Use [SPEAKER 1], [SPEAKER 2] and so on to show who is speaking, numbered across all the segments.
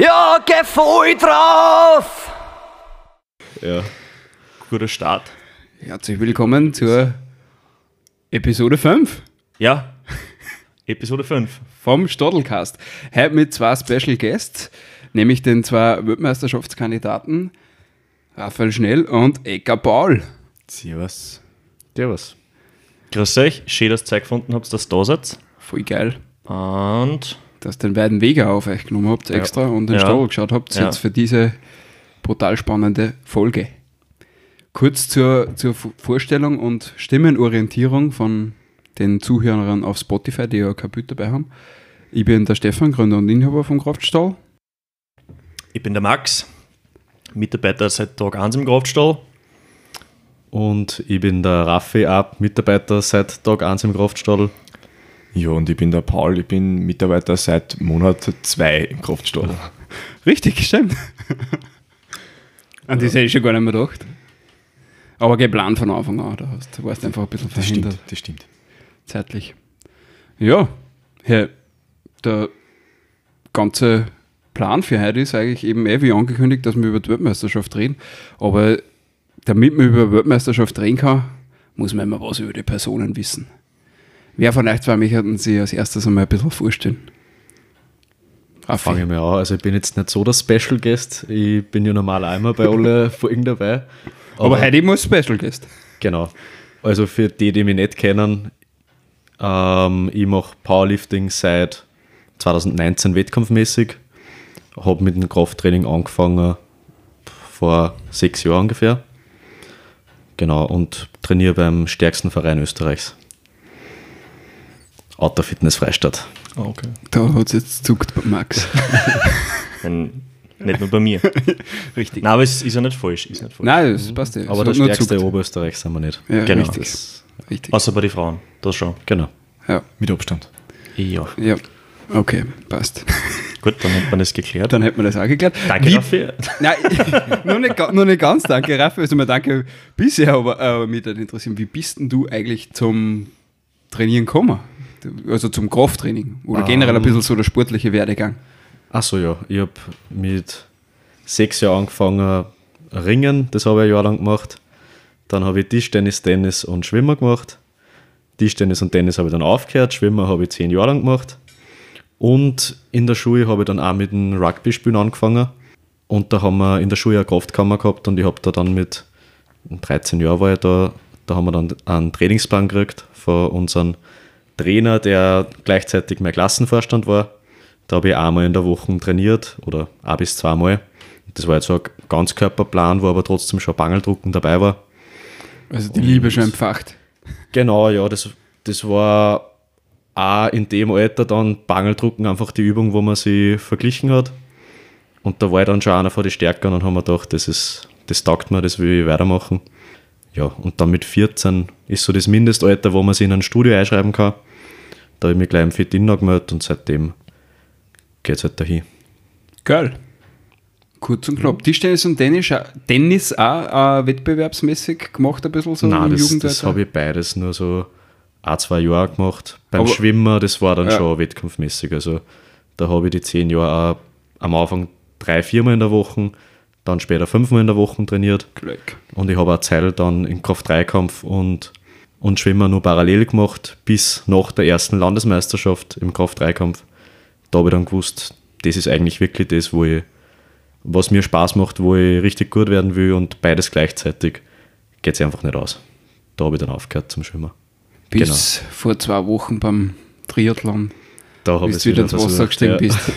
[SPEAKER 1] Ja, geh voll drauf!
[SPEAKER 2] Ja.
[SPEAKER 3] Guter Start.
[SPEAKER 4] Herzlich willkommen zur Episode 5
[SPEAKER 3] Ja. Episode 5.
[SPEAKER 4] vom Stodelcast. Heute mit zwei Special Guests, nämlich den zwei Weltmeisterschaftskandidaten Raphael Schnell und Eka Paul.
[SPEAKER 2] Servus. Servus.
[SPEAKER 3] Grüß euch. Schön, dass ihr Zeit gefunden habt, dass ihr da seid.
[SPEAKER 4] Voll geil,
[SPEAKER 3] Und
[SPEAKER 4] dass ihr den beiden Wege auf euch genommen habt extra und den
[SPEAKER 3] Ja.
[SPEAKER 4] Stadel geschaut habt,
[SPEAKER 3] Ja.
[SPEAKER 4] jetzt für diese brutal spannende Folge. Kurz zur, zur Vo- Vorstellung und Stimmenorientierung von den Zuhörern auf Spotify, die ja kein Bild dabei haben. Ich bin der Stefan, Gründer und Inhaber vom Kraftstall.
[SPEAKER 3] ich bin der Max, Mitarbeiter seit Tag 1 im Kraftstall.
[SPEAKER 2] Und ich bin der Raffi Ab, Mitarbeiter seit Tag 1 im Kraftstall.
[SPEAKER 5] Ja, und ich bin der Paul, ich bin Mitarbeiter seit Monat 2 im Kraftstall.
[SPEAKER 4] Richtig, stimmt. An das hätte ich schon gar nicht mehr gedacht. Aber geplant von Anfang an, da hast du warst einfach ein bisschen
[SPEAKER 5] Das
[SPEAKER 4] verhindert,
[SPEAKER 5] stimmt, das stimmt.
[SPEAKER 4] zeitlich. Ja, Herr, der ganze Plan für heute ist eigentlich eben eh wie angekündigt, dass wir über die Weltmeisterschaft reden. Aber damit man über die Weltmeisterschaft reden kann, muss man immer was über die Personen wissen. Wer von euch zwei möchten Sie als erstes einmal ein bisschen vorstellen? Raffi.
[SPEAKER 2] Fange ich mal an. Also ich bin jetzt nicht so der Special Guest. Ich bin ja normal einmal bei allen Folgen dabei.
[SPEAKER 4] Aber heute immer Special Guest.
[SPEAKER 2] Genau. Also für die, die mich nicht kennen, ähm, ich mache Powerlifting seit 2019 wettkampfmäßig. Habe mit dem Krafttraining angefangen vor sechs Jahren ungefähr. Genau, und trainiere beim stärksten Verein Österreichs. Outdoor Fitness Freistadt.
[SPEAKER 3] Ah, okay.
[SPEAKER 4] Da hat es jetzt zuckt bei Max.
[SPEAKER 3] Nicht nur bei mir.
[SPEAKER 4] Richtig.
[SPEAKER 3] Nein, aber es ist ja nicht falsch. Ist nicht falsch.
[SPEAKER 4] Nein, das passt ja.
[SPEAKER 2] Aber
[SPEAKER 4] nur
[SPEAKER 2] stärkste
[SPEAKER 4] zuckt.
[SPEAKER 2] Oberösterreichs sind wir nicht.
[SPEAKER 4] Ja,
[SPEAKER 3] Genau.
[SPEAKER 4] richtig.
[SPEAKER 2] Das,
[SPEAKER 4] richtig.
[SPEAKER 3] Außer bei den Frauen. Das schon.
[SPEAKER 2] genau.
[SPEAKER 4] Ja,
[SPEAKER 5] Mit Abstand.
[SPEAKER 3] Ja.
[SPEAKER 4] ja. Okay, passt.
[SPEAKER 3] Gut, dann hat man das geklärt.
[SPEAKER 4] Dann hätten wir das auch geklärt.
[SPEAKER 3] Danke
[SPEAKER 4] Wie-
[SPEAKER 3] dafür.
[SPEAKER 4] Nein, noch, nicht, noch nicht ganz, danke Raffi. Also mal danke bisher, aber, aber mich würde interessieren, wie bist denn du eigentlich zum Trainieren gekommen? Also zum Krafttraining oder generell ein bisschen so der sportliche Werdegang.
[SPEAKER 2] Achso, ja. Ich habe mit sechs Jahren angefangen Ringen, das habe ich ein Jahr lang gemacht. Dann habe ich Tischtennis, Tennis und Schwimmer gemacht. Tischtennis und Tennis habe ich dann aufgehört, Schwimmer habe ich zehn Jahre lang gemacht. Und in der Schule habe ich dann auch mit dem Rugby-Spielen angefangen. Und da haben wir in der Schule eine Kraftkammer gehabt und ich habe da dann mit 13 Jahren war ich da, da haben wir dann einen Trainingsplan gekriegt von unserem Trainer, der gleichzeitig mein Klassenvorstand war. Da habe ich einmal in der Woche trainiert oder ein bis zweimal. Das war jetzt so ein Ganzkörperplan, wo aber trotzdem schon Bangeldrucken dabei war.
[SPEAKER 4] Also die Liebe schon empfacht.
[SPEAKER 2] Genau, ja, das, das war auch in dem Alter dann Bangeldrucken einfach die Übung, wo man sie verglichen hat. Und da war ich dann schon einer von den Stärkeren und haben mir gedacht, das, ist, das taugt mir, das will ich weitermachen. Ja, und dann mit 14 ist so das Mindestalter, wo man sich in ein Studio einschreiben kann. Da habe ich mich gleich im Fit angemeldet und seitdem geht es halt dahin.
[SPEAKER 4] Geil. Kurz und knapp. Tischtennis und Tennis, auch- Tennis auch äh, wettbewerbsmäßig gemacht, ein bisschen so
[SPEAKER 2] Nein,
[SPEAKER 4] im
[SPEAKER 2] das,
[SPEAKER 4] Jugendalter?
[SPEAKER 2] das habe ich beides nur so ein, zwei Jahre gemacht. Beim
[SPEAKER 4] Aber-
[SPEAKER 2] Schwimmen, das war dann
[SPEAKER 4] Ja.
[SPEAKER 2] schon wettkampfmäßig. Also da habe ich die zehn Jahre auch am Anfang drei, viermal in der Woche, dann später fünfmal in der Woche trainiert.
[SPEAKER 4] Glück.
[SPEAKER 2] Und ich habe auch Zeit dann im Kraft-3-Kampf und, und Schwimmen nur parallel gemacht, bis nach der ersten Landesmeisterschaft im Kraft-3-Kampf. Da habe ich dann gewusst, das ist eigentlich wirklich das, wo ich, was mir Spaß macht, wo ich richtig gut werden will und beides gleichzeitig geht es einfach nicht aus. Da habe ich dann aufgehört zum Schwimmen.
[SPEAKER 4] Bis vor zwei Wochen beim Triathlon,
[SPEAKER 2] Da habe
[SPEAKER 4] bis
[SPEAKER 2] ich
[SPEAKER 4] du wieder ins Wasser gestiegen bist.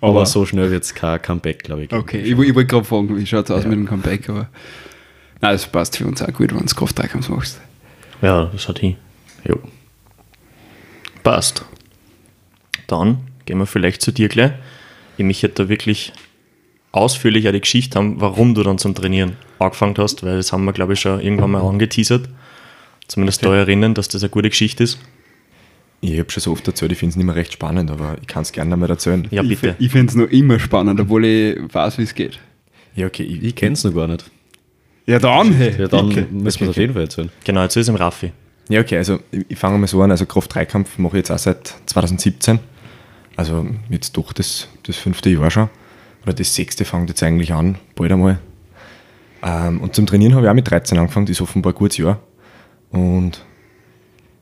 [SPEAKER 2] Aber so schnell wird es kein Comeback, glaube ich.
[SPEAKER 4] Okay, ich, ich wollte gerade fragen, wie schaut es aus
[SPEAKER 2] Ja.
[SPEAKER 4] mit dem Comeback, aber nein, das passt für uns auch gut, wenn du Kraft-3-Kampf machst.
[SPEAKER 3] Ja, das hat hin.
[SPEAKER 2] Jo.
[SPEAKER 3] Passt. Dann gehen wir vielleicht zu dir gleich. Ich möchte da wirklich ausführlich eine Geschichte haben, warum du dann zum Trainieren angefangen hast, weil das haben wir, glaube ich, schon irgendwann mal angeteasert. Zumindest da erinnern, dass das eine gute Geschichte ist.
[SPEAKER 5] Ich habe schon so oft erzählt, ich finde es nicht mehr recht spannend, aber ich kann es gerne mal erzählen.
[SPEAKER 3] Ja, bitte.
[SPEAKER 4] Ich, ich finde es noch immer spannend, obwohl ich weiß, wie es geht.
[SPEAKER 5] Ja, okay. Ich,
[SPEAKER 2] Ich kenne es noch gar nicht.
[SPEAKER 4] Ja, dann, hey.
[SPEAKER 2] Ja, dann
[SPEAKER 5] Okay.
[SPEAKER 2] müssen wir es auf jeden Fall erzählen.
[SPEAKER 3] Genau, jetzt ist es im Raffi.
[SPEAKER 5] ja, okay, also ich, ich fange mal so an. Also Kraft-3-Kampf mache ich jetzt auch seit 2017. Also jetzt doch das, das fünfte Jahr schon. Oder das sechste fängt jetzt eigentlich an, bald einmal. Ähm, und zum Trainieren habe ich auch mit 13 angefangen, das ist offenbar ein gutes Jahr. Und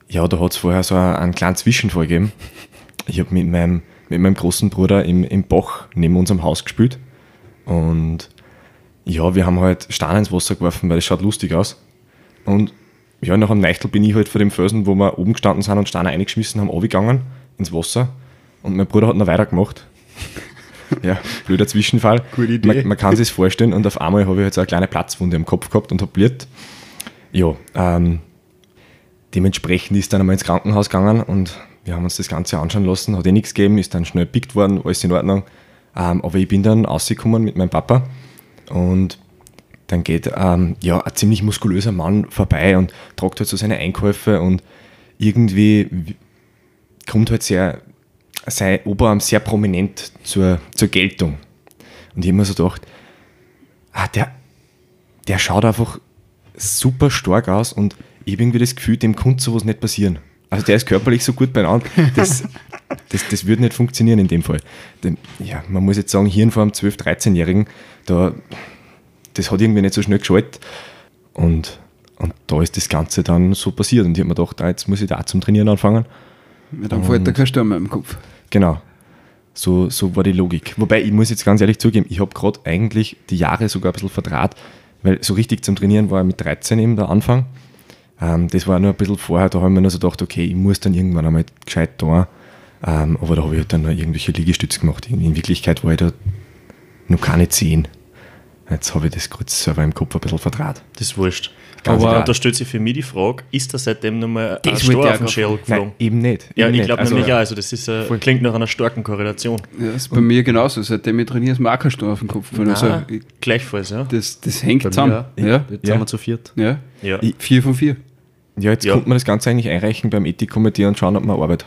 [SPEAKER 5] ja, da hat es vorher so einen, einen kleinen Zwischenfall gegeben. Ich habe mit meinem, mit meinem großen Bruder im, im Bach neben unserem Haus gespielt. Und ja, wir haben halt Steine ins Wasser geworfen, weil das schaut lustig aus. Und ja, nach einem Neichtel bin ich halt vor dem Felsen, wo wir oben gestanden sind und Steine eingeschmissen haben, runtergegangen ins Wasser. Und mein Bruder hat noch weitergemacht. ja, blöder Zwischenfall.
[SPEAKER 4] Gute Idee.
[SPEAKER 5] Man, man kann sich vorstellen und auf einmal habe ich halt so eine kleine Platzwunde am Kopf gehabt und habe blöd. Ja, ähm, dementsprechend ist dann einmal ins Krankenhaus gegangen und wir haben uns das Ganze anschauen lassen, hat eh nichts gegeben, ist dann schnell pickt worden, alles in Ordnung. Ähm, aber ich bin dann rausgekommen mit meinem Papa und dann geht ähm, ja, ein ziemlich muskulöser Mann vorbei und tragt halt so seine Einkäufe und irgendwie kommt halt sehr, sein Oberarm sehr prominent zur, zur Geltung. Und ich habe mir so gedacht, ah, der, der schaut einfach super stark aus und ich habe irgendwie das Gefühl, dem konnte sowas nicht passieren. Also der ist körperlich so gut beieinander, das, das, das würde nicht funktionieren in dem Fall. Denn, ja, man muss jetzt sagen, Hirn vor einem 12-, 13-Jährigen, da, das hat irgendwie nicht so schnell geschaltet. Und, und da ist das Ganze dann so passiert. Und ich habe mir gedacht, ah, jetzt muss ich da zum Trainieren anfangen.
[SPEAKER 4] Ja, dann fällt da kein Sturm mehr im Kopf.
[SPEAKER 5] Genau. So, so war die Logik. Wobei, ich muss jetzt ganz ehrlich zugeben, ich habe gerade eigentlich die Jahre sogar ein bisschen verdraht, weil so richtig zum Trainieren war mit 13 eben der Anfang. Ähm, das war nur ein bisschen vorher, da habe ich mir nur so gedacht, okay, ich muss dann irgendwann einmal gescheit da. Ähm, aber da habe ich halt dann noch irgendwelche Liegestütze gemacht. In, in Wirklichkeit war ich da noch keine 10. Jetzt habe ich das kurz selber im Kopf ein bisschen verdraht.
[SPEAKER 3] Das ist wurscht.
[SPEAKER 5] Ganz
[SPEAKER 3] Aber
[SPEAKER 5] egal.
[SPEAKER 3] da stellt sich für mich die Frage, ist da seitdem nochmal ein Stor auf den Schädel
[SPEAKER 5] Nein,
[SPEAKER 3] geflogen?
[SPEAKER 5] eben nicht.
[SPEAKER 3] Ja,
[SPEAKER 5] eben
[SPEAKER 3] ich glaube
[SPEAKER 5] Also,
[SPEAKER 3] nämlich auch. Also das ist, äh, klingt nach einer starken Korrelation.
[SPEAKER 4] Ja, das ist bei mir genauso. Seitdem ich trainiere, ist mir auch kein Sturm auf dem Kopf. gefallen. Also, ich-
[SPEAKER 3] gleichfalls, ja.
[SPEAKER 4] das, das hängt
[SPEAKER 2] Bei mir
[SPEAKER 4] zusammen.
[SPEAKER 2] auch.
[SPEAKER 4] Ja,
[SPEAKER 2] Jetzt
[SPEAKER 5] Ja.
[SPEAKER 2] sind wir zu viert.
[SPEAKER 4] ja.
[SPEAKER 3] ja.
[SPEAKER 5] Ich-
[SPEAKER 4] Vier von vier.
[SPEAKER 5] Ja, jetzt
[SPEAKER 3] Ja.
[SPEAKER 5] kommt man das Ganze eigentlich einreichen beim Ethikkomitee und schauen, ob man Arbeit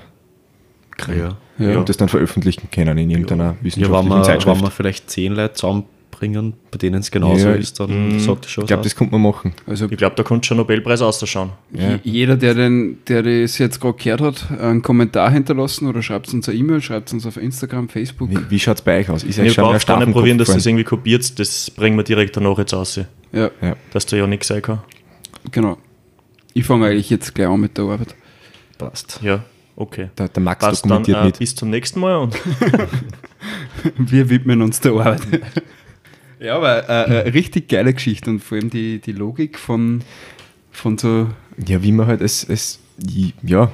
[SPEAKER 5] kriegt.
[SPEAKER 2] Ja.
[SPEAKER 4] Ja.
[SPEAKER 5] Und das dann veröffentlichen können in irgendeiner
[SPEAKER 2] Ja,
[SPEAKER 5] wissenschaftlichen
[SPEAKER 2] wenn wir,
[SPEAKER 5] Zeitschrift.
[SPEAKER 2] wenn wir vielleicht zehn Leute zusammenbringen, bei denen es genauso
[SPEAKER 5] Ja,
[SPEAKER 2] ist, dann sagt das schon
[SPEAKER 5] ich glaube, das könnte man machen.
[SPEAKER 4] Also
[SPEAKER 3] Ich glaube, da kommt schon Nobelpreis auszuschauen.
[SPEAKER 5] Ja.
[SPEAKER 4] je- jeder, der, den, der das jetzt gerade gehört hat, einen Kommentar hinterlassen oder schreibt uns eine E-Mail, schreibt uns auf Instagram, Facebook.
[SPEAKER 5] Wie, wie schaut es bei euch aus? Ist
[SPEAKER 3] Ich brauche gar nicht
[SPEAKER 5] Kopf
[SPEAKER 3] probieren, dass du das irgendwie kopiert. Das bringen wir direkt danach jetzt aus.
[SPEAKER 4] Ja,
[SPEAKER 5] Ja.
[SPEAKER 3] Dass da ja nichts sein kann.
[SPEAKER 4] genau. Ich fange eigentlich jetzt gleich an mit der Arbeit.
[SPEAKER 2] passt.
[SPEAKER 3] Ja, okay.
[SPEAKER 5] Der, der Max
[SPEAKER 3] Passt dann
[SPEAKER 5] dokumentiert
[SPEAKER 3] äh,
[SPEAKER 5] mit.
[SPEAKER 3] bis zum nächsten Mal und
[SPEAKER 4] Wir widmen uns der Arbeit. ja, aber äh, eine richtig geile Geschichte und vor allem die, die Logik von, von so.
[SPEAKER 5] Ja, wie man halt als, als ja,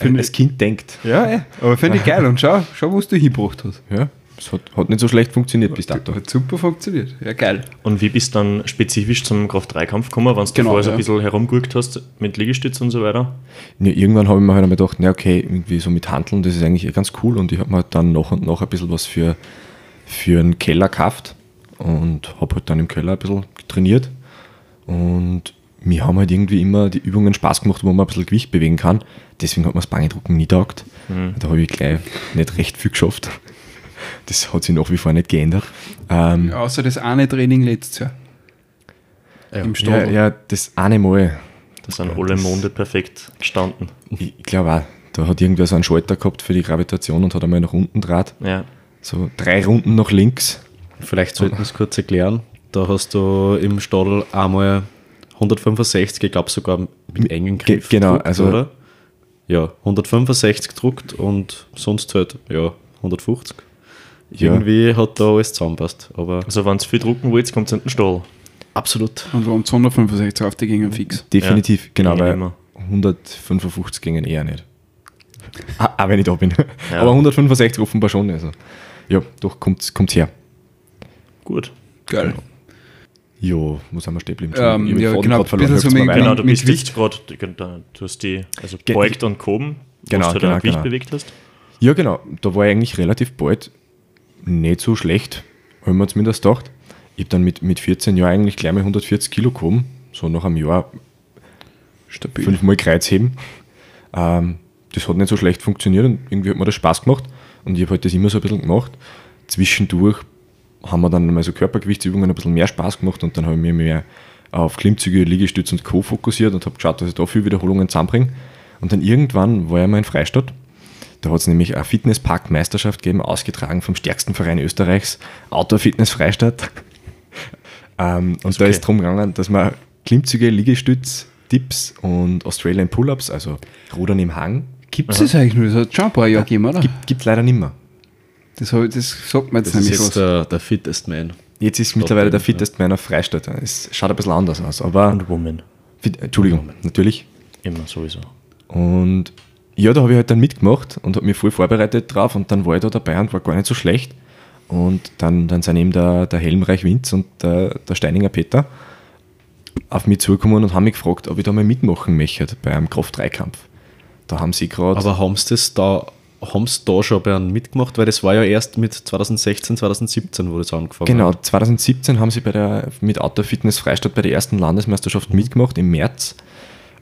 [SPEAKER 5] als Kind denkt.
[SPEAKER 4] Ja, ey, aber finde ich geil und schau, schau, was du hingebracht hast.
[SPEAKER 5] Ja, es hat, hat nicht so schlecht funktioniert bis dato.
[SPEAKER 4] Hat super funktioniert. Ja, geil.
[SPEAKER 3] Und wie bist du dann spezifisch zum Kraft-3-Kampf gekommen, wenn du
[SPEAKER 4] Genau,
[SPEAKER 3] vorher so
[SPEAKER 4] ja.
[SPEAKER 3] ein bisschen herumgeguckt hast mit Liegestütz und so weiter?
[SPEAKER 5] Ja, irgendwann habe ich mir halt einmal gedacht, na okay, irgendwie so mit Handeln, das ist eigentlich ganz cool und ich habe mir halt dann nach und nach ein bisschen was für, für einen Keller gekauft und habe halt dann im Keller ein bisschen trainiert und mir haben halt irgendwie immer die Übungen Spaß gemacht, wo man ein bisschen Gewicht bewegen kann. Deswegen hat mir das Bangedrucken nie taugt. Da habe ich gleich nicht recht viel geschafft. Das hat sich nach wie vor nicht geändert. Ähm,
[SPEAKER 4] Außer das eine Training letztes Jahr. Im
[SPEAKER 5] ja,
[SPEAKER 4] Stadel.
[SPEAKER 5] ja, das eine Mal,
[SPEAKER 3] Da sind alle Monde perfekt gestanden.
[SPEAKER 5] ich, ich glaube auch, da hat irgendwer so einen Schalter gehabt für die Gravitation und hat einmal nach unten draht.
[SPEAKER 3] Ja.
[SPEAKER 5] So drei Runden nach links.
[SPEAKER 2] Vielleicht sollten wir es kurz erklären. Da hast du im Stadel einmal 165, ich glaube sogar mit engen
[SPEAKER 5] Ge-
[SPEAKER 2] Griff.
[SPEAKER 5] genau,
[SPEAKER 2] gedruckt,
[SPEAKER 5] also-
[SPEAKER 2] Oder? Ja, 165 gedruckt und sonst halt, ja, 150.
[SPEAKER 5] Ja.
[SPEAKER 2] Irgendwie hat da alles zusammenpasst. Aber
[SPEAKER 3] Also wenn ihr viel drucken wollt, kommt es in den Stall.
[SPEAKER 2] absolut.
[SPEAKER 4] Und haben 265 auf die Gänge fix.
[SPEAKER 5] Definitiv, genau,
[SPEAKER 3] gingen
[SPEAKER 5] weil
[SPEAKER 3] immer.
[SPEAKER 5] 155 gingen eher nicht. Ah, auch wenn ich da bin.
[SPEAKER 3] Ja.
[SPEAKER 5] Aber 165 offenbar schon. Also. Ja, doch, kommt, kommt her.
[SPEAKER 3] Gut.
[SPEAKER 4] Geil.
[SPEAKER 5] Jo, wo sind wir stehen geblieben?
[SPEAKER 4] Ähm, ja, genau,
[SPEAKER 5] verloren.
[SPEAKER 4] bisschen so mit-.
[SPEAKER 3] Genau, du
[SPEAKER 4] mit
[SPEAKER 3] bist
[SPEAKER 4] Gewicht.
[SPEAKER 3] gerade, du hast die, also
[SPEAKER 5] Ge-
[SPEAKER 3] beugt und gehoben, wo
[SPEAKER 5] Genau,
[SPEAKER 3] du halt
[SPEAKER 5] genau,
[SPEAKER 3] ein Gewicht
[SPEAKER 5] genau.
[SPEAKER 3] bewegt hast.
[SPEAKER 5] Ja, genau. Da war ich eigentlich relativ bald nicht so schlecht, habe ich mir zumindest gedacht. Ich habe dann mit, mit 14 Jahren eigentlich gleich mal 140 Kilo gehoben. So nach einem Jahr
[SPEAKER 4] Stabil.
[SPEAKER 5] fünfmal Kreuzheben. Ähm, das hat nicht so schlecht funktioniert und irgendwie hat mir das Spaß gemacht. Und ich habe halt das immer so ein bisschen gemacht. Zwischendurch haben wir dann mal so Körpergewichtsübungen ein bisschen mehr Spaß gemacht und dann habe ich mich mehr auf Klimmzüge, Liegestütze und Co. fokussiert und habe geschaut, dass ich da viel Wiederholungen zusammenbringe. Und dann irgendwann war ich mal in Freistadt. Da hat es nämlich eine Fitnesspark-Meisterschaft gegeben, ausgetragen vom stärksten Verein Österreichs, Outdoor Fitness Freistadt. ähm, und da
[SPEAKER 3] okay.
[SPEAKER 5] ist drum gegangen, dass man Klimmzüge, Liegestütz, Dips und Australian Pull-Ups, also Rudern im Hang,
[SPEAKER 4] Gibt es das eigentlich nur? Das hat schon ein paar Jahre gegeben, oder?
[SPEAKER 5] gibt es leider nicht mehr.
[SPEAKER 4] Das, ich- das sagt mir jetzt
[SPEAKER 2] Das ist
[SPEAKER 4] nämlich
[SPEAKER 2] jetzt
[SPEAKER 4] was.
[SPEAKER 2] der, der Fittest Man.
[SPEAKER 5] Jetzt ist mittlerweile der fittest Man auf Freistadt. Es schaut ein bisschen anders aus, aber
[SPEAKER 3] Und Woman.
[SPEAKER 5] fit, Entschuldigung, natürlich.
[SPEAKER 3] Immer sowieso.
[SPEAKER 5] Und ja, da habe ich halt dann mitgemacht und habe mich voll vorbereitet drauf und dann war ich da dabei und war gar nicht so schlecht. Und dann, dann sind eben der, der Helmreich Winz und der, der Steininger Peter auf mich zugekommen und haben mich gefragt, ob ich da mal mitmachen möchte bei einem Kraft-3-Kampf. Da haben sie gerade.
[SPEAKER 2] Aber haben sie das da, haben sie da schon bei einem mitgemacht? Weil das war ja erst mit 2016, 2017, wo das angefangen
[SPEAKER 5] Genau,
[SPEAKER 2] hat.
[SPEAKER 5] 2017 haben sie bei der, mit Outdoor Fitness Freistadt bei der ersten Landesmeisterschaft mitgemacht, im März.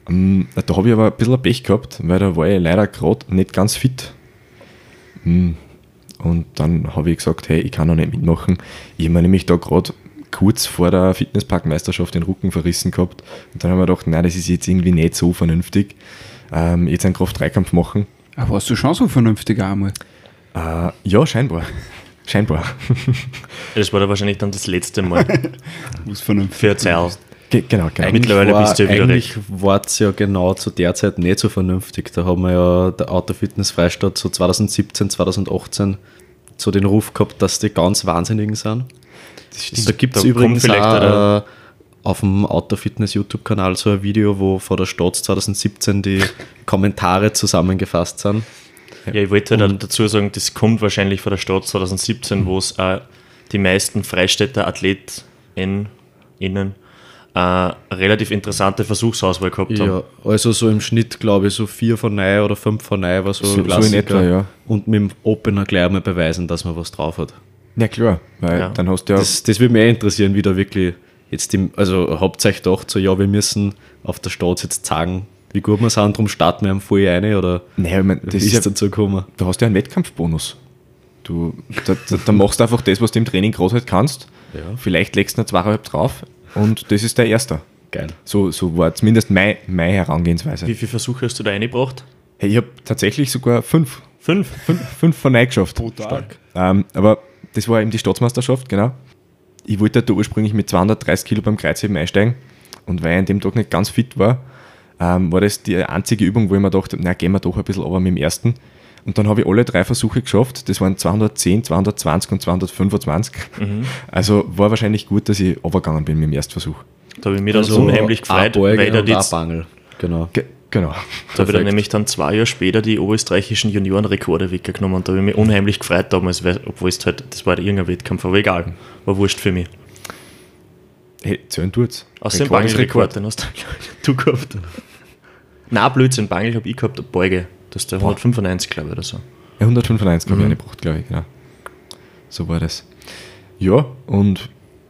[SPEAKER 5] Ähm, Da habe ich aber ein bisschen Pech gehabt, weil da war ich leider gerade nicht ganz fit. Hm, Und dann habe ich gesagt, hey, ich kann noch nicht mitmachen. Ich habe mir nämlich da gerade kurz vor der Fitnessparkmeisterschaft den Rücken verrissen gehabt. Und dann haben wir gedacht, nein, das ist jetzt irgendwie nicht so vernünftig. Ähm, jetzt einen Kraft-3-Kampf machen.
[SPEAKER 4] Aber warst du schon so vernünftig auch einmal?
[SPEAKER 5] Äh, ja, scheinbar. Scheinbar.
[SPEAKER 3] Das war da wahrscheinlich dann das letzte Mal
[SPEAKER 4] Was vernünftig.
[SPEAKER 3] für Zerl.
[SPEAKER 5] Ge genau, genau.
[SPEAKER 3] Eigentlich- Mittlerweile
[SPEAKER 2] war,
[SPEAKER 3] bist du ja wieder
[SPEAKER 2] eigentlich war es ja genau zu der Zeit nicht so vernünftig. Da haben wir ja der Autofitness Freistadt so 2017, 2018 so den Ruf gehabt, dass die ganz Wahnsinnigen sind. Da gibt es übrigens auch, äh, auf dem Autofitness YouTube-Kanal so ein Video, wo vor der Stadt 2017 die Kommentare zusammengefasst sind.
[SPEAKER 3] Ja, ich wollte halt dazu sagen, das kommt wahrscheinlich von der Stadt 2017, wo es auch die meisten Freistädter AthletInnen äh, relativ interessante Versuchsauswahl gehabt haben.
[SPEAKER 2] Ja, also so im Schnitt glaube ich so vier von neu oder fünf von neu war so,
[SPEAKER 5] So- so
[SPEAKER 2] ein
[SPEAKER 5] in etwa, ja.
[SPEAKER 2] Und mit dem Opener gleich mal beweisen, dass man was drauf hat.
[SPEAKER 5] Ja, klar, weil
[SPEAKER 3] Ja.
[SPEAKER 5] dann hast du ja.
[SPEAKER 2] Das, das würde mich eh interessieren, wie da wirklich jetzt im, also habt ihr euch gedacht, so ja, wir müssen auf der Stadt jetzt zeigen, wie gut wir sind, darum starten wir am voll rein oder
[SPEAKER 5] Naja, ich mein,
[SPEAKER 2] wie
[SPEAKER 5] das
[SPEAKER 2] ist
[SPEAKER 5] ist ja,
[SPEAKER 2] es dazu gekommen?
[SPEAKER 5] du hast ja einen Wettkampfbonus. Du, da, da, da machst du einfach das, was du im Training groß halt kannst.
[SPEAKER 2] Ja.
[SPEAKER 5] Vielleicht legst du noch zweieinhalb drauf und das ist der erste.
[SPEAKER 2] Geil.
[SPEAKER 5] So, so war zumindest mein, meine Herangehensweise.
[SPEAKER 3] Wie viele Versuche hast du da reingebracht?
[SPEAKER 5] Hey, ich habe tatsächlich sogar fünf,
[SPEAKER 3] Fünf?
[SPEAKER 5] fünf, fünf von neu geschafft.
[SPEAKER 4] Brutal.
[SPEAKER 5] Ähm, aber das war eben die Staatsmeisterschaft, genau. Ich wollte da ursprünglich mit 230 Kilo beim Kreuzheben einsteigen und weil ich an dem Tag nicht ganz fit war, ähm, war das die einzige Übung, wo ich mir dachte, na, gehen wir doch ein bisschen runter mit dem ersten. Und dann habe ich alle drei Versuche geschafft. Das waren 210, 220 und 225. Also war wahrscheinlich gut, dass ich runtergegangen bin mit dem Erstversuch.
[SPEAKER 3] Da habe ich mich dann so unheimlich gefreut, weil da die, da
[SPEAKER 2] Bangel. Genau.
[SPEAKER 5] Ge genau.
[SPEAKER 3] habe ich dann nämlich dann zwei Jahre später die oberösterreichischen Juniorenrekorde weggenommen und da habe ich mich unheimlich gefreut damals, weil, obwohl es halt, das war irgendein Wettkampf, aber egal, war wurscht für mich.
[SPEAKER 5] Hey, zählen tut's.
[SPEAKER 3] Aus dem
[SPEAKER 5] Rekord ist
[SPEAKER 3] Bangelrekord, den hast du, du gehabt. Nein, Blödsinn, Bangel habe ich gehabt, Beuge. Das ist der 195, glaube ich, oder so.
[SPEAKER 5] Ja, 195 habe ich
[SPEAKER 3] Mhm.
[SPEAKER 5] eingebracht, glaube ich, genau. So war das. Ja, und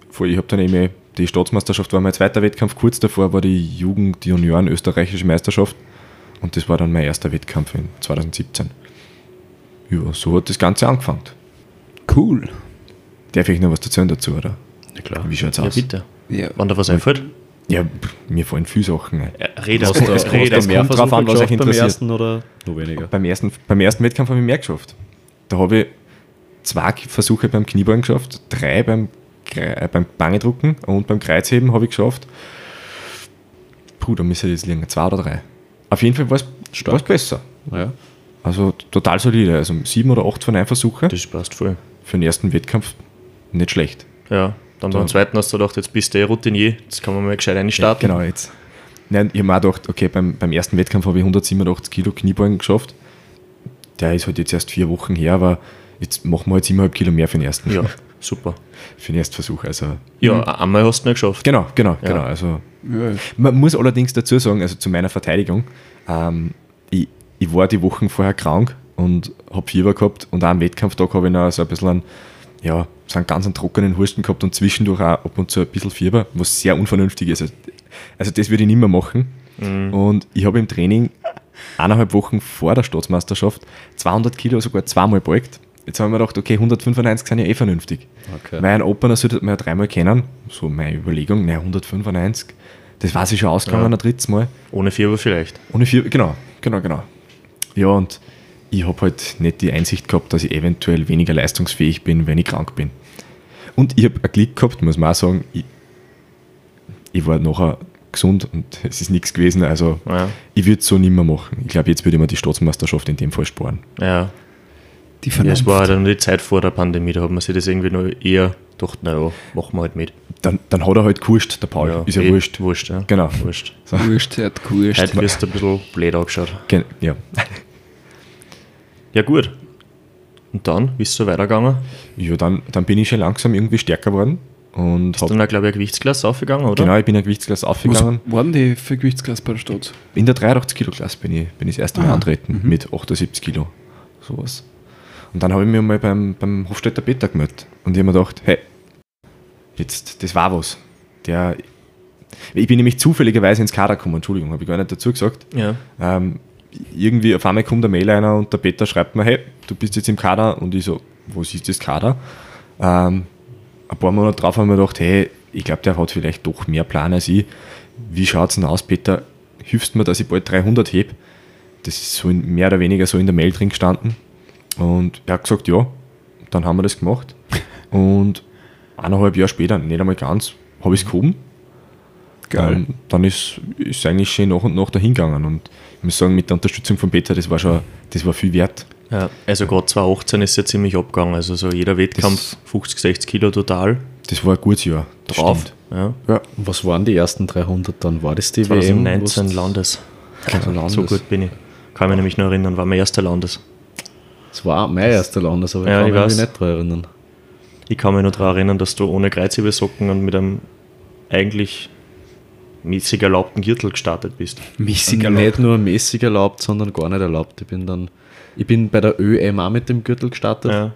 [SPEAKER 5] vor, ich habe dann eben die Staatsmeisterschaft war mein zweiter Wettkampf, kurz davor war die Jugend, die Junioren österreichische Meisterschaft und das war dann mein erster Wettkampf in 2017. Ja, so hat das Ganze angefangen.
[SPEAKER 4] Cool.
[SPEAKER 5] Darf ich noch was erzählen dazu, oder?
[SPEAKER 2] Ja, klar.
[SPEAKER 5] Wie schaut's
[SPEAKER 3] Ja,
[SPEAKER 5] aus?
[SPEAKER 3] bitte.
[SPEAKER 4] Ja.
[SPEAKER 3] Wann da was einfällt,
[SPEAKER 5] Ja, mir fallen viele Sachen ein.
[SPEAKER 3] ja, red
[SPEAKER 2] Hast du,
[SPEAKER 3] aus, aus.
[SPEAKER 2] mehr
[SPEAKER 5] kommt drauf
[SPEAKER 2] Versuche
[SPEAKER 5] an, was euch
[SPEAKER 2] geschafft beim
[SPEAKER 5] interessiert.
[SPEAKER 2] ersten oder nur weniger?
[SPEAKER 5] Beim ersten, beim ersten Wettkampf habe ich mehr geschafft. Da habe ich zwei Versuche beim Kniebeugen geschafft, drei beim, äh, beim Bangedrucken und beim Kreuzheben habe ich geschafft. Puh, da müsste jetzt liegen, zwei oder drei. Auf jeden Fall war es besser.
[SPEAKER 2] Ja.
[SPEAKER 5] Also total solide. Also sieben oder acht von neun Versuche
[SPEAKER 3] Das passt voll.
[SPEAKER 5] für den ersten Wettkampf nicht schlecht.
[SPEAKER 3] Ja, dann beim zweiten hast du gedacht, jetzt bist du eh Routinier, jetzt kann man mal gescheit einstarten.
[SPEAKER 5] Genau, jetzt. Nein, ich habe mir auch gedacht, okay, beim, beim ersten Wettkampf habe ich 187 Kilo Kniebeugen geschafft. Der ist halt jetzt erst vier Wochen her, aber jetzt machen wir halt 7,5 Kilo mehr für den ersten.
[SPEAKER 3] Ja, super.
[SPEAKER 5] Für den Erstversuch. Also,
[SPEAKER 3] Ja, einmal hast du nicht geschafft.
[SPEAKER 5] genau, genau,
[SPEAKER 3] Ja.
[SPEAKER 5] genau. Also,
[SPEAKER 4] Ja.
[SPEAKER 5] man muss allerdings dazu sagen, also zu meiner Verteidigung, ähm, ich, ich war die Wochen vorher krank und habe Fieber gehabt und auch am Wettkampftag habe ich noch so ein bisschen einen, ja, so einen ganz einen trockenen Husten gehabt und zwischendurch auch ab und zu ein bisschen Fieber, was sehr unvernünftig ist. Also, also das würde ich nicht mehr machen. Und ich habe im Training eineinhalb Wochen vor der Staatsmeisterschaft 200 Kilo sogar zweimal beugt. Jetzt haben wir gedacht, okay, 195 sind ja eh vernünftig.
[SPEAKER 2] Okay.
[SPEAKER 5] Weil ein Opener sollte man ja dreimal kennen. So meine Überlegung, naja, 195. Das weiß ich schon ausgegangen
[SPEAKER 3] Ja.
[SPEAKER 5] ein drittes Mal.
[SPEAKER 3] Ohne Fieber vielleicht.
[SPEAKER 5] Ohne vier, genau, genau, genau. Ja, und ich habe halt nicht die Einsicht gehabt, dass ich eventuell weniger leistungsfähig bin, wenn ich krank bin. Und ich habe ein Glück gehabt, muss man auch sagen, ich, ich war nachher gesund und es ist nichts gewesen. Also
[SPEAKER 3] Ja.
[SPEAKER 5] ich würde es so nicht mehr machen. Ich glaube, jetzt würde ich mir die Staatsmeisterschaft in dem Fall sparen.
[SPEAKER 3] Ja,
[SPEAKER 4] Die
[SPEAKER 3] ja
[SPEAKER 4] Vernunft.
[SPEAKER 3] es war dann die Zeit vor der Pandemie, da hat man sich das irgendwie noch eher gedacht, naja, machen wir halt mit.
[SPEAKER 5] Dann, dann hat er halt gewuscht, der Paul. ist ja
[SPEAKER 3] eh,
[SPEAKER 5] wurscht.
[SPEAKER 3] Wurscht, ja.
[SPEAKER 5] Genau.
[SPEAKER 3] Wurscht.
[SPEAKER 4] Wurscht, er hat gewurscht.
[SPEAKER 3] Heute wirst du ein bisschen blöd angeschaut.
[SPEAKER 5] Gen ja.
[SPEAKER 3] Ja, gut. Und dann, wie ist es so weitergegangen?
[SPEAKER 5] ja, dann, dann bin ich schon langsam irgendwie stärker geworden. Und hab,
[SPEAKER 3] dann glaube ich, ein Gewichtsklasse aufgegangen, oder?
[SPEAKER 5] genau, ich bin ein Gewichtsklasse
[SPEAKER 4] Was
[SPEAKER 5] aufgegangen.
[SPEAKER 4] waren die für Gewichtsklasse bei der Stadt?
[SPEAKER 5] In der 83 Kilo Klasse bin ich, bin ich das erste Mal
[SPEAKER 4] Ah,
[SPEAKER 5] antreten mit 78 Kilo. Sowas. Und dann habe ich mir mal beim, beim Hofstädter Peter gemeldet. Und ich habe mir gedacht, hey, jetzt, das war was. Der, ich bin nämlich zufälligerweise ins Kader gekommen, Entschuldigung, habe ich gar nicht dazu gesagt.
[SPEAKER 3] Ja.
[SPEAKER 5] Ähm, irgendwie auf einmal kommt der Mail einer und der Peter schreibt mir, hey, du bist jetzt im Kader. Und ich so, was ist das Kader? Ähm, ein paar Monate drauf haben wir gedacht, hey, ich glaube, der hat vielleicht doch mehr Plan als ich. Wie schaut es denn aus, Peter? Hilfst mir, dass ich bald 300 heb? Das ist so in, mehr oder weniger so in der Mail drin gestanden. Und er hat gesagt, ja, dann haben wir das gemacht. Und eineinhalb Jahre später, nicht einmal ganz, habe ich es gehoben.
[SPEAKER 4] Geil.
[SPEAKER 5] Ähm, dann ist es eigentlich schön nach und nach dahin gegangen. Und ich muss sagen, mit der Unterstützung von Peter, das war schon, das war viel wert.
[SPEAKER 3] ja. Also gerade 2018 ist ja ziemlich abgegangen. Also so jeder Wettkampf 50, 60 Kilo total
[SPEAKER 5] Das war ein gutes Jahr. Das
[SPEAKER 3] drauf.
[SPEAKER 5] stimmt.
[SPEAKER 3] Ja.
[SPEAKER 5] Ja,
[SPEAKER 2] Was waren die ersten 300 dann? War das die
[SPEAKER 3] 2019
[SPEAKER 2] WM?
[SPEAKER 3] Landes.
[SPEAKER 2] Also Landes.
[SPEAKER 3] So gut bin ich. Kann mich nämlich noch erinnern, war mein erster Landes.
[SPEAKER 2] Das war mein erster Landes, aber
[SPEAKER 3] Ja,
[SPEAKER 2] ich
[SPEAKER 3] ich
[SPEAKER 2] kann mich
[SPEAKER 3] weiß.
[SPEAKER 2] nicht daran erinnern.
[SPEAKER 3] Ich kann mich noch daran erinnern, dass du ohne Kreuzhebesocken und mit einem eigentlich mäßig erlaubten Gürtel gestartet bist.
[SPEAKER 4] Mäßiger
[SPEAKER 2] Nicht nur mäßig erlaubt, sondern gar nicht erlaubt. Ich bin dann, ich bin bei der ÖM auch mit dem Gürtel gestartet,
[SPEAKER 3] Ja.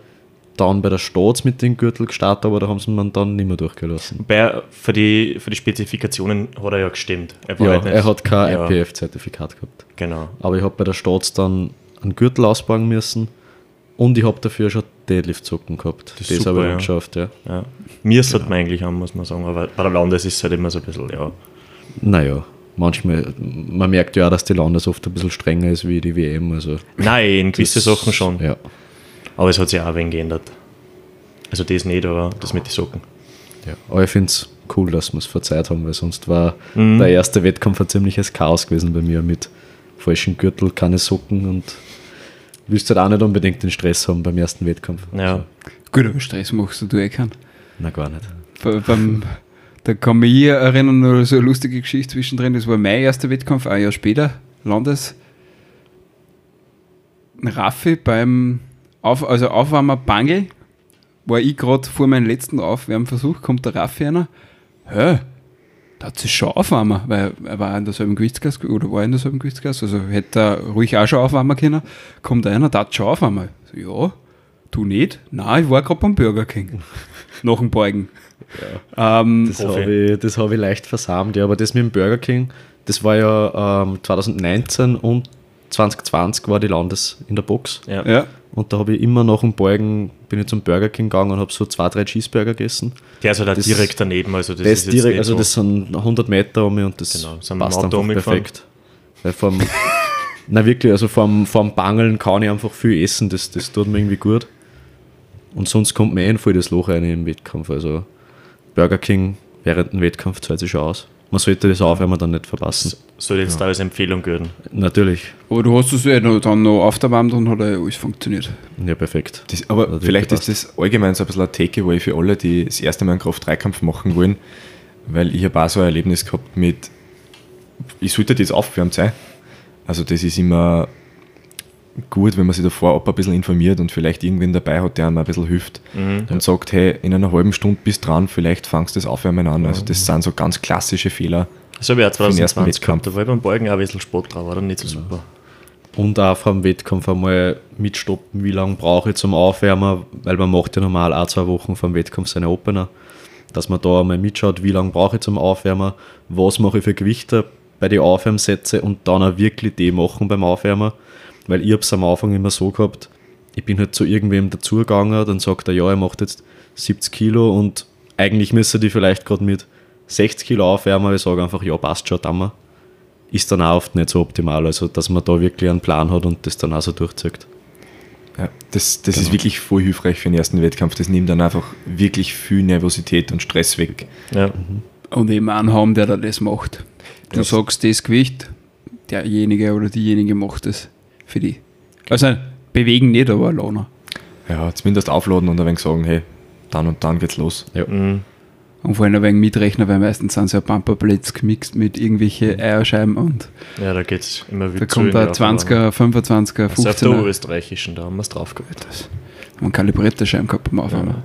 [SPEAKER 2] dann bei der Staats mit dem Gürtel gestartet, aber da haben sie man dann nicht mehr durchgelassen.
[SPEAKER 3] Bei, für, die, für die Spezifikationen hat er ja gestimmt. Er war
[SPEAKER 2] Ja,
[SPEAKER 3] halt
[SPEAKER 2] er hat kein
[SPEAKER 3] ja,
[SPEAKER 2] IPF-Zertifikat gehabt.
[SPEAKER 3] Genau.
[SPEAKER 2] Aber ich habe bei der Staats dann einen Gürtel ausbauen müssen und ich habe dafür schon Deadlift-Zocken gehabt.
[SPEAKER 3] Das
[SPEAKER 2] Das,
[SPEAKER 3] ist
[SPEAKER 2] habe ich
[SPEAKER 3] ja.
[SPEAKER 2] geschafft, ja.
[SPEAKER 3] Ja. Mir sollte man eigentlich haben, muss man sagen. Aber bei der Landes ist es halt immer so ein bisschen, ja.
[SPEAKER 2] Naja, manchmal, man merkt ja auch, dass die Landes oft ein bisschen strenger ist wie die WM. Also
[SPEAKER 3] Nein, in gewisse
[SPEAKER 2] das-
[SPEAKER 3] Sachen schon.
[SPEAKER 2] Ja.
[SPEAKER 3] Aber es hat sich auch ein wenig geändert. Also das nicht, aber das mit den Socken.
[SPEAKER 2] Ja, aber ich finde es cool, dass wir es verzeiht haben, weil sonst war
[SPEAKER 3] Mhm.
[SPEAKER 2] der erste Wettkampf ein ziemliches Chaos gewesen bei mir mit falschen Gürtel, keine Socken und willst halt auch nicht unbedingt den Stress haben beim ersten Wettkampf.
[SPEAKER 3] Ja.
[SPEAKER 4] Gut, aber Stress machst du eh keinen.
[SPEAKER 2] Na, gar nicht.
[SPEAKER 4] Bei- beim, da kann mich ich erinnern, noch so eine lustige Geschichte zwischendrin. Das war mein erster Wettkampf, ein Jahr später, Landes. Raffi beim Auf, also Aufwärmer Bangel, war ich gerade vor meinem letzten Aufwärmversuch, kommt der Raffi einer. Hä? Da hat sich schon aufwärmen, weil er war in derselben Gewichtsklasse oder war in derselben Gewichtsklasse, also hätte er ruhig auch schon aufwärmen können. Kommt einer, der hat schon aufwärmen. So, ja, du nicht? Nein, ich war gerade beim Burger King. Nach dem Beugen. Ähm,
[SPEAKER 2] Das habe ich, das hab ich leicht versammelt, ja, aber das mit dem Burger King, das war ja ähm, 2019 und 2020 war die Landes in der Box.
[SPEAKER 3] Ja.
[SPEAKER 4] ja,
[SPEAKER 2] Und da habe ich immer nach dem Beugen, bin ich zum Burger King gegangen und habe so zwei, drei Cheeseburger gegessen.
[SPEAKER 3] Der ist halt auch
[SPEAKER 2] Das-
[SPEAKER 3] direkt daneben. Also das,
[SPEAKER 2] Das,
[SPEAKER 3] ist
[SPEAKER 2] ist
[SPEAKER 3] jetzt
[SPEAKER 2] direkt,
[SPEAKER 3] nicht
[SPEAKER 2] also
[SPEAKER 3] so.
[SPEAKER 2] das sind 100 Meter um mich und das
[SPEAKER 3] Genau, sind
[SPEAKER 2] passt einfach
[SPEAKER 3] umgefahren?
[SPEAKER 2] perfekt. Weil vom, na wirklich, also vom, vom Bangeln kann ich einfach viel essen, das, das tut mir irgendwie gut. Und sonst kommt mir eh voll das Loch rein im Wettkampf. Also Burger King während dem Wettkampf zahlt sich schon aus. Man sollte das Aufwärmen dann nicht verpassen.
[SPEAKER 3] soll jetzt da als Empfehlung gelten.
[SPEAKER 2] Natürlich.
[SPEAKER 4] aber du hast es ja noch, dann noch aufgewärmt und hat ja alles funktioniert.
[SPEAKER 2] Ja, perfekt.
[SPEAKER 5] Das, aber
[SPEAKER 2] Hat
[SPEAKER 5] vielleicht
[SPEAKER 2] gepasst.
[SPEAKER 5] ist das allgemein so ein bisschen ein Takeaway für alle, die das erste Mal einen Kraft-3-Kampf machen wollen, weil ich habe auch so ein Erlebnis gehabt mit, ich sollte jetzt aufgewärmt sein. Also das ist immer gut, wenn man sich davor ab ein bisschen informiert und vielleicht irgendwen dabei hat, der einem ein bisschen hilft und sagt, hey, in einer halben Stunde bist dran, vielleicht fangst du das Aufwärmen an. Also das sind so ganz klassische Fehler.
[SPEAKER 3] Das habe ich auch
[SPEAKER 5] den ersten
[SPEAKER 3] 2020 gehabt.
[SPEAKER 5] Wettkampf.
[SPEAKER 3] Da war ich beim Beugen auch ein bisschen Sport drauf, war dann nicht so super.
[SPEAKER 2] Und auch vom Wettkampf einmal mitstoppen, wie lange brauche ich zum Aufwärmen, weil man macht ja normal auch zwei Wochen vom Wettkampf seine Opener, dass man da einmal mitschaut, wie lange brauche ich zum Aufwärmen, was mache ich für Gewichte bei den Aufwärmsätzen und dann auch wirklich die machen beim Aufwärmen, weil ich habe es am Anfang immer so gehabt, ich bin halt zu irgendwem dazugegangen, dann sagt er, ja, er macht jetzt 70 Kilo und eigentlich müsste die vielleicht gerade mit 60 Kilo aufwärmen, aber ich sage einfach, ja, passt schon, dann mal ist dann auch oft nicht so optimal. Also, dass man da wirklich einen Plan hat und das dann auch so durchzieht.
[SPEAKER 5] Ja, das das ist
[SPEAKER 2] Genau.
[SPEAKER 5] wirklich voll hilfreich für den ersten Wettkampf. Das nimmt dann einfach wirklich viel Nervosität und Stress weg.
[SPEAKER 3] Ja.
[SPEAKER 4] Und eben einen haben, der da das macht. Du
[SPEAKER 5] Ja.
[SPEAKER 4] sagst das Gewicht, derjenige oder diejenige macht das für dich. Also bewegen nicht, aber lernen.
[SPEAKER 5] Ja, zumindest aufladen und ein wenig sagen, hey, dann und dann geht's los.
[SPEAKER 3] Mhm.
[SPEAKER 4] Und vor allem ein wenig mitrechnen, weil meistens sind so ein Bumperblitz gemixt mit irgendwelchen Eierscheiben und
[SPEAKER 3] ja, da geht es immer wieder
[SPEAKER 4] da kommt ein 20er, 25er,
[SPEAKER 3] Also auf der
[SPEAKER 4] 15er.
[SPEAKER 3] österreichischen, da haben wir es drauf gehabt.
[SPEAKER 4] Das, man kalibrierte Scheiben gehabt Anfang.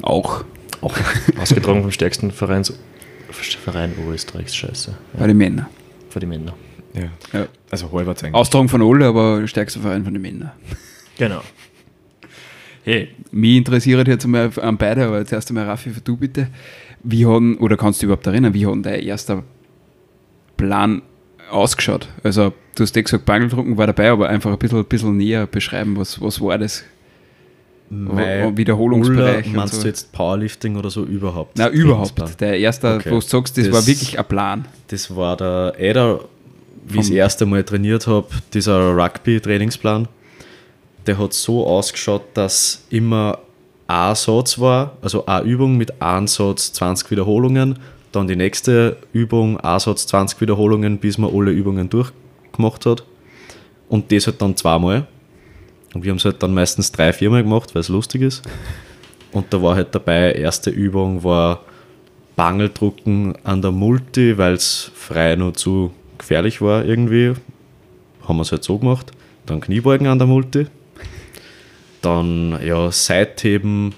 [SPEAKER 4] Auch
[SPEAKER 3] Auch ausgetragen vom stärksten Vereins, Verein Oberösterreichs, scheiße.
[SPEAKER 4] bei den Männern.
[SPEAKER 3] Für die Männer.
[SPEAKER 5] Ja.
[SPEAKER 4] Ja.
[SPEAKER 5] Also halbwegs eigentlich.
[SPEAKER 4] Austragung von alle, aber stärkster Verein von den Männern.
[SPEAKER 3] Genau. Hey,
[SPEAKER 4] Mich interessiert jetzt einmal an beide, aber zuerst einmal Raffi, du bitte. Wie haben, oder kannst du überhaupt erinnern, wie hat dein erster Plan ausgeschaut? Also, du hast ja gesagt, Bangeldrucken war dabei, aber einfach ein bisschen, bisschen näher beschreiben, was, was war das?
[SPEAKER 2] Mein
[SPEAKER 4] Wiederholungsbereich und
[SPEAKER 2] meinst
[SPEAKER 4] so.
[SPEAKER 2] du jetzt Powerlifting oder so überhaupt?
[SPEAKER 4] Na, überhaupt. Der erste,
[SPEAKER 2] Okay.
[SPEAKER 4] wo du sagst, das,
[SPEAKER 2] Das-
[SPEAKER 4] war wirklich ein Plan.
[SPEAKER 2] Das war der Eder, wie ich das erste Mal trainiert habe, dieser Rugby-Trainingsplan. Der hat so ausgeschaut, dass immer ein Satz war, also eine Übung mit einem Satz 20 Wiederholungen, dann die nächste Übung, ein Satz 20 Wiederholungen, bis man alle Übungen durchgemacht hat. Und das halt dann zweimal. Und wir haben es halt dann meistens drei, viermal gemacht, weil es lustig ist. Und da war halt dabei, erste Übung war Bangeldrucken an der Multi, weil es frei noch zu gefährlich war irgendwie. Haben wir es halt so gemacht. Dann Kniebeugen an der Multi. Dann ja, Seitheben,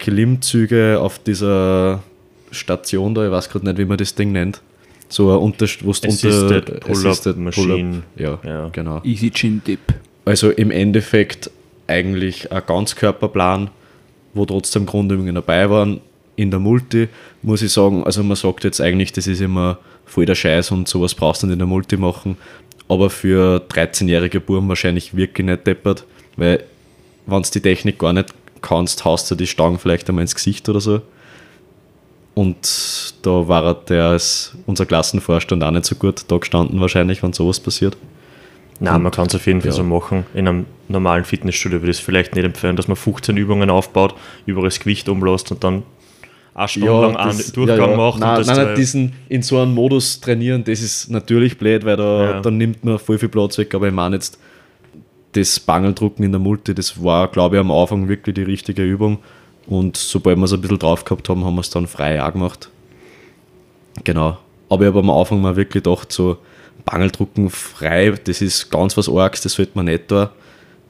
[SPEAKER 2] Klimmzüge auf dieser Station da, ich weiß gerade nicht, wie man das Ding nennt. So ein unter, wo du
[SPEAKER 3] Assisted
[SPEAKER 2] unter
[SPEAKER 3] Pull-up Machine.
[SPEAKER 2] Ja,
[SPEAKER 3] Ja.
[SPEAKER 2] genau.
[SPEAKER 4] Easy Chin Dip.
[SPEAKER 2] Also im Endeffekt eigentlich ein Ganzkörperplan, wo trotzdem Grundübungen dabei waren. In der Multi muss ich sagen, also man sagt jetzt eigentlich, das ist immer voll der Scheiß und sowas brauchst du nicht in der Multi machen. Aber für 13-jährige Buben wahrscheinlich wirklich nicht deppert, weil wenn du die Technik gar nicht kannst, haust du die Stangen vielleicht einmal ins Gesicht oder so. Und da war der als unser Klassenvorstand auch nicht so gut da gestanden wahrscheinlich, wenn sowas passiert.
[SPEAKER 3] Nein, man kann es auf jeden Fall
[SPEAKER 2] ja.
[SPEAKER 3] so machen. In einem normalen Fitnessstudio würde ich es vielleicht nicht empfehlen, dass man 15 Übungen aufbaut, über das Gewicht umlässt und dann eine Stunde lang einen Durchgang macht.
[SPEAKER 2] Nein,
[SPEAKER 3] das
[SPEAKER 2] nein, nein, diesen in so einem Modus trainieren, das ist natürlich blöd, weil da
[SPEAKER 3] Ja.
[SPEAKER 2] dann nimmt man voll viel Platz weg, aber ich meine jetzt das Bangeldrucken in der Multi, das war, glaube ich, am Anfang wirklich die richtige Übung und sobald wir es ein bisschen drauf gehabt haben, haben wir es dann frei auch gemacht. Genau. Aber ich habe am Anfang mal wirklich gedacht, so Bangeldrucken frei, das ist ganz was Arges, das sollte man nicht da,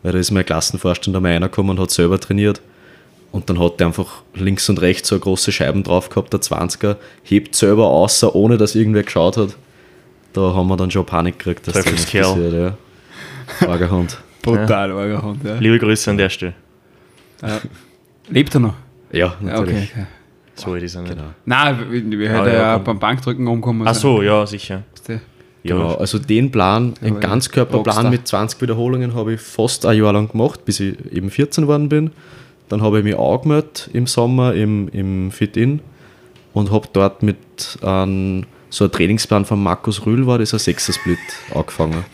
[SPEAKER 2] weil da ist mein Klassenvorstand einmal reingekommen und hat selber trainiert. Und dann hat der einfach links und rechts so eine große Scheiben drauf gehabt, der 20er, hebt selber außer, ohne dass irgendwer geschaut hat. Da haben wir dann schon Panik gekriegt, dass das passiert, ja. Arger Hund.
[SPEAKER 4] Brutal, ja. Hand, ja.
[SPEAKER 3] Liebe Grüße an der Stelle.
[SPEAKER 4] ja. Lebt er noch?
[SPEAKER 2] Ja,
[SPEAKER 4] Ja,
[SPEAKER 2] natürlich.
[SPEAKER 4] okay, okay.
[SPEAKER 3] So ist es auch nicht.
[SPEAKER 2] Genau.
[SPEAKER 4] Nein, wir, wir
[SPEAKER 3] Ah,
[SPEAKER 4] hätten
[SPEAKER 3] ja,
[SPEAKER 4] ja, beim Bankdrücken umkommen.
[SPEAKER 3] Ach so, ja, sicher.
[SPEAKER 4] Ja.
[SPEAKER 2] Genau, also den Plan, einen Ganzkörperplan
[SPEAKER 4] Rockstar.
[SPEAKER 2] mit 20 Wiederholungen habe ich fast ein Jahr lang gemacht, bis ich eben 14 geworden bin. Dann habe ich mich angemeldet im Sommer im, im Fit-In und habe dort mit einem, so einem Trainingsplan von Markus Rühl war das ein Sechser-Split angefangen.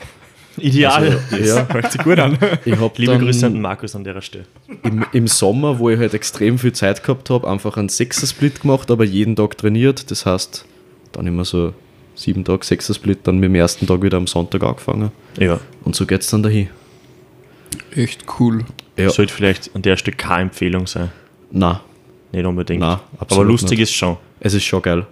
[SPEAKER 3] Ideal.
[SPEAKER 2] Also, ja.
[SPEAKER 3] Hört sich gut an.
[SPEAKER 2] Ich habe
[SPEAKER 3] Liebe
[SPEAKER 2] dann
[SPEAKER 3] Grüße an Markus an der Stelle.
[SPEAKER 2] im, im Sommer, wo ich halt extrem viel Zeit gehabt habe, einfach einen Sechser-Split gemacht, aber jeden Tag trainiert. Das heißt, dann immer so sieben Tage Sechser-Split, dann mit dem ersten Tag wieder am Sonntag angefangen.
[SPEAKER 3] Ja.
[SPEAKER 2] Und so geht es dann dahin.
[SPEAKER 4] Echt cool.
[SPEAKER 2] Ja.
[SPEAKER 3] Sollte vielleicht an der Stelle keine Empfehlung sein.
[SPEAKER 2] Na,
[SPEAKER 3] Nicht unbedingt.
[SPEAKER 2] Nein,
[SPEAKER 3] Aber lustig
[SPEAKER 2] nicht.
[SPEAKER 3] ist schon.
[SPEAKER 2] es ist schon geil,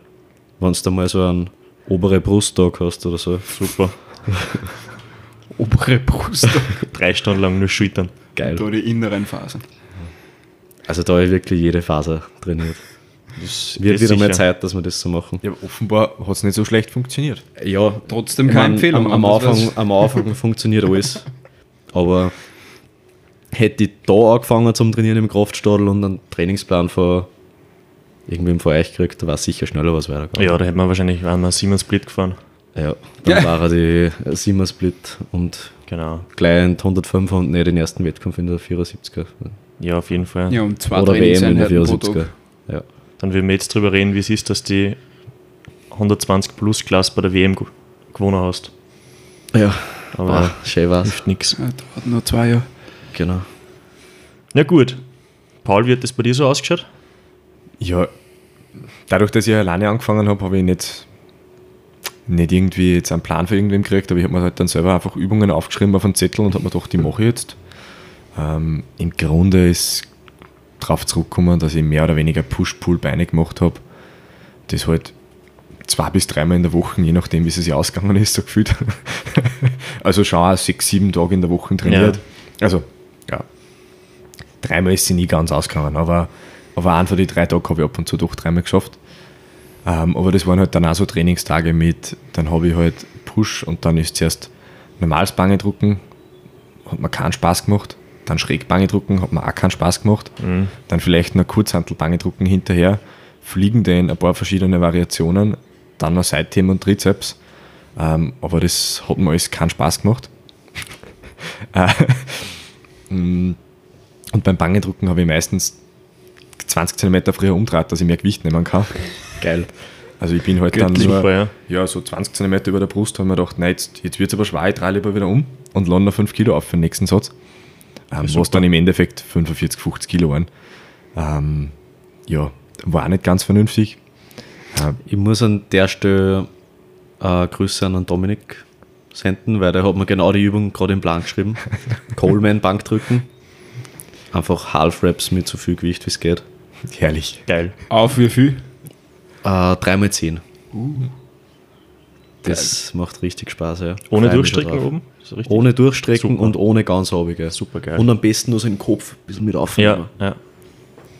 [SPEAKER 2] wenn du da mal so einen obere Brusttag hast oder so.
[SPEAKER 3] Super.
[SPEAKER 4] Obere Brust.
[SPEAKER 3] Drei Stunden lang nur Schultern.
[SPEAKER 2] Geil.
[SPEAKER 4] da die inneren Fasern.
[SPEAKER 2] Also da habe ich wirklich jede Faser trainiert.
[SPEAKER 3] Das
[SPEAKER 2] Wird
[SPEAKER 3] ist
[SPEAKER 2] wieder mal
[SPEAKER 3] sicher.
[SPEAKER 2] Zeit, dass wir das so machen.
[SPEAKER 5] Ja, offenbar hat es nicht so schlecht funktioniert.
[SPEAKER 2] Ja,
[SPEAKER 4] Trotzdem
[SPEAKER 2] ich
[SPEAKER 4] keine
[SPEAKER 2] mein,
[SPEAKER 4] Empfehlung.
[SPEAKER 2] Am, am, Anfang, am Anfang funktioniert alles. Aber hätte ich da angefangen zum Trainieren im Kraftstadel und einen Trainingsplan von irgendwem von euch gekriegt, da war sicher schneller was weitergegangen.
[SPEAKER 3] Ja, da hätten wir wahrscheinlich einmal Siemens Split gefahren.
[SPEAKER 2] Ja, dann
[SPEAKER 4] Ja.
[SPEAKER 2] war er die 7er Split und
[SPEAKER 3] Genau.
[SPEAKER 2] gleich in die 105 und nicht den ersten Wettkampf in der 74er.
[SPEAKER 3] Ja, auf jeden Fall.
[SPEAKER 4] Ja, um zwei
[SPEAKER 2] Oder WM in der
[SPEAKER 4] Trainingseinheiten pro
[SPEAKER 2] 74er.
[SPEAKER 4] Tag.
[SPEAKER 2] Ja.
[SPEAKER 3] Dann werden wir jetzt drüber reden, wie es ist, dass die 120 Plus Klasse bei der WM ge- gewonnen hast.
[SPEAKER 2] ja,
[SPEAKER 3] Aber
[SPEAKER 2] Boah, schön war's.
[SPEAKER 3] hilft nichts.
[SPEAKER 4] Ja, dauert nur zwei Jahre.
[SPEAKER 2] Genau.
[SPEAKER 3] Na gut. Paul, wie hat das bei dir so ausgeschaut?
[SPEAKER 5] Ja, dadurch, dass ich alleine angefangen habe, habe ich nicht, nicht irgendwie jetzt einen Plan für irgendwem gekriegt, aber ich habe mir halt dann selber einfach Übungen aufgeschrieben auf einen Zettel und habe mir gedacht, die mache ich jetzt. Ähm, Im Grunde ist darauf zurückgekommen, dass ich mehr oder weniger Push-Pull-Beine gemacht habe. Das halt zwei bis dreimal in der Woche, je nachdem, wie es sich ausgegangen ist, so gefühlt. also schon auch sechs, sieben Tage in der Woche trainiert. Also, ja, dreimal ist sie nie ganz ausgegangen, aber, aber einen von den drei Tagen habe ich ab und zu doch dreimal geschafft. Ähm, aber das waren halt dann auch so Trainingstage mit, dann habe ich halt Push und dann ist zuerst normales Bange drucken, hat mir keinen Spaß gemacht. Dann schräg Bange drucken, hat mir auch keinen Spaß gemacht. Dann vielleicht noch Kurzhantel Bange drucken hinterher, fliegende in ein paar verschiedene Variationen, dann noch Seitheben und Trizeps. Ähm, aber das hat mir alles keinen Spaß gemacht. Und beim Bangendrucken habe ich meistens 20 cm früher umdraht, dass ich mehr Gewicht nehmen kann. Geil. Also ich bin halt dann nur,
[SPEAKER 3] Super, ja.
[SPEAKER 5] ja. so 20 cm über der Brust, habe ich mir gedacht, nein, jetzt, jetzt wird es aber schwer, ich drehe lieber wieder um und lande noch 5 Kilo auf für den nächsten Satz. Ähm, was dann im Endeffekt 45, 50 Kilo waren. Ähm, ja, war auch nicht ganz vernünftig. Ähm,
[SPEAKER 2] Ich muss an der Stelle äh, Grüße an Dominik senden, weil der hat mir genau die Übung gerade im Plan geschrieben. Coleman Bank drücken. Einfach Half Reps mit so viel Gewicht wie es geht.
[SPEAKER 5] herrlich.
[SPEAKER 3] Geil.
[SPEAKER 4] Auf wie viel?
[SPEAKER 2] Äh, 3x10. Das macht richtig Spaß, ja.
[SPEAKER 3] Ohne
[SPEAKER 2] Freu
[SPEAKER 3] Durchstrecken oben?
[SPEAKER 2] Ohne Durchstrecken
[SPEAKER 3] Super.
[SPEAKER 2] und ohne ganz obige.
[SPEAKER 3] Super geil.
[SPEAKER 2] Und am besten nur so den Kopf ein bisschen mit aufnehmen.
[SPEAKER 3] Ja, ja.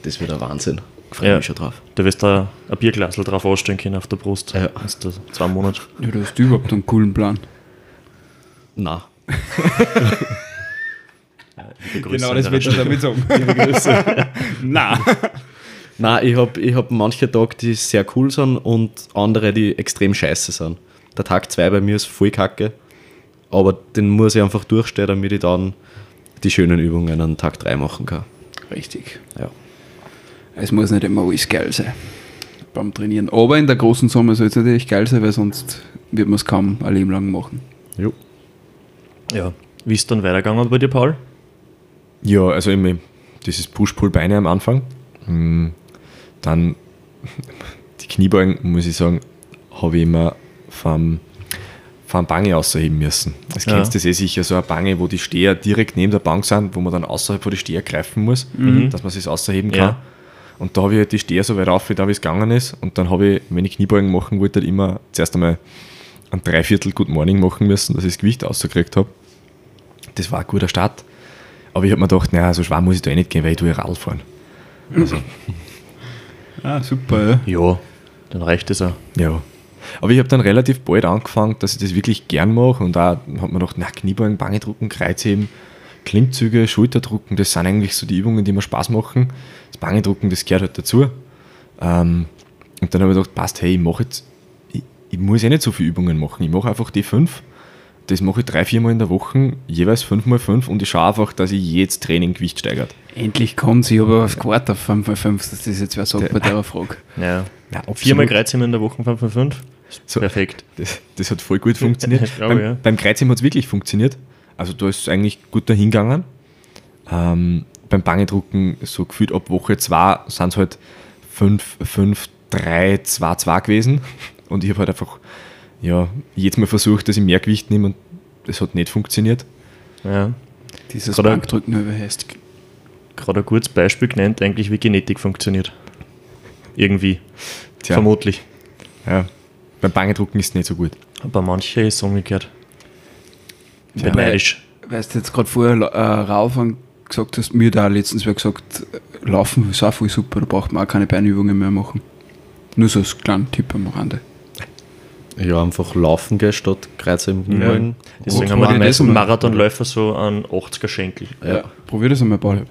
[SPEAKER 2] Das wird ein Wahnsinn. Ich freue
[SPEAKER 3] Ja.
[SPEAKER 2] mich schon drauf.
[SPEAKER 3] Da wirst du ein Bierglasel drauf ausstellen können auf der Brust.
[SPEAKER 2] Ja.
[SPEAKER 3] Hast du zwei Monate.
[SPEAKER 4] Ja, du hast überhaupt einen coolen Plan.
[SPEAKER 2] Na,
[SPEAKER 4] Genau, das willst du damit sagen. Nein.
[SPEAKER 2] Nein, ich habe ich hab manche Tage, die sehr cool sind und andere, die extrem scheiße sind. Der Tag 2 bei mir ist voll kacke, aber den muss ich einfach durchstehen, damit ich dann die schönen Übungen an Tag 3 machen kann.
[SPEAKER 4] Richtig.
[SPEAKER 2] Ja.
[SPEAKER 4] Es muss nicht immer alles geil sein beim Trainieren. Aber in der großen Summe soll es natürlich geil sein, weil sonst wird man es kaum ein Leben lang machen.
[SPEAKER 2] Jo.
[SPEAKER 3] Ja. Wie ist dann weitergegangen bei dir, Paul?
[SPEAKER 5] Ja, also immer dieses Push-Pull-Beine am Anfang. Mm, Dann die Kniebeugen, muss ich sagen, habe ich immer vom, vom Bange ausheben müssen. Das
[SPEAKER 3] Ja.
[SPEAKER 5] kennst du eh sicher, so eine Bange, wo die Steher direkt neben der Bank sind, wo man dann außerhalb von die Steher greifen muss, dass man es ausheben kann.
[SPEAKER 3] Ja.
[SPEAKER 5] Und da habe ich halt die Steher so weit auf, wie da wie es gegangen ist. Und dann habe ich, wenn ich Kniebeugen machen wollte, halt immer zuerst einmal ein Dreiviertel Good Morning machen müssen, dass ich das Gewicht ausgekriegt habe. Das war ein guter Start. Aber ich habe mir gedacht, naja, so schwer muss ich da eh nicht gehen, weil ich tue ja Radl fahren.
[SPEAKER 4] Ah, super, ja.
[SPEAKER 3] Ja. Dann reicht es auch.
[SPEAKER 5] Ja. Aber ich habe dann relativ bald angefangen, dass ich das wirklich gern mache und da hat man gedacht, na, Kniebeugen, Bange drucken, Kreuzheben, Klimmzüge, Schulterdrucken, das sind eigentlich so die Übungen, die mir Spaß machen. Das Bange drucken, das gehört halt dazu. Ähm, und dann habe ich gedacht, passt, hey, ich mache jetzt, ich, ich muss eh nicht so viele Übungen machen, ich mache einfach die fünf. Das mache ich drei, viermal in der Woche, jeweils fünf mal fünf und ich schaue einfach, dass ich jedes Training Gewicht steigert.
[SPEAKER 4] Endlich kann sie aber auf Quarter 5 x 5, das ist jetzt wer sagt bei der Frage.
[SPEAKER 3] Ja.
[SPEAKER 5] Ja.
[SPEAKER 3] Viermal Kreuzheben in der Woche 5 von 5.
[SPEAKER 5] So.
[SPEAKER 3] Perfekt.
[SPEAKER 5] Das, das hat voll gut funktioniert.
[SPEAKER 3] Ich glaube,
[SPEAKER 5] beim,
[SPEAKER 3] ja.
[SPEAKER 5] beim Kreuzheben hat es wirklich funktioniert. Also da ist es eigentlich gut dahingegangen. Ähm, beim Bangedrucken, so gefühlt ab Woche 2 sind es halt 5, 5, 3, 2, 2 gewesen. Und ich habe halt einfach ja, jedes Mal versucht, dass ich mehr Gewicht nehme und das hat nicht funktioniert.
[SPEAKER 3] Ja.
[SPEAKER 4] Dieses
[SPEAKER 3] Gerade-
[SPEAKER 4] Bankdrücken überheißt.
[SPEAKER 3] Gerade ein gutes Beispiel genannt, eigentlich wie Genetik funktioniert. Irgendwie.
[SPEAKER 5] Tja.
[SPEAKER 3] Vermutlich.
[SPEAKER 5] Ja. Beim Bangedrucken ist es nicht so gut.
[SPEAKER 3] Bei manchen ist es umgekehrt.
[SPEAKER 4] Ja.
[SPEAKER 3] Neidisch.
[SPEAKER 4] Weißt du jetzt gerade vorher äh, rauf und gesagt hast, mir da letztens wer gesagt, äh, Laufen ist auch voll super, da braucht man auch keine Beinübungen mehr machen. Nur so als kleiner Tipp am Rande.
[SPEAKER 2] Ja, einfach laufen gehen statt Kreuze im Kniebeugen.
[SPEAKER 3] Deswegen
[SPEAKER 4] Und
[SPEAKER 3] haben wir die meisten? Marathonläufer so einen 80er Schenkel.
[SPEAKER 4] Ja. Probier das einmal, Paul.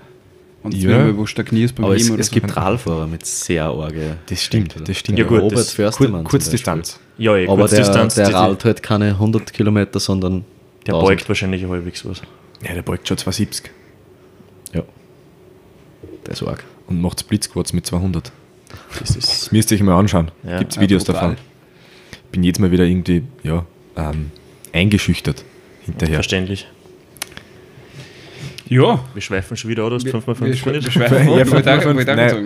[SPEAKER 4] Und
[SPEAKER 5] Ja.
[SPEAKER 4] ja. wo stagniert beim
[SPEAKER 2] Aber es, es
[SPEAKER 4] so.
[SPEAKER 2] gibt Radfahrer mit sehr arge.
[SPEAKER 5] Das stimmt, das stimmt.
[SPEAKER 3] Ja, gut,
[SPEAKER 2] Robert
[SPEAKER 3] das-
[SPEAKER 2] Förstermann.
[SPEAKER 5] Kur Kurzdistanz.
[SPEAKER 3] Ja, eh,
[SPEAKER 2] Beispiel. Aber der,
[SPEAKER 3] Kurzdistanz,
[SPEAKER 2] der
[SPEAKER 3] die-
[SPEAKER 2] rallt halt keine 100 Kilometer, sondern
[SPEAKER 3] der
[SPEAKER 2] 1000.
[SPEAKER 3] beugt wahrscheinlich halbwegs was.
[SPEAKER 5] Ja, der beugt schon 270
[SPEAKER 2] Ja. Der ist arg.
[SPEAKER 5] und macht Splitsquats mit 200.
[SPEAKER 3] Das ist
[SPEAKER 5] Das müsst ihr euch mal anschauen.
[SPEAKER 3] Ja,
[SPEAKER 5] Gibt es
[SPEAKER 4] ja,
[SPEAKER 5] Videos davon. Bin jedes Mal wieder irgendwie ja, ähm, eingeschüchtert hinterher.
[SPEAKER 3] Verständlich.
[SPEAKER 4] Ja,
[SPEAKER 3] Wir schweifen schon wieder, oder? Das
[SPEAKER 4] wir,
[SPEAKER 3] 5x5
[SPEAKER 4] wir,
[SPEAKER 3] trainiert?
[SPEAKER 4] wir schweifen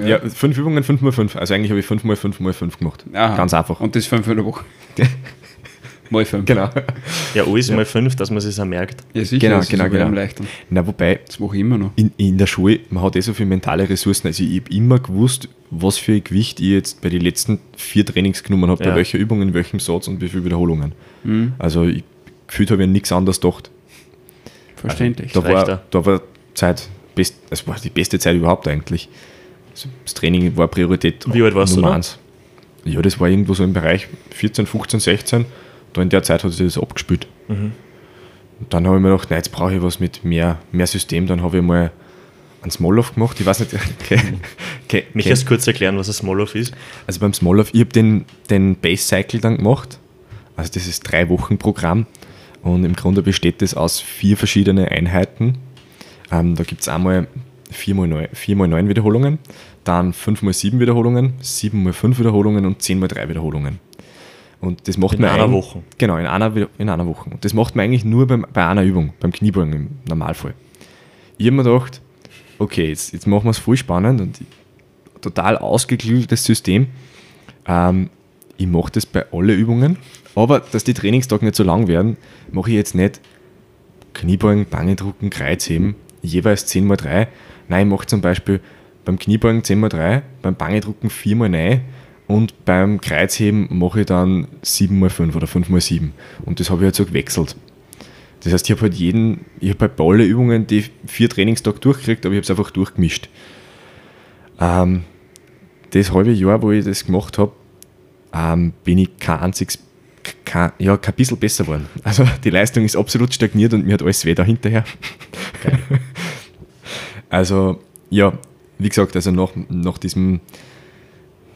[SPEAKER 5] Ja, fünf Übungen, 5x5. Also eigentlich habe ich 5x5x5 gemacht.
[SPEAKER 4] Aha.
[SPEAKER 5] Ganz einfach.
[SPEAKER 4] Und das fünf in der Woche. Mal fünf.
[SPEAKER 5] Genau.
[SPEAKER 3] Ja, alles mal 5, dass man sich auch merkt.
[SPEAKER 4] Ja, sicher,
[SPEAKER 5] Genau,
[SPEAKER 4] das
[SPEAKER 5] genau, genau.
[SPEAKER 4] am leichten.
[SPEAKER 5] Na, wobei,
[SPEAKER 4] Das mache ich immer noch.
[SPEAKER 5] in, in der Schule, man hat eh so viele mentale Ressourcen. Also ich habe immer gewusst, was für ein Gewicht ich jetzt bei den letzten vier Trainings genommen habe,
[SPEAKER 3] Ja.
[SPEAKER 5] bei welcher Übung, in welchem Satz und wie viele Wiederholungen. Also ich, gefühlt habe ich an nichts anderes gedacht.
[SPEAKER 4] Verständlich.
[SPEAKER 5] Da
[SPEAKER 3] reicht
[SPEAKER 5] war, da war Zeit, best, das war die beste Zeit überhaupt eigentlich. Also das Training war Priorität
[SPEAKER 3] Wie alt warst du
[SPEAKER 5] Nummer
[SPEAKER 3] da?
[SPEAKER 5] eins. Ja, das war irgendwo so im Bereich 14, 15, 16. Da in der Zeit hat sich das abgespielt.
[SPEAKER 3] Mhm.
[SPEAKER 5] Und dann habe ich mir gedacht, nein, jetzt brauche ich was mit mehr, mehr System. Dann habe ich mal einen Small-Off gemacht. Ich weiß nicht, okay, okay,
[SPEAKER 3] Mich erst kurz erklären, was ein Small-Off ist.
[SPEAKER 5] also beim Small-Off, ich habe den, den Base Cycle dann gemacht. Also das ist drei Wochen Programm. Und im Grunde besteht das aus vier verschiedenen Einheiten. Ähm, da gibt es einmal 4x9, 4x9 Wiederholungen, dann 5x7 Wiederholungen, 7x5 Wiederholungen und 10x3 Wiederholungen. Und das macht
[SPEAKER 3] In
[SPEAKER 5] man
[SPEAKER 3] einer Woche.
[SPEAKER 5] Genau, in einer, in einer Woche. Und das macht man eigentlich nur beim, bei einer Übung, beim Kniebeugen im Normalfall. Ich habe mir gedacht, okay, jetzt, jetzt machen wir es voll spannend und total ausgeklügeltes System. Ähm, ich mache das bei allen Übungen, aber dass die Trainingstage nicht so lang werden, mache ich jetzt nicht Kniebeugen, Bangedrucken, Kreuzheben, jeweils 10x3. Nein, ich mache zum Beispiel beim Kniebeugen 10x3, beim Bangedrucken 4x9 und beim Kreuzheben mache ich dann 7x5 oder 5x7. Und das habe ich halt so gewechselt. Das heißt, ich habe halt jeden, ich habe halt bei allen Übungen die vier Trainingstage durchgekriegt, aber ich habe es einfach durchgemischt. Ähm, das halbe Jahr, wo ich das gemacht habe, ähm, bin ich kein einziges, kein, ja, kein bisschen besser geworden. Also die Leistung ist absolut stagniert und mir hat alles weh da hinterher. also, ja, wie gesagt, also nach, nach diesem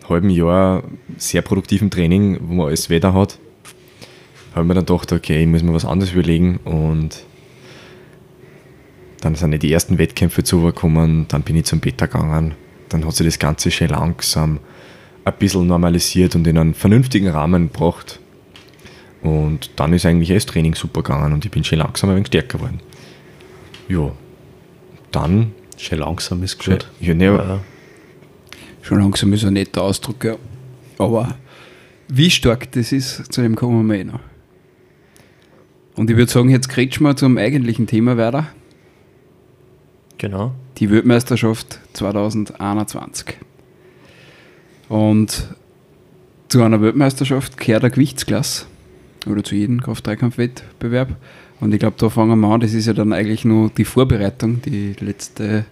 [SPEAKER 5] halben Jahr sehr produktiven Training, wo man alles Wetter hat, habe ich mir dann gedacht, okay, ich muss mir was anderes überlegen und dann sind die ersten Wettkämpfe zugekommen, dann bin ich zum Beta gegangen, dann hat sich das Ganze schön langsam ein bisschen normalisiert und in einen vernünftigen Rahmen gebracht. Und dann ist eigentlich das Training super gegangen und ich bin schon langsam ein wenig stärker geworden. Ja, dann,
[SPEAKER 2] Schön langsam ist gut.
[SPEAKER 5] ja, ne,
[SPEAKER 3] Ja.
[SPEAKER 4] Schon langsam ist ein netter Ausdruck, ja. Aber wie stark das ist, zu dem kommen wir eh noch. Und ich würde sagen, jetzt kretschen wir zum eigentlichen Thema weiter.
[SPEAKER 3] Genau.
[SPEAKER 4] Die Weltmeisterschaft 2021. Und zu einer Weltmeisterschaft gehört eine Gewichtsklasse. Oder zu jedem Kraft-Dreikampf-Wettbewerb. Und ich glaube, da fangen wir an. Das ist ja dann eigentlich nur die Vorbereitung, die, letzte,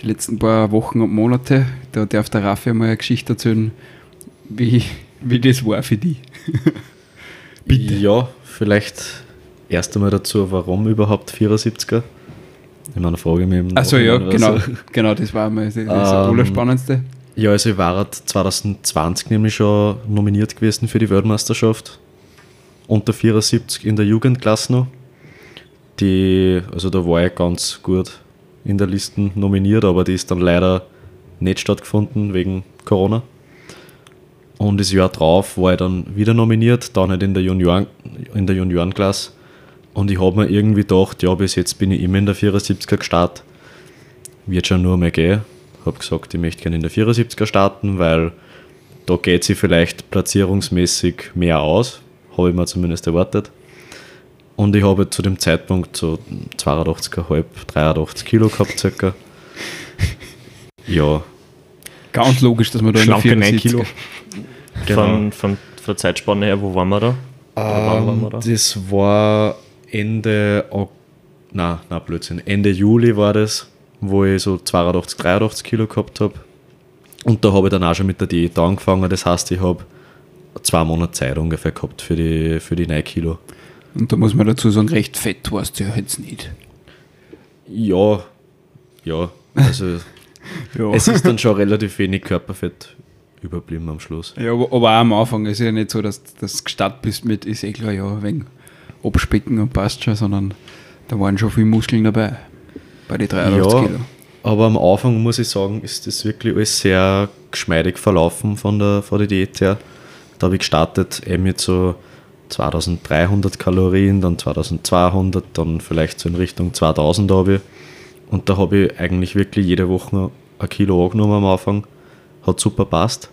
[SPEAKER 4] die letzten paar Wochen und Monate. Da darf der Raffi mal eine Geschichte erzählen, wie, wie das war für die.
[SPEAKER 2] Bitte. Ja, vielleicht erst einmal dazu, warum überhaupt 74er? Ich meine, frage ich mich im
[SPEAKER 4] Achso, ja, genau.
[SPEAKER 2] so.
[SPEAKER 4] genau, das war mal das, das
[SPEAKER 2] Ähm,
[SPEAKER 4] Allerspannendste.
[SPEAKER 2] Ja, also ich war halt 2020 nämlich schon nominiert gewesen für die Weltmeisterschaft. Unter 74 in der Jugendklasse noch. Die, also da war ich ganz gut in der Liste nominiert, aber die ist dann leider nicht stattgefunden wegen Corona. Und das Jahr drauf war ich dann wieder nominiert, dann halt in der, Junioren, in der Juniorenklasse. Und ich habe mir irgendwie gedacht, ja, bis jetzt bin ich immer in der 74er gestartet. Wird schon nur mal gehen. Habe gesagt, ich möchte gerne in der 74er starten, weil da geht sie vielleicht platzierungsmäßig mehr aus. Habe ich mir zumindest erwartet. Und ich habe zu dem Zeitpunkt so 82,5, 83 Kilo gehabt circa. Ja,
[SPEAKER 4] Ganz logisch, dass man da in der
[SPEAKER 5] schlanke 9
[SPEAKER 4] 74er
[SPEAKER 5] Kilo.
[SPEAKER 2] Genau.
[SPEAKER 3] Von, von, von der Zeitspanne her, wo waren wir da? Wann waren wir da?
[SPEAKER 2] Ähm, Das war Ende, na, na Blödsinn, Ende Juli war das, wo ich so 82, 83 Kilo gehabt habe. Und da habe ich dann auch schon mit der Diät angefangen. Das heißt, ich habe zwei Monate Zeit ungefähr gehabt für die, für die 9 Kilo.
[SPEAKER 4] Und da muss man dazu sagen, recht fett warst du ja jetzt nicht.
[SPEAKER 2] Ja, ja, also
[SPEAKER 4] Ja.
[SPEAKER 2] es ist dann schon relativ wenig Körperfett überblieben am Schluss.
[SPEAKER 4] Ja, aber, aber auch am Anfang ist ja nicht so, dass du gestartet bist mit, ist eh klar, ja, wegen abspecken und passt schon, sondern da waren schon viele Muskeln dabei. Bei den 83
[SPEAKER 2] Ja,
[SPEAKER 4] Kilo.
[SPEAKER 2] aber am Anfang muss ich sagen, ist das wirklich alles sehr geschmeidig verlaufen von der, von der Diät her. Da habe ich gestartet, eben mit so 2300 Kalorien, dann 2200, dann vielleicht so in Richtung 2000 habe ich. Und da habe ich eigentlich wirklich jede Woche ein Kilo angenommen am Anfang. Hat super passt.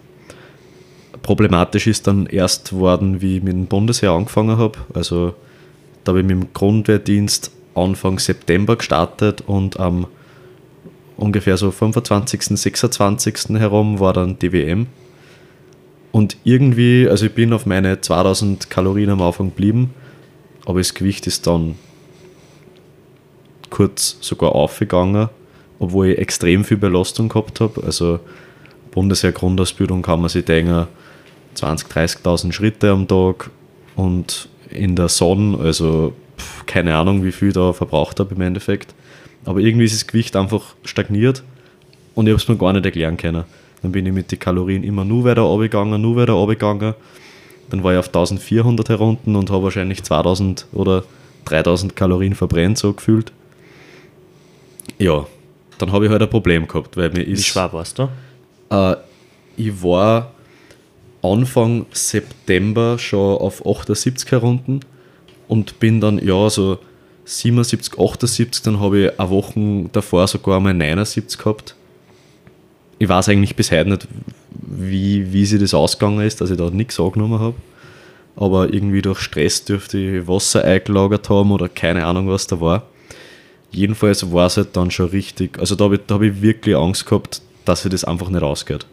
[SPEAKER 2] Problematisch ist dann erst worden, wie ich mit dem Bundesheer angefangen habe. Also da habe ich mit dem Grundwehrdienst Anfang September gestartet und am ungefähr so 25., 26. herum war dann die WM. Und irgendwie, also ich bin auf meine 2000 Kalorien am Anfang geblieben, aber das Gewicht ist dann kurz sogar aufgegangen, obwohl ich extrem viel Belastung gehabt habe. Also Bundesheer Grundausbildung kann man sich denken, 20.000, 30.000 Schritte am Tag und in der Sonne, also pff, keine Ahnung, wie viel ich da verbraucht habe im Endeffekt. Aber irgendwie ist das Gewicht einfach stagniert und ich habe es mir gar nicht erklären können. Dann bin ich mit den Kalorien immer nur weiter runtergegangen, nur weiter runtergegangen. Dann war ich auf 1400 herunter und habe wahrscheinlich 2000 oder 3000 Kalorien verbrennt, so gefühlt. Ja, dann habe ich halt ein Problem gehabt, weil mir
[SPEAKER 3] Wie
[SPEAKER 2] ist.
[SPEAKER 3] schwer warst du?
[SPEAKER 2] Äh, ich war Anfang September schon auf 78 herunter und bin dann, ja, so 77, 78, dann habe ich eine Woche davor sogar mal 79 gehabt. Ich weiß eigentlich bis heute nicht, wie, wie sich das ausgegangen ist, dass ich da nichts angenommen habe. Aber irgendwie durch Stress dürfte ich Wasser eingelagert haben oder keine Ahnung, was da war. Jedenfalls war es halt dann schon richtig, also da habe ich, da hab ich wirklich Angst gehabt, dass sich das einfach nicht ausgeht.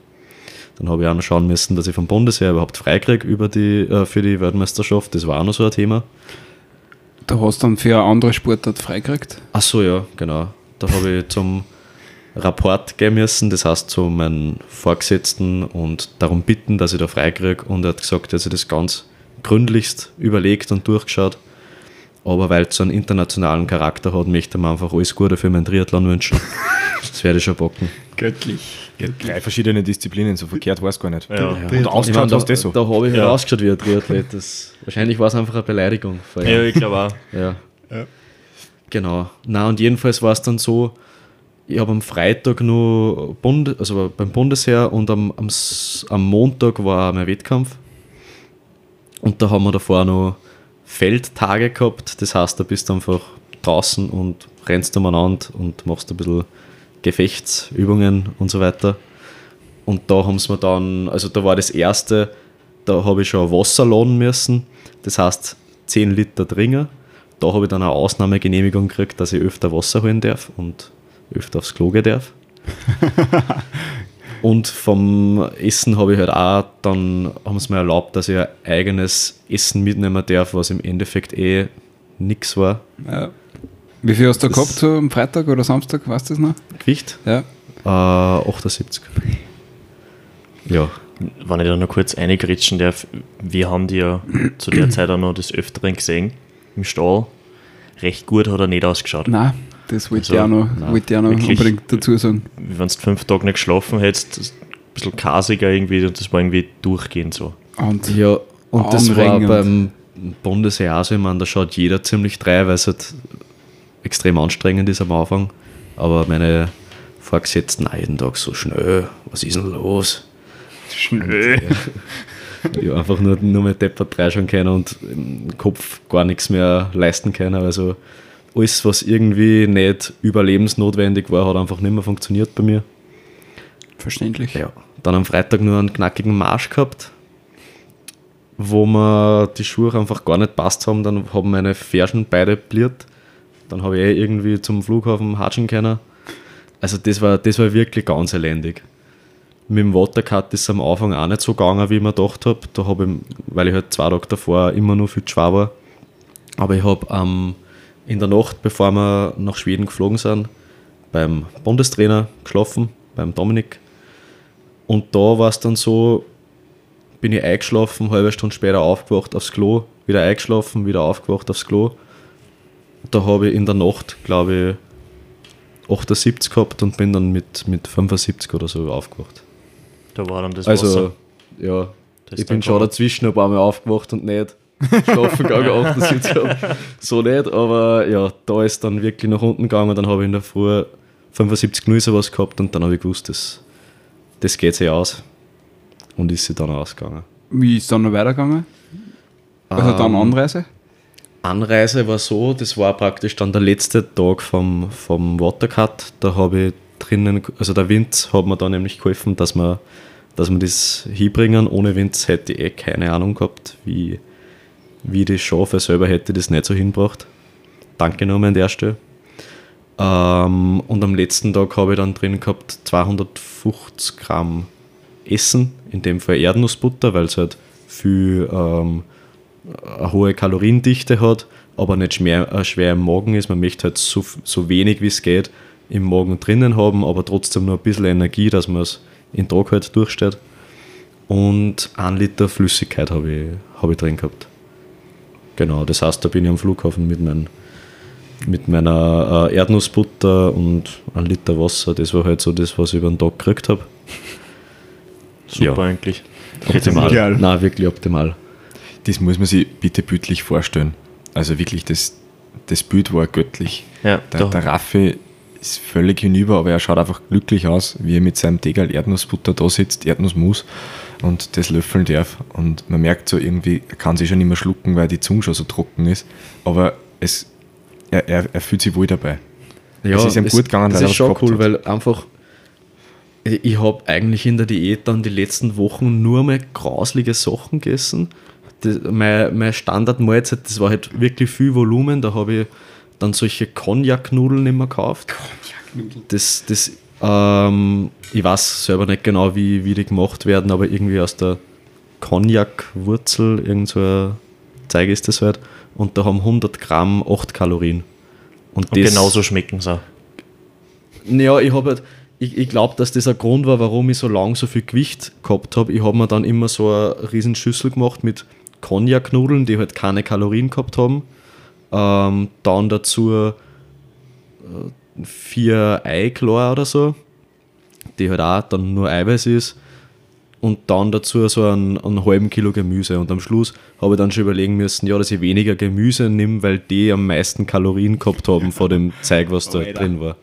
[SPEAKER 2] Dann habe ich auch noch schauen müssen, dass ich vom Bundesheer überhaupt freikriege über die, äh, für die Weltmeisterschaft. Das war auch noch so ein Thema.
[SPEAKER 4] Da hast du dann für eine andere Sportart freigekriegt.
[SPEAKER 2] Ach so, ja, genau. Da habe ich zum Rapport gehen müssen, das heißt zu meinem Vorgesetzten und darum bitten, dass ich da freikriege. Und er hat gesagt, dass er das ganz gründlichst überlegt und durchgeschaut. Aber weil es so einen internationalen Charakter hat, möchte man einfach alles Gute für meinen Triathlon wünschen. das werde ich schon bocken.
[SPEAKER 4] Göttlich.
[SPEAKER 5] Ja, drei verschiedene Disziplinen, so verkehrt war es gar nicht.
[SPEAKER 3] Ja.
[SPEAKER 5] Und
[SPEAKER 2] Ich
[SPEAKER 5] ausgeschaut
[SPEAKER 2] da,
[SPEAKER 5] hast du das so.
[SPEAKER 2] da habe ich
[SPEAKER 3] Ja.
[SPEAKER 2] ja. ausgeschaut wie ein Triathlet. Das, wahrscheinlich war es einfach eine Beleidigung.
[SPEAKER 3] Ja, ich glaube auch.
[SPEAKER 2] Ja. Genau. Na und jedenfalls war es dann so, ich habe am Freitag nur Bund, also beim Bundesheer und am, am, am Montag war mein Wettkampf. Und da haben wir davor noch Feldtage gehabt. Das heißt, da bist du einfach draußen und rennst umeinander und machst ein bisschen Gefechtsübungen und so weiter. Und da haben sie dann, also da war das erste, da habe ich schon Wasser laden müssen. Das heißt 10 Liter dringen. Da habe ich dann eine Ausnahmegenehmigung gekriegt, dass ich öfter Wasser holen darf und öfter aufs Klo gehen darf. und vom Essen habe ich halt auch, dann haben sie mir erlaubt, dass ich ein eigenes Essen mitnehmen darf, was im Endeffekt eh nix war.
[SPEAKER 4] Ja. Wie viel hast du
[SPEAKER 2] Das-
[SPEAKER 4] gehabt, so am Freitag oder Samstag, weißt du das noch?
[SPEAKER 2] Gewicht?
[SPEAKER 4] Ja.
[SPEAKER 2] Äh, 78. Ja.
[SPEAKER 3] Wenn ich da noch kurz eingritschen darf, wir haben die ja zu der Zeit auch noch des Öfteren gesehen im Stall. Recht gut hat er nicht ausgeschaut.
[SPEAKER 4] Nein, das wollte
[SPEAKER 3] Also,
[SPEAKER 4] ich auch noch,
[SPEAKER 2] nein,
[SPEAKER 4] wollte ich auch noch
[SPEAKER 3] wirklich.
[SPEAKER 4] unbedingt dazu sagen.
[SPEAKER 3] Wenn du fünf Tage nicht geschlafen hättest, das- ein bisschen kasiger irgendwie und das war irgendwie durchgehend so.
[SPEAKER 4] Und
[SPEAKER 2] Ja, und das war beim Bundesheer auch so, ich meine, da schaut jeder ziemlich drei, weil es halt extrem anstrengend ist am Anfang. Aber meine Vorgesetzten auch jeden Tag so schnell, was ist denn los?
[SPEAKER 3] Schnell.
[SPEAKER 2] Ich hab einfach nur, nur mit Deppert reinschauen können und im Kopf gar nichts mehr leisten können. Also alles, was irgendwie nicht überlebensnotwendig war, hat einfach nicht mehr funktioniert bei mir.
[SPEAKER 4] verständlich.
[SPEAKER 2] Ja. Dann am Freitag nur einen knackigen Marsch gehabt, wo mir die Schuhe einfach gar nicht passt haben. Dann haben meine Fersen beide bliert. Dann habe ich eh irgendwie zum Flughafen hatschen können. Also das war, das war wirklich ganz elendig. Mit dem Watercut ist es am Anfang auch nicht so gegangen, wie ich mir gedacht habe. Da habe ich, weil ich halt zwei Tage davor immer nur viel schwach war. Aber ich habe ähm, in der Nacht, bevor wir nach Schweden geflogen sind, beim Bundestrainer geschlafen, beim Dominik. Und da war es dann so, bin ich eingeschlafen, halbe Stunde später aufgewacht aufs Klo, wieder eingeschlafen, wieder aufgewacht aufs Klo. Da habe ich in der Nacht, glaube ich, 78 gehabt und bin dann mit, mit 75 oder so aufgewacht.
[SPEAKER 3] Da war dann das
[SPEAKER 2] also,
[SPEAKER 3] Wasser.
[SPEAKER 2] ja,
[SPEAKER 3] Das
[SPEAKER 2] ich bin schon dazwischen ein paar Mal aufgewacht und nicht schlafen gegangen, 78 gehabt. So nicht, aber ja, da ist dann wirklich nach unten gegangen. Dann habe ich in der Früh 75 0 sowas gehabt und dann habe ich gewusst, das, das geht sich aus. Und ist sie dann ausgegangen.
[SPEAKER 4] Wie ist es dann noch weitergegangen? Also dann Anreise?
[SPEAKER 2] Anreise war so, das war praktisch dann der letzte Tag vom, vom Watercut. Da habe ich drinnen, also der Wind hat mir da nämlich geholfen, dass wir, dass wir das hinbringen. Ohne Wind hätte ich eh keine Ahnung gehabt, wie, wie ich das schaffe. Selber hätte das nicht so hingebracht. Danke nochmal an der Stelle. Ähm, und am letzten Tag habe ich dann drin gehabt 250 Gramm Essen, in dem Fall Erdnussbutter, weil es halt viel ähm, eine hohe Kaloriendichte hat, aber nicht schwer, äh, schwer im Magen ist. Man möchte halt so, so wenig wie es geht im Magen drinnen haben, aber trotzdem nur ein bisschen Energie, dass man es in Tag halt durchsteht. Und ein Liter Flüssigkeit habe ich, hab ich drin gehabt. Genau, das heißt, da bin ich am Flughafen mit, mein, mit meiner äh, Erdnussbutter und ein Liter Wasser. Das war halt so das, was ich über den Tag gekriegt habe.
[SPEAKER 3] Super
[SPEAKER 2] Ja.
[SPEAKER 3] eigentlich.
[SPEAKER 2] Optimal.
[SPEAKER 5] ideal.
[SPEAKER 2] Nein, wirklich optimal.
[SPEAKER 5] Das muss man sich bitte bildlich vorstellen. Also wirklich, das, das Bild war göttlich.
[SPEAKER 3] Ja,
[SPEAKER 5] Der,
[SPEAKER 3] da-
[SPEAKER 5] der Raffi ist völlig hinüber, aber er schaut einfach glücklich aus, wie er mit seinem Degal Erdnussbutter da sitzt, Erdnussmus und das löffeln darf. Und man merkt so irgendwie, er kann sich schon nicht mehr schlucken, weil die Zunge schon so trocken ist. Aber es, er, er, er fühlt sich wohl dabei. Es ist ihm gut gegangen,
[SPEAKER 2] das
[SPEAKER 5] weil
[SPEAKER 2] ist schon cool,
[SPEAKER 5] hat.
[SPEAKER 2] weil einfach ich, habe eigentlich in der Diät dann die letzten Wochen nur mal grauslige Sachen gegessen. Das, meine, meine Standardmahlzeit, das war halt wirklich viel Volumen. Da habe ich dann solche Cognac-Nudeln immer gekauft. Das, das, ähm, ich weiß selber nicht genau, wie, wie die gemacht werden, aber irgendwie aus der Cognac-Wurzel, irgend so ein Zeug ist das halt. Und da haben 100 Gramm 8 Kalorien. Und,
[SPEAKER 3] Und genauso schmecken sie auch.
[SPEAKER 2] ja, ich habe halt, ich, ich glaube, dass das ein Grund war, warum ich so lange so viel Gewicht gehabt habe. Ich habe mir dann immer so eine riesen Schüssel gemacht mit Cognac-Nudeln, die halt keine Kalorien gehabt haben. Ähm, dann dazu äh, vier Eiklar oder so, die halt auch dann nur Eiweiß ist. Und dann dazu so einen, einen halben Kilo Gemüse. Und am Schluss habe ich dann schon überlegen müssen, ja, dass ich weniger Gemüse nehme, weil die am meisten Kalorien gehabt haben von dem Zeug, was da halt drin war.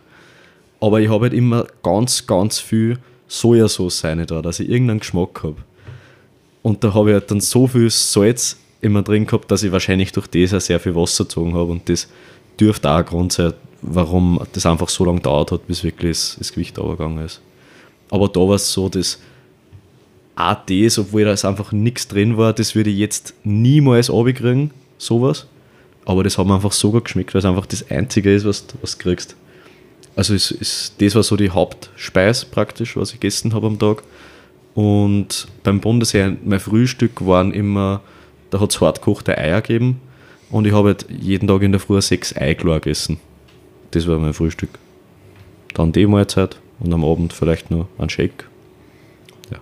[SPEAKER 2] Aber ich habe halt immer ganz, ganz viel Sojasauce rein da, dass ich irgendeinen Geschmack habe. Und da habe ich halt dann so viel Salz immer drin gehabt, dass ich wahrscheinlich durch das auch sehr viel Wasser gezogen habe. Und das dürfte auch ein Grund sein, warum das einfach so lange dauert hat, bis wirklich das, das Gewicht runtergegangen ist. Aber da war es so, dass auch das, obwohl da einfach nichts drin war, das würde ich jetzt niemals runterkriegen, sowas. Aber das hat mir einfach so gut geschmeckt, weil es einfach das Einzige ist, was, was du kriegst. Also es, es, das war so die Hauptspeis praktisch, was ich gegessen habe am Tag. Und beim Bundesheer, mein Frühstück waren immer, da hat es hartgekochte Eier gegeben. Und ich habe halt jeden Tag in der Früh sechs Eiklar gegessen. Das war mein Frühstück. Dann die Mahlzeit und am Abend vielleicht noch ein Shake.
[SPEAKER 4] Ja,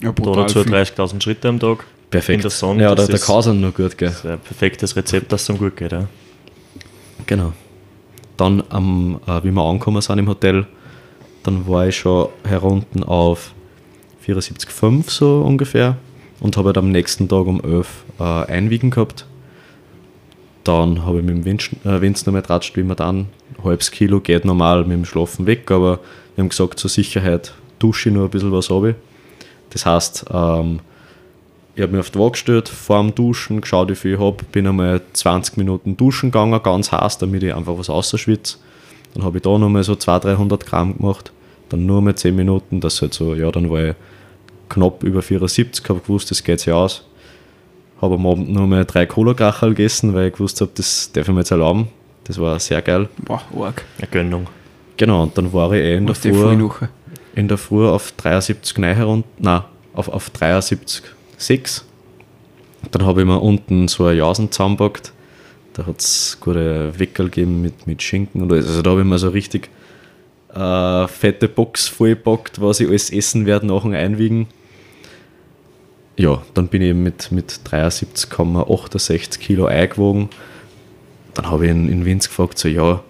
[SPEAKER 3] Da
[SPEAKER 4] brutal
[SPEAKER 3] dazu
[SPEAKER 4] viel.
[SPEAKER 3] 30.000 Schritte am Tag.
[SPEAKER 2] Perfekt.
[SPEAKER 3] In der Sonne,
[SPEAKER 2] ja,
[SPEAKER 3] das
[SPEAKER 2] der, Kasan noch gut, gell?
[SPEAKER 3] Das ist ein perfektes Rezept, das dann gut geht. Ja.
[SPEAKER 2] Genau. Dann, am, äh, wie wir angekommen sind im Hotel, dann war ich schon herunten auf 74,5 so ungefähr und habe halt am nächsten Tag um 11 äh, einwiegen gehabt. Dann habe ich mit dem Vince, äh, Vince noch mal tratscht, wie man dann, halbes Kilo geht normal mit dem Schlafen weg, aber wir haben gesagt, zur Sicherheit dusche ich nur ein bisschen was runter. Das heißt, ähm, ich habe mich auf die Waage gestellt, vor dem Duschen, geschaut, wie viel ich habe, bin einmal 20 Minuten duschen gegangen, ganz heiß, damit ich einfach was ausschwitze. Dann habe ich da nochmal so 200, 300 Gramm gemacht, dann nur mal 10 Minuten, das halt so, ja, dann war ich knapp über 74, habe gewusst, das geht sich aus. Habe am Abend nur mal drei Cola-Kachel gegessen, weil ich gewusst habe, das darf ich mir jetzt erlauben. Das war sehr geil.
[SPEAKER 4] Boah, arg.
[SPEAKER 3] Eine Gönnung.
[SPEAKER 2] Genau, und dann war ich eh in der
[SPEAKER 4] Was
[SPEAKER 2] Früh in der Früh auf 73 neu herunter, nein, auf, auf 73,6. Dann habe ich mir unten so eine Jausen zusammengepackt. Da hat es gute Weckerl gegeben mit, mit Schinken und alles. Also da habe ich mir so richtig äh, fette Box vollgepackt, was ich alles essen werde nach dem Einwiegen. Ja, dann bin ich eben mit, mit 73,68 Kilo eingewogen. Dann habe ich in, in Winz gefragt, so ja,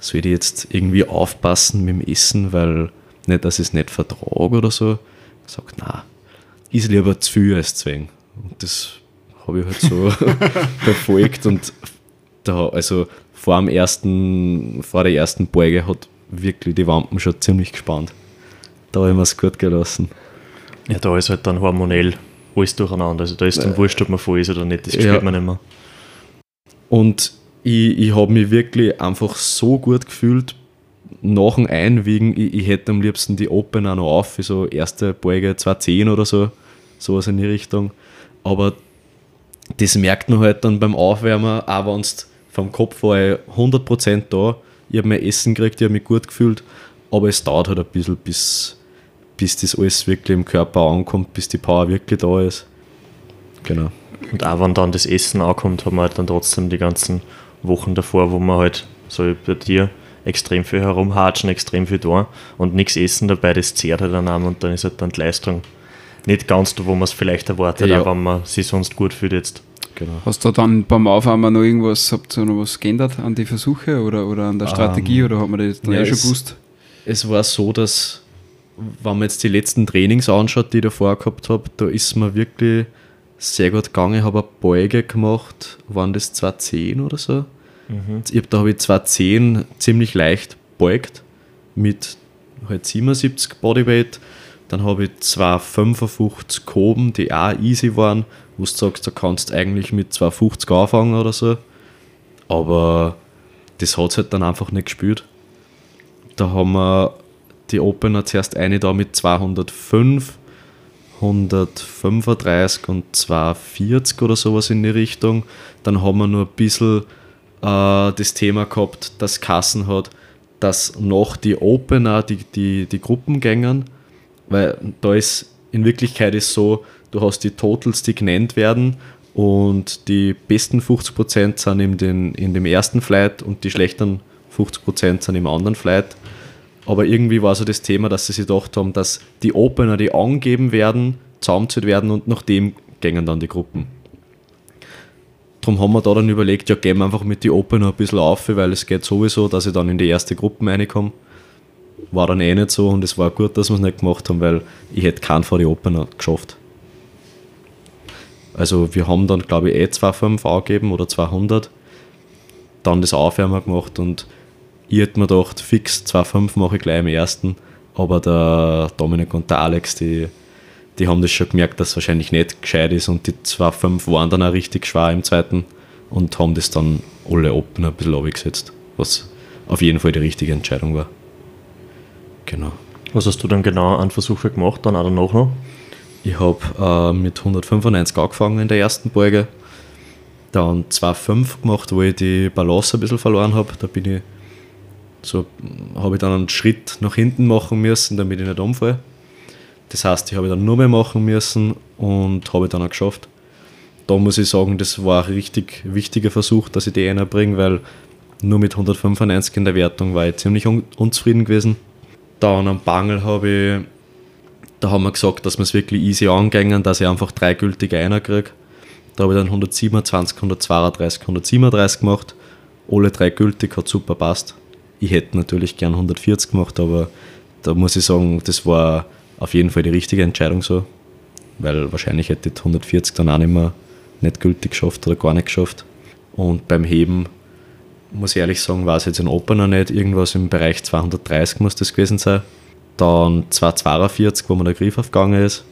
[SPEAKER 2] soll ich jetzt irgendwie aufpassen mit dem Essen, weil nicht, dass ich es nicht vertrage oder so. Ich sage, na, ist lieber zu viel als zu wenig. Und das habe ich halt so verfolgt und da, also vor dem ersten, vor der ersten Beuge hat wirklich die Wampen schon ziemlich gespannt. Da habe ich mir es gut gelassen.
[SPEAKER 3] Ja, da ist halt dann hormonell alles durcheinander. Also da ist dann wurscht, ob man voll ist oder nicht, das spürt
[SPEAKER 2] Ja.
[SPEAKER 3] man nicht mehr.
[SPEAKER 2] Und ich, ich habe mich wirklich einfach so gut gefühlt nach dem Einwiegen. Ich, ich hätte am liebsten die Open auch noch auf, wie so erste Beuge 210 oder so, sowas in die Richtung. Aber das merkt man halt dann beim Aufwärmen, auch wenn es vom Kopf war ich 100% da. Ich habe mein Essen gekriegt, ich habe mich gut gefühlt, aber es dauert halt ein bisschen, bis, bis das alles wirklich im Körper ankommt, bis die Power wirklich da ist. Genau.
[SPEAKER 3] Und auch wenn dann das Essen ankommt, haben wir halt dann trotzdem die ganzen Wochen davor, wo wir halt so wie bei dir extrem viel herumhatschen, extrem viel da und nichts essen dabei, das zehrt halt dann und dann ist halt dann die Leistung nicht ganz da, wo man es vielleicht erwartet,
[SPEAKER 2] Ja.
[SPEAKER 3] auch wenn man sich sonst gut fühlt jetzt.
[SPEAKER 2] genau.
[SPEAKER 4] Hast du dann beim Aufwärmen noch irgendwas, habt ihr noch was geändert an die Versuche oder, oder an der Strategie oder hat man das dann
[SPEAKER 2] ja,
[SPEAKER 4] eh schon
[SPEAKER 2] es-
[SPEAKER 4] gewusst?
[SPEAKER 2] es war so, dass, wenn man jetzt die letzten Trainings anschaut, die ich davor gehabt habe, da ist mir wirklich sehr gut gegangen. Ich habe eine Beuge gemacht, waren das 210 oder so. Ich hab, da habe ich 210 ziemlich leicht beugt mit halt 77 Bodyweight. Dann habe ich 255 gehoben, die auch easy waren, wo du sagst, da kannst du eigentlich mit 250 anfangen oder so. Aber das hat es halt dann einfach nicht gespürt. Da haben wir die Opener zuerst eine da mit 205, 135 und 240 oder sowas in die Richtung. Dann haben wir nur ein bisschen äh, das Thema gehabt, dass Kassen hat, dass noch die Opener, die, die, die Gruppen gängen, weil da ist in Wirklichkeit ist so, du hast die Totals, die genannt werden und die besten 50% sind in, den, in dem ersten Flight und die schlechten 50% sind im anderen Flight. Aber irgendwie war so das Thema, dass sie sich gedacht haben, dass die Opener, die angegeben werden, zusammengezählt werden und nach dem gängen dann die Gruppen. Darum haben wir da dann überlegt, ja, gehen wir einfach mit den Opener ein bisschen auf, weil es geht sowieso, dass ich dann in die erste Gruppe reinkomme. War dann eh nicht so und es war gut, dass wir es nicht gemacht haben, weil ich hätte keinen vor die Opener geschafft. Also wir haben dann, glaube ich, eh 2,5 angegeben oder 200. Dann das Aufwärmen gemacht und ich hätte mir gedacht, fix 2,5 mache ich gleich im ersten. Aber der Dominik und der Alex, die, die haben das schon gemerkt, dass es wahrscheinlich nicht gescheit ist und die 2,5 waren dann auch richtig schwer im zweiten und haben das dann alle Open ein bisschen abgesetzt, was auf jeden Fall die richtige Entscheidung war. Genau.
[SPEAKER 3] Was hast du dann genau an Versuche gemacht, dann auch danach noch?
[SPEAKER 2] Ich habe äh, mit 195 angefangen in der ersten Beuge, dann 2,5 gemacht, wo ich die Balance ein bisschen verloren habe. Da bin ich so, habe ich dann einen Schritt nach hinten machen müssen, damit ich nicht umfalle. Das heißt, ich habe dann nur mehr machen müssen und habe dann auch geschafft. Da muss ich sagen, das war ein richtig wichtiger Versuch, dass ich die bringe, weil nur mit 195 in der Wertung war ich ziemlich un unzufrieden gewesen. Dann am Bangel habe ich da haben wir gesagt, dass wir es wirklich easy angängen, dass ich einfach drei gültige einer kriege. Da habe ich dann 127, 132, 137 gemacht. Alle drei gültig, hat super passt. Ich hätte natürlich gern 140 gemacht, aber da muss ich sagen, das war auf jeden Fall die richtige Entscheidung so. Weil wahrscheinlich hätte ich die 140 dann auch nicht mehr nicht gültig geschafft oder gar nicht geschafft. Und beim Heben, muss ich ehrlich sagen, war es jetzt in Opener nicht. Irgendwas im Bereich 230 muss das gewesen sein. Dann 242, wo mir der Griff aufgegangen ist.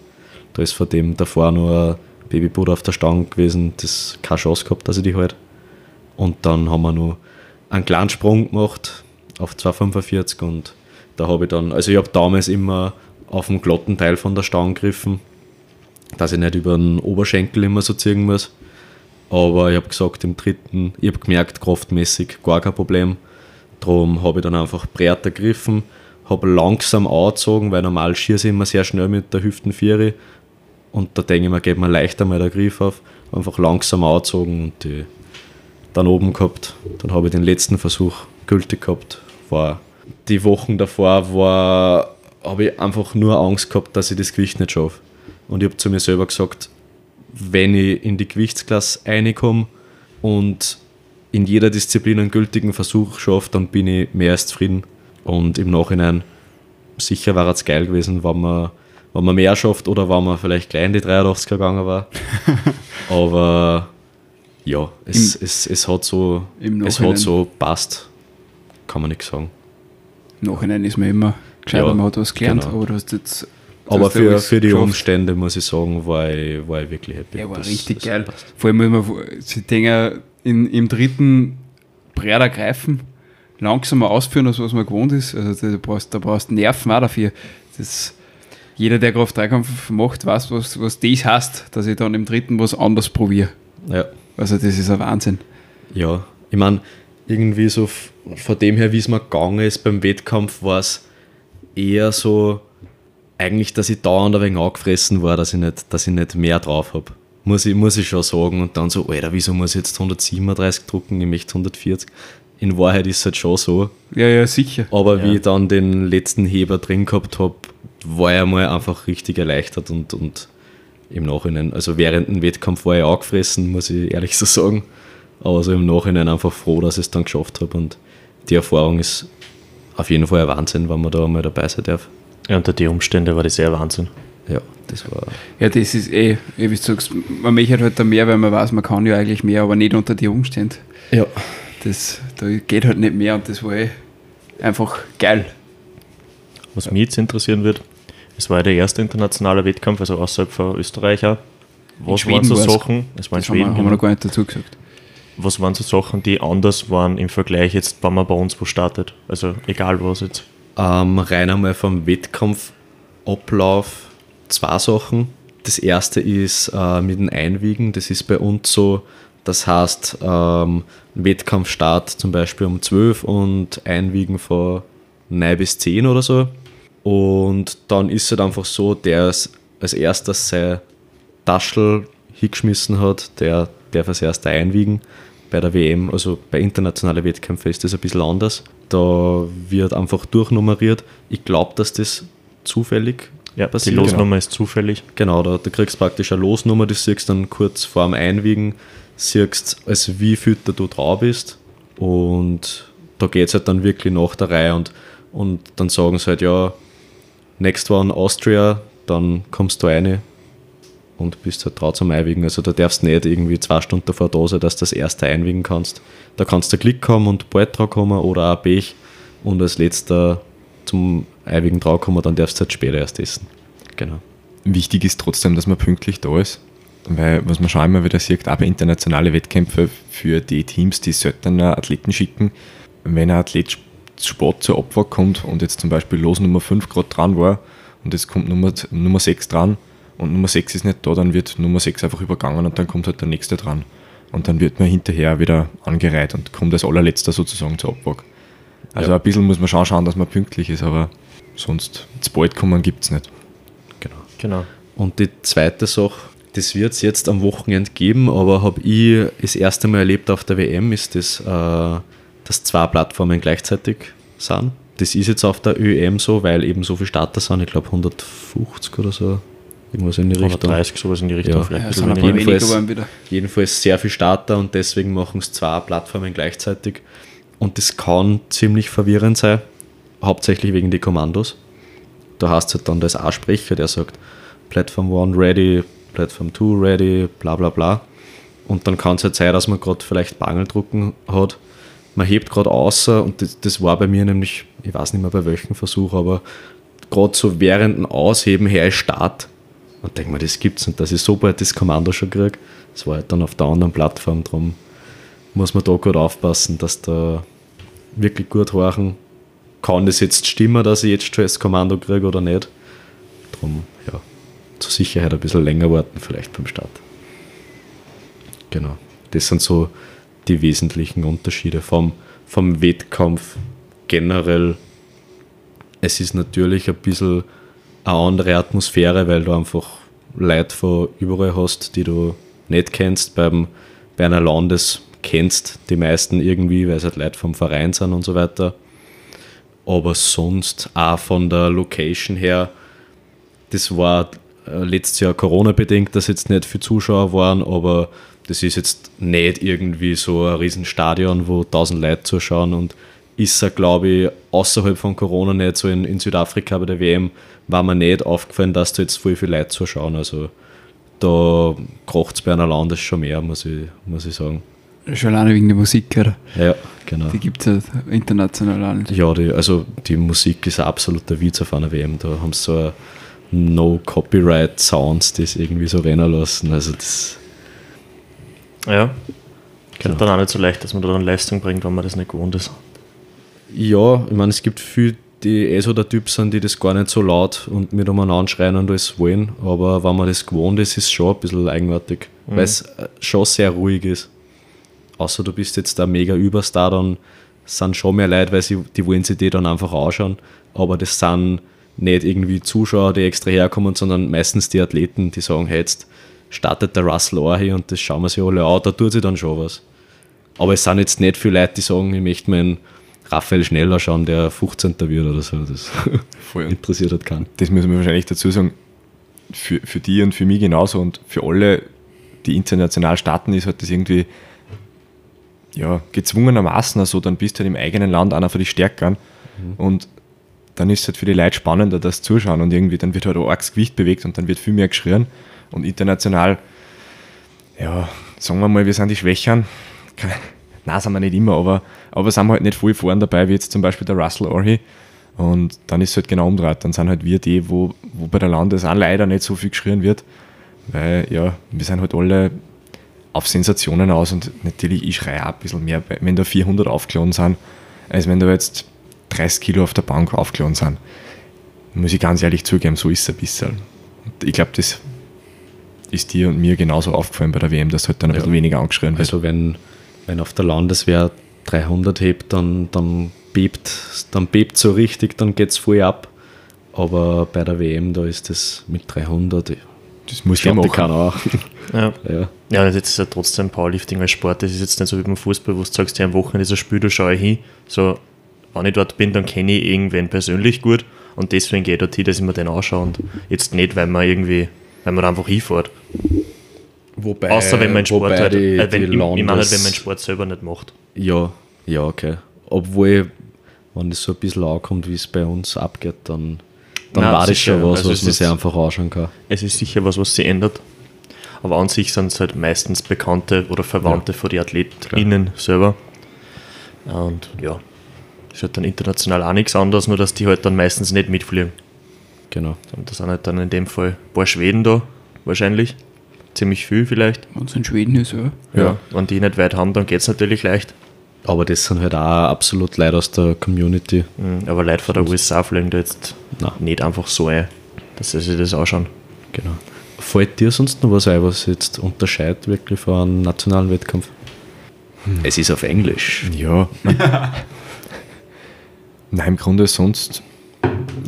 [SPEAKER 2] Da ist von dem davor nur ein Babybuddha auf der Stange gewesen, das keine Chance gehabt, dass ich die halt. Und dann haben wir noch einen kleinen Sprung gemacht auf 245 und da habe ich dann, also ich habe damals immer auf den glatten Teil von der Stange gegriffen, dass ich nicht über den Oberschenkel immer so ziehen muss. Aber ich habe gesagt, im dritten, ich habe gemerkt, kraftmäßig gar kein Problem. Darum habe ich dann einfach breiter gegriffen, habe langsam angezogen, weil normal schieße ich immer sehr schnell mit der Hüftenviere. Und da denke ich mir, geht mir leichter mal der Griff auf. Einfach langsam angezogen und die dann oben gehabt. Dann habe ich den letzten Versuch gültig gehabt. War die Wochen davor war, habe ich einfach nur Angst gehabt, dass ich das Gewicht nicht schaffe. Und ich habe zu mir selber gesagt, wenn ich in die Gewichtsklasse reinkomme und in jeder Disziplin einen gültigen Versuch schaffe, dann bin ich mehr als zufrieden. Und im Nachhinein sicher war es geil gewesen, wenn man, wenn man mehr schafft oder wenn man vielleicht gleich in die 83 gegangen war. Aber ja, es, es, es hat so
[SPEAKER 4] im
[SPEAKER 2] es hat so passt, kann man nichts sagen.
[SPEAKER 4] Im Nachhinein ist man immer gescheiter,
[SPEAKER 2] Ja,
[SPEAKER 4] man hat was gelernt,
[SPEAKER 2] genau.
[SPEAKER 4] aber du hast jetzt Du
[SPEAKER 2] Aber
[SPEAKER 4] ja
[SPEAKER 2] für, für die
[SPEAKER 4] geschafft.
[SPEAKER 2] Umstände, muss ich sagen, war ich, war ich wirklich happy.
[SPEAKER 4] Er war
[SPEAKER 2] Das-
[SPEAKER 4] richtig
[SPEAKER 2] das
[SPEAKER 4] geil.
[SPEAKER 2] passt.
[SPEAKER 4] Vor allem, wenn man sie denken, in, im dritten breiter greifen, langsamer ausführen, als was man gewohnt ist. Also da brauchst, da brauchst Nerven auch dafür. Das, jeder, der Kraft-3-Kampf macht, weiß, was, was das heißt, dass ich dann im dritten was anderes probiere.
[SPEAKER 2] Ja.
[SPEAKER 4] Also das ist ein Wahnsinn.
[SPEAKER 2] Ja, ich meine, irgendwie so von dem her, wie es mir gegangen ist beim Wettkampf, war es eher so, eigentlich, dass ich dauernd ein wenig angefressen war, dass ich nicht, dass ich nicht mehr drauf habe. Muss ich, muss ich schon sagen. Und dann so, Alter, wieso muss ich jetzt 137 drucken? Ich möchte 140. In Wahrheit ist es halt schon so.
[SPEAKER 4] Ja, ja, sicher.
[SPEAKER 2] Aber wie ich dann den letzten Heber drin gehabt habe, war ich mal einfach richtig erleichtert und, und im Nachhinein, also während dem Wettkampf war ich angefressen, muss ich ehrlich so sagen. Aber so im Nachhinein einfach froh, dass ich es dann geschafft habe und die Erfahrung ist auf jeden Fall ein Wahnsinn, wenn man da mal dabei sein darf.
[SPEAKER 3] Ja, unter die Umstände war das sehr Wahnsinn.
[SPEAKER 2] Ja, das war.
[SPEAKER 4] Ja, das ist eh, wie du sagst, man möchte halt da mehr, weil man weiß, man kann ja eigentlich mehr, aber nicht unter die Umstände.
[SPEAKER 2] Ja.
[SPEAKER 4] Das, da geht halt nicht mehr und das war eh einfach geil.
[SPEAKER 3] Was mich jetzt interessieren wird, es war ja der erste internationale Wettkampf, also außerhalb von Österreich auch. Was
[SPEAKER 4] Schweden
[SPEAKER 3] waren so. Sachen, es war in
[SPEAKER 4] Das haben wir,
[SPEAKER 3] Schweden,
[SPEAKER 4] haben wir
[SPEAKER 3] genau.
[SPEAKER 4] noch gar nicht dazu gesagt.
[SPEAKER 3] Was waren so Sachen, die anders waren im Vergleich jetzt, wenn man bei uns wo startet? Also egal was jetzt.
[SPEAKER 2] Ähm, rein einmal vom Wettkampfablauf zwei Sachen. Das erste ist äh, mit dem Einwiegen. Das ist bei uns so, das heißt, ähm, Wettkampfstart zum Beispiel um 12 und Einwiegen von 9 bis 10 oder so. Und dann ist es halt einfach so, der als erstes sein Taschel hingeschmissen hat, der darf als erster einwiegen. Bei der WM, also bei internationalen Wettkämpfen ist das ein bisschen anders. Da wird einfach durchnummeriert. Ich glaube, dass das zufällig
[SPEAKER 3] Ja,
[SPEAKER 2] passiert.
[SPEAKER 3] die Losnummer ist zufällig.
[SPEAKER 2] Genau, da, da kriegst du praktisch eine Losnummer, die siehst dann kurz vor dem Einwiegen, siehst, als wie viel du drauf bist. Und da geht es halt dann wirklich nach der Reihe und, und dann sagen sie halt, ja, next one Austria, dann kommst du rein und bist halt zum Einwiegen. Also da darfst du nicht irgendwie zwei Stunden davor da sein, dass du das erste einwiegen kannst. Da kannst du Klick haben und bald drauf kommen oder auch Pech und als letzter zum Einwiegen drauf kommen, dann darfst du halt später erst essen. Genau.
[SPEAKER 5] Wichtig ist trotzdem, dass man pünktlich da ist. Weil, was man schon immer wieder sieht, auch bei internationalen Wettkämpfen für die Teams, die sollten einen Athleten schicken, wenn ein Athlet sp- Sport zur Abfahrt kommt und jetzt zum Beispiel Los Nummer 5 gerade dran war und jetzt kommt Nummer, Nummer 6 dran und Nummer 6 ist nicht da, dann wird Nummer 6 einfach übergangen und dann kommt halt der nächste dran. Und dann wird man hinterher wieder angereiht und kommt als allerletzter sozusagen zur Abfahrt. Also
[SPEAKER 2] Ja.
[SPEAKER 5] ein bisschen muss man schon schauen, dass man pünktlich ist, aber sonst zu bald kommen gibt es nicht.
[SPEAKER 2] Genau.
[SPEAKER 3] Genau.
[SPEAKER 2] Und die zweite Sache, das wird es jetzt am Wochenende geben, aber habe ich das erste Mal erlebt auf der WM, ist das, äh, dass zwei Plattformen gleichzeitig sind. Das ist jetzt auf der ÖM so, weil eben so viele Starter sind, ich glaube 150 oder so, irgendwas in die Richtung.
[SPEAKER 3] 130, sowas in die Richtung.
[SPEAKER 2] Ja.
[SPEAKER 3] vielleicht
[SPEAKER 4] Ja,
[SPEAKER 3] bisschen
[SPEAKER 4] sind.
[SPEAKER 2] Jedenfalls-
[SPEAKER 4] weniger geworden wieder.
[SPEAKER 2] Jedenfalls sehr viel Starter und deswegen machen es zwei Plattformen gleichzeitig. Und das kann ziemlich verwirrend sein, hauptsächlich wegen die Kommandos. Da hast du halt dann das A-Sprecher, der sagt Platform 1 ready, Platform 2 ready, bla bla bla. Und dann kann es halt sein, dass man gerade vielleicht Bangeldrucken hat. Man hebt gerade außer und das, das war bei mir nämlich, ich weiß nicht mehr bei welchem Versuch, aber gerade so während dem Ausheben her ist Start. Und denke mir, das gibt's nicht, dass ich so bald das Kommando schon kriege. Das war halt dann auf der anderen Plattform, drum muss man da gut aufpassen, dass da wirklich gut horchen, kann das jetzt stimmen, dass ich jetzt schon das Kommando kriege oder nicht. Drum, ja, zur Sicherheit ein bisschen länger warten, vielleicht beim Start. Genau. Das sind so die wesentlichen Unterschiede vom, vom Wettkampf generell. Es ist natürlich ein bisschen eine andere Atmosphäre, weil du einfach Leute von überall hast, die du nicht kennst. Beim, bei einer Landes kennst die meisten irgendwie, weil es halt Leute vom Verein sind und so weiter. Aber sonst auch von der Location her, das war äh, letztes Jahr Corona-bedingt, dass jetzt nicht viele Zuschauer waren, aber das ist jetzt nicht irgendwie so ein Riesenstadion, wo tausend Leute zuschauen und ist er, glaube ich, außerhalb von Corona nicht so in, in Südafrika bei der WM, war mir nicht aufgefallen, dass da jetzt voll viele Leute zuschauen. Also da kocht es bei einer Landes schon mehr, muss ich, muss ich sagen.
[SPEAKER 4] Schon alleine wegen der Musik, oder?
[SPEAKER 2] Ja, genau.
[SPEAKER 4] Die gibt es ja international auch nicht.
[SPEAKER 2] Ja, die, also die Musik ist ein absoluter Witz auf einer WM. Da haben sie so No-Copyright-Sounds das irgendwie so rennen lassen. Also das,
[SPEAKER 3] Ja.
[SPEAKER 2] Genau.
[SPEAKER 3] Ist dann auch nicht so leicht, dass man da dann Leistung bringt, wenn man das nicht gewohnt ist.
[SPEAKER 2] ja, ich meine, es gibt viele, die eh so der Typ sind, die das gar nicht so laut und mit umeinander schreien und alles wollen, aber wenn man das gewohnt ist, ist es schon ein bisschen eigenartig, weil es äh, schon sehr ruhig ist. Außer du bist jetzt der mega Überstar, dann sind schon mehr Leute, weil sie, die wollen sich die dann einfach anschauen, aber das sind nicht irgendwie Zuschauer, die extra herkommen, sondern meistens die Athleten, die sagen, hey, jetzt startet der Russell auch hier und das schauen wir sich alle an, da tut sich dann schon was. Aber es sind jetzt nicht viele Leute, die sagen, ich möchte meinen Raphael Schneller schauen, der 15. wird oder so. Das
[SPEAKER 5] Voll.
[SPEAKER 2] interessiert halt keinen.
[SPEAKER 5] das müssen wir wahrscheinlich dazu sagen, für, für die und für mich genauso und für alle, die international starten, ist halt das irgendwie ja, gezwungenermaßen so, dann bist du halt im eigenen Land einer von den Stärkeren und dann ist es halt für die Leute spannender, das zuschauen und irgendwie dann wird halt auch arges Gewicht bewegt und dann wird viel mehr geschrien und international, ja, sagen wir mal, wir sind die Schwächeren. Nein, sind wir nicht immer, aber, aber sind wir halt nicht voll vorn dabei, wie jetzt zum Beispiel der Russell Orhi. Und dann ist es halt genau umgedreht. Dann sind halt wir die, wo, wo bei der Landes auch leider nicht so viel geschrien wird. Weil, ja, wir sind halt alle auf Sensationen aus und natürlich, ich schreie auch ein bisschen mehr, wenn da 400 aufgeladen sind, als wenn da jetzt 30 Kilo auf der Bank aufgeladen sind. Muss ich ganz ehrlich zugeben, so ist es ein bisschen. Und ich glaube, das ist dir und mir genauso aufgefallen bei der WM, dass halt dann ein
[SPEAKER 2] Ja.
[SPEAKER 5] bisschen weniger angeschrien wird.
[SPEAKER 2] Also wenn, wenn auf der Landeswehr 300 hebt, dann, dann bebt dann bebt so richtig, dann geht es voll ab. Aber bei der WM, da ist das mit 300,
[SPEAKER 5] das muss ich
[SPEAKER 2] die
[SPEAKER 5] machen.
[SPEAKER 2] keiner an.
[SPEAKER 3] Ja.
[SPEAKER 2] Ja.
[SPEAKER 3] Ja, jetzt ist ja trotzdem Powerlifting als Sport. Das ist jetzt nicht so wie beim Fußball, wo du sagst, ja, am Wochenende ist ein Spiel, da schaue ich hin. So, wenn ich dort bin, dann kenne ich irgendwen persönlich gut und deswegen gehe ich dort hin, dass ich mir den anschaue und jetzt nicht, weil man irgendwie, weil man einfach hinfährt.
[SPEAKER 2] Wobei,
[SPEAKER 3] Außer wenn mein Sport halt,
[SPEAKER 2] die,
[SPEAKER 3] äh, wenn,
[SPEAKER 2] die
[SPEAKER 3] ich, ich meine halt,
[SPEAKER 2] Landes-
[SPEAKER 3] wenn mein Sport selber nicht macht.
[SPEAKER 2] Ja, ja, okay. Obwohl, wenn das so ein bisschen ankommt, wie es bei uns abgeht, dann, dann
[SPEAKER 3] Nein,
[SPEAKER 2] war das schon was,
[SPEAKER 3] Also
[SPEAKER 2] was man sich einfach anschauen kann.
[SPEAKER 3] Es ist sicher was, was sich ändert. Aber an sich sind es halt meistens Bekannte oder Verwandte von den AthletInnen selber. Und ja, ist halt dann international auch nichts anderes, nur dass die halt dann meistens nicht mitfliegen.
[SPEAKER 2] Genau.
[SPEAKER 3] Und da sind halt dann in dem Fall ein paar Schweden da, wahrscheinlich. Ziemlich viel vielleicht.
[SPEAKER 4] Wenn es in Schweden ist, ja.
[SPEAKER 3] Ja. Wenn die nicht weit haben, dann geht es natürlich leicht.
[SPEAKER 2] Aber das sind halt auch absolut Leute aus der Community.
[SPEAKER 3] Mhm, Aber Leute von der USA fliegen da jetzt
[SPEAKER 2] Nein.
[SPEAKER 3] nicht einfach so ein, dass sie sich das anschauen.
[SPEAKER 2] Genau. Fällt dir sonst noch was ein, was jetzt unterscheidet wirklich von einem nationalen Wettkampf? Es ist auf Englisch.
[SPEAKER 5] Ja. Nein, im Grunde sonst,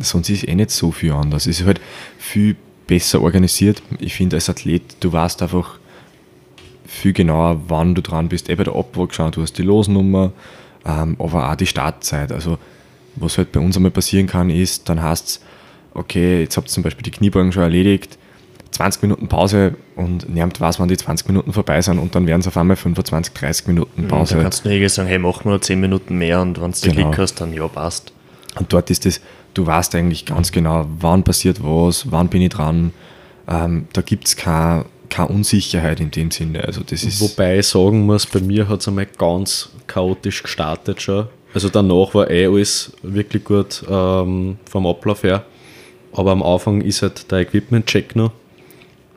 [SPEAKER 5] sonst ist eh nicht so viel anders. Es ist halt viel besser organisiert. Ich finde, als Athlet, du weißt einfach viel genauer, wann du dran bist. Bei der Abwahl geschaut, du hast die Losnummer, ähm, aber auch die Startzeit. Also, was halt bei uns einmal passieren kann, ist, dann heißt es, okay, jetzt habt ihr zum Beispiel die Kniebeugen schon erledigt, 20 Minuten Pause und niemand weiß, wann die 20 Minuten vorbei sind und dann werden es auf einmal 25, 30 Minuten Pause.
[SPEAKER 3] Dann kannst du irgendwie sagen, hey, mach mal noch 10 Minuten mehr und wenn du den
[SPEAKER 5] Genau.
[SPEAKER 3] Klick hast, dann ja, passt.
[SPEAKER 5] Und dort ist es, du weißt eigentlich ganz genau, wann passiert was, wann bin ich dran. Ähm, da gibt es keine, keine Unsicherheit in dem Sinne. Also das ist
[SPEAKER 2] Wobei ich sagen muss, bei mir hat es einmal ganz chaotisch gestartet schon. Also danach war eh alles wirklich gut ähm, vom Ablauf her. Aber am Anfang ist halt der Equipment-Check noch.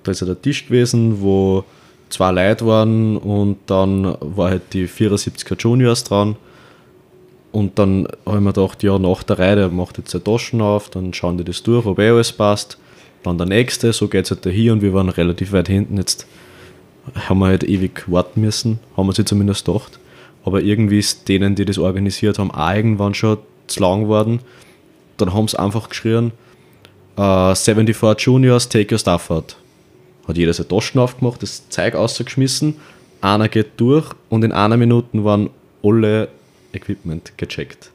[SPEAKER 2] Da ist ja der Tisch gewesen, wo zwei Leute waren und dann war halt die 74er Juniors dran. Und dann habe ich mir gedacht, ja, nach der Reihe, der macht jetzt seine Taschen auf, dann schauen die das durch, ob eh alles passt. Dann der nächste, so geht es halt dahin und wir waren relativ weit hinten. Jetzt haben wir halt ewig warten müssen, haben wir sie zumindest gedacht. Aber irgendwie ist denen, die das organisiert haben, auch irgendwann schon zu lang geworden. Dann haben sie einfach geschrien, äh, 74 Juniors, take your stuff out. Hat jeder seine Taschen aufgemacht, das Zeug ausgeschmissen, einer geht durch und in einer Minute waren alle Equipment gecheckt.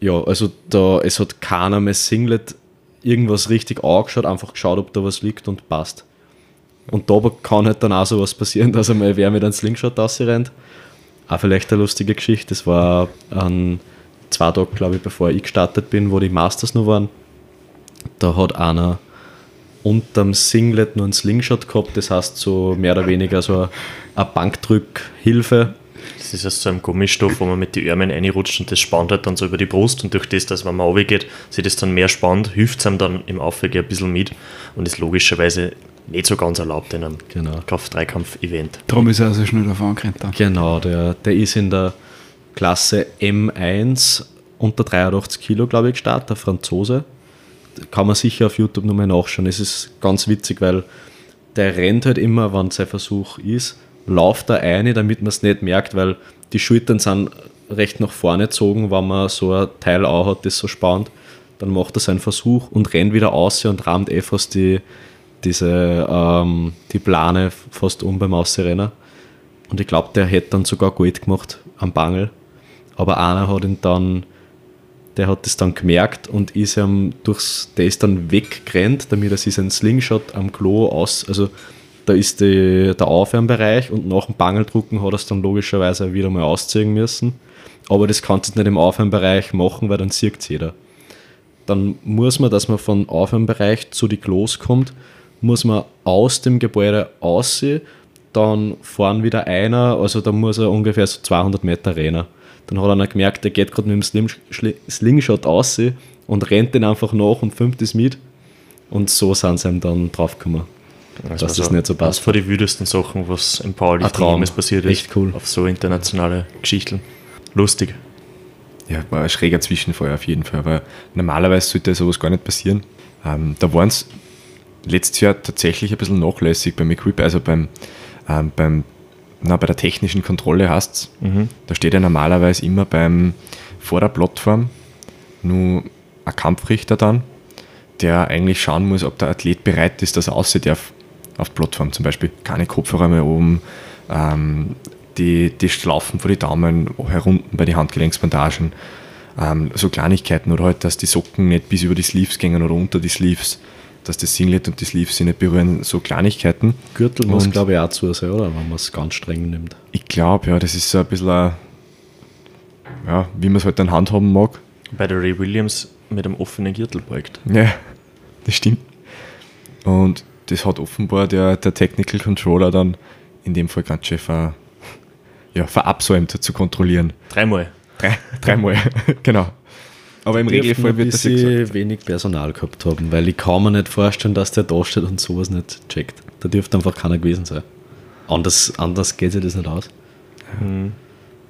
[SPEAKER 2] Ja, also da, es hat keiner mehr Singlet irgendwas richtig angeschaut, einfach geschaut, ob da was liegt und passt. Und da kann halt dann auch so was passieren, dass einmal wer mit einem Slingshot rennt. Auch vielleicht eine lustige Geschichte, das war an zwei Tage, glaube ich, bevor ich gestartet bin, wo die Masters noch waren. Da hat einer unterm Singlet nur einen Slingshot gehabt, das heißt so mehr oder weniger so eine Bankdrückhilfe.
[SPEAKER 3] Das ist aus so einem Gummistoff, wo man mit den Ärmeln reinrutscht und das spannt halt dann so über die Brust und durch das, dass wenn man runtergeht, sich das dann mehr spannt, hilft es einem dann im Aufwege ein bisschen mit und ist logischerweise nicht so ganz erlaubt in einem
[SPEAKER 2] Genau.
[SPEAKER 3] Kraft-Dreikampf-Event.
[SPEAKER 4] Darum ist er so schnell davon angerannt. da.
[SPEAKER 2] Genau, der, der ist in der Klasse M1 unter 83 Kilo, glaube ich, gestartet, der Franzose. Kann man sicher auf YouTube nochmal nachschauen. Es ist ganz witzig, weil der rennt halt immer, wenn sein Versuch ist, lauft er eine, damit man es nicht merkt, weil die Schultern sind recht nach vorne gezogen, wenn man so ein Teil auch hat, das so spannt. Dann macht er seinen Versuch und rennt wieder aus und rammt eh fast die, diese, ähm, die Plane fast um beim Ausrennen. Und ich glaube, der hätte dann sogar Gold gemacht am Bangel. Aber einer hat ihn dann, der hat das dann gemerkt und ist ihm durchs, der ist dann weggerannt, damit er sich seinen Slingshot am Klo aus, also da ist die, der Aufwärmbereich und nach dem Bangeldrucken hat er es dann logischerweise wieder mal ausziehen müssen. Aber das kannst du nicht im Aufwärmbereich machen, weil dann sieht jeder. Dann muss man, dass man von Aufwärmbereich zu die Klos kommt, muss man aus dem Gebäude aussehen, dann fahren wieder einer, also da muss er ungefähr so 200 Meter rennen. Dann hat einer gemerkt, der geht gerade mit dem Slim Slingshot aussehen und rennt den einfach nach und filmt es mit. Und so sind sie ihm dann draufgekommen.
[SPEAKER 3] Das
[SPEAKER 2] dass
[SPEAKER 3] war
[SPEAKER 2] das nicht so
[SPEAKER 3] Das
[SPEAKER 2] passt.
[SPEAKER 3] von den wüdesten Sachen, was im Powerlifting
[SPEAKER 2] Traum.
[SPEAKER 3] jemals passiert ist.
[SPEAKER 2] Echt cool.
[SPEAKER 3] Auf so internationale Geschichten. Lustig.
[SPEAKER 5] Ja, war ein schräger Zwischenfall auf jeden Fall, aber normalerweise sollte sowas gar nicht passieren. Ähm, da waren es letztes Jahr tatsächlich ein bisschen nachlässig beim Equip, also beim, ähm, beim na, bei der technischen Kontrolle hast Da steht ja normalerweise immer beim, vor der Plattform nur ein Kampfrichter dann, der eigentlich schauen muss, ob der Athlet bereit ist, dass er aussehen darf auf der Plattform. Zum Beispiel keine Kopfhörer mehr oben, ähm, die, die Schlaufen vor die Daumen herunten bei den Handgelenksbandagen, ähm, so Kleinigkeiten oder halt, dass die Socken nicht bis über die Sleeves gehen oder unter die Sleeves, dass das Singlet und die Sleeves sich nicht berühren, so Kleinigkeiten.
[SPEAKER 2] Gürtel muss, glaube ich, auch zu sein, oder? Wenn man es ganz streng nimmt.
[SPEAKER 5] Ich glaube, ja, das ist so ein bisschen, ein, ja, wie man es halt dann handhaben mag.
[SPEAKER 3] Bei der Ray Williams mit einem offenen Gürtel beugt.
[SPEAKER 5] Ja, das stimmt. Und das hat offenbar der, der Technical Controller dann in dem Fall ganz schön ver, ja, verabsäumt zu kontrollieren.
[SPEAKER 3] Dreimal.
[SPEAKER 5] Drei, dreimal, genau. Aber im Regelfall wird das ja
[SPEAKER 2] sie wenig Personal gehabt haben, weil ich kann mir nicht vorstellen, dass der da steht und sowas nicht checkt. Da dürfte einfach keiner gewesen sein. Anders, anders geht sich das nicht aus.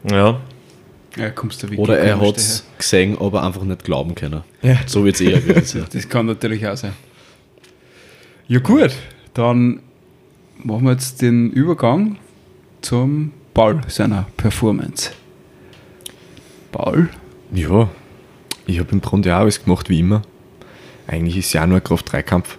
[SPEAKER 3] Ja,
[SPEAKER 4] Ja, kommst du wirklich
[SPEAKER 2] Oder er hat es gesehen, aber einfach nicht glauben können.
[SPEAKER 5] Ja.
[SPEAKER 2] So wird es eher gewesen sein.
[SPEAKER 4] Das kann natürlich auch sein. Ja, gut. Dann machen wir jetzt den Übergang zum Paul seiner Performance. Paul?
[SPEAKER 5] Ja, ich habe im Grunde auch alles gemacht wie immer. Eigentlich ist es ja auch nur ein Kraft-3-Kampf.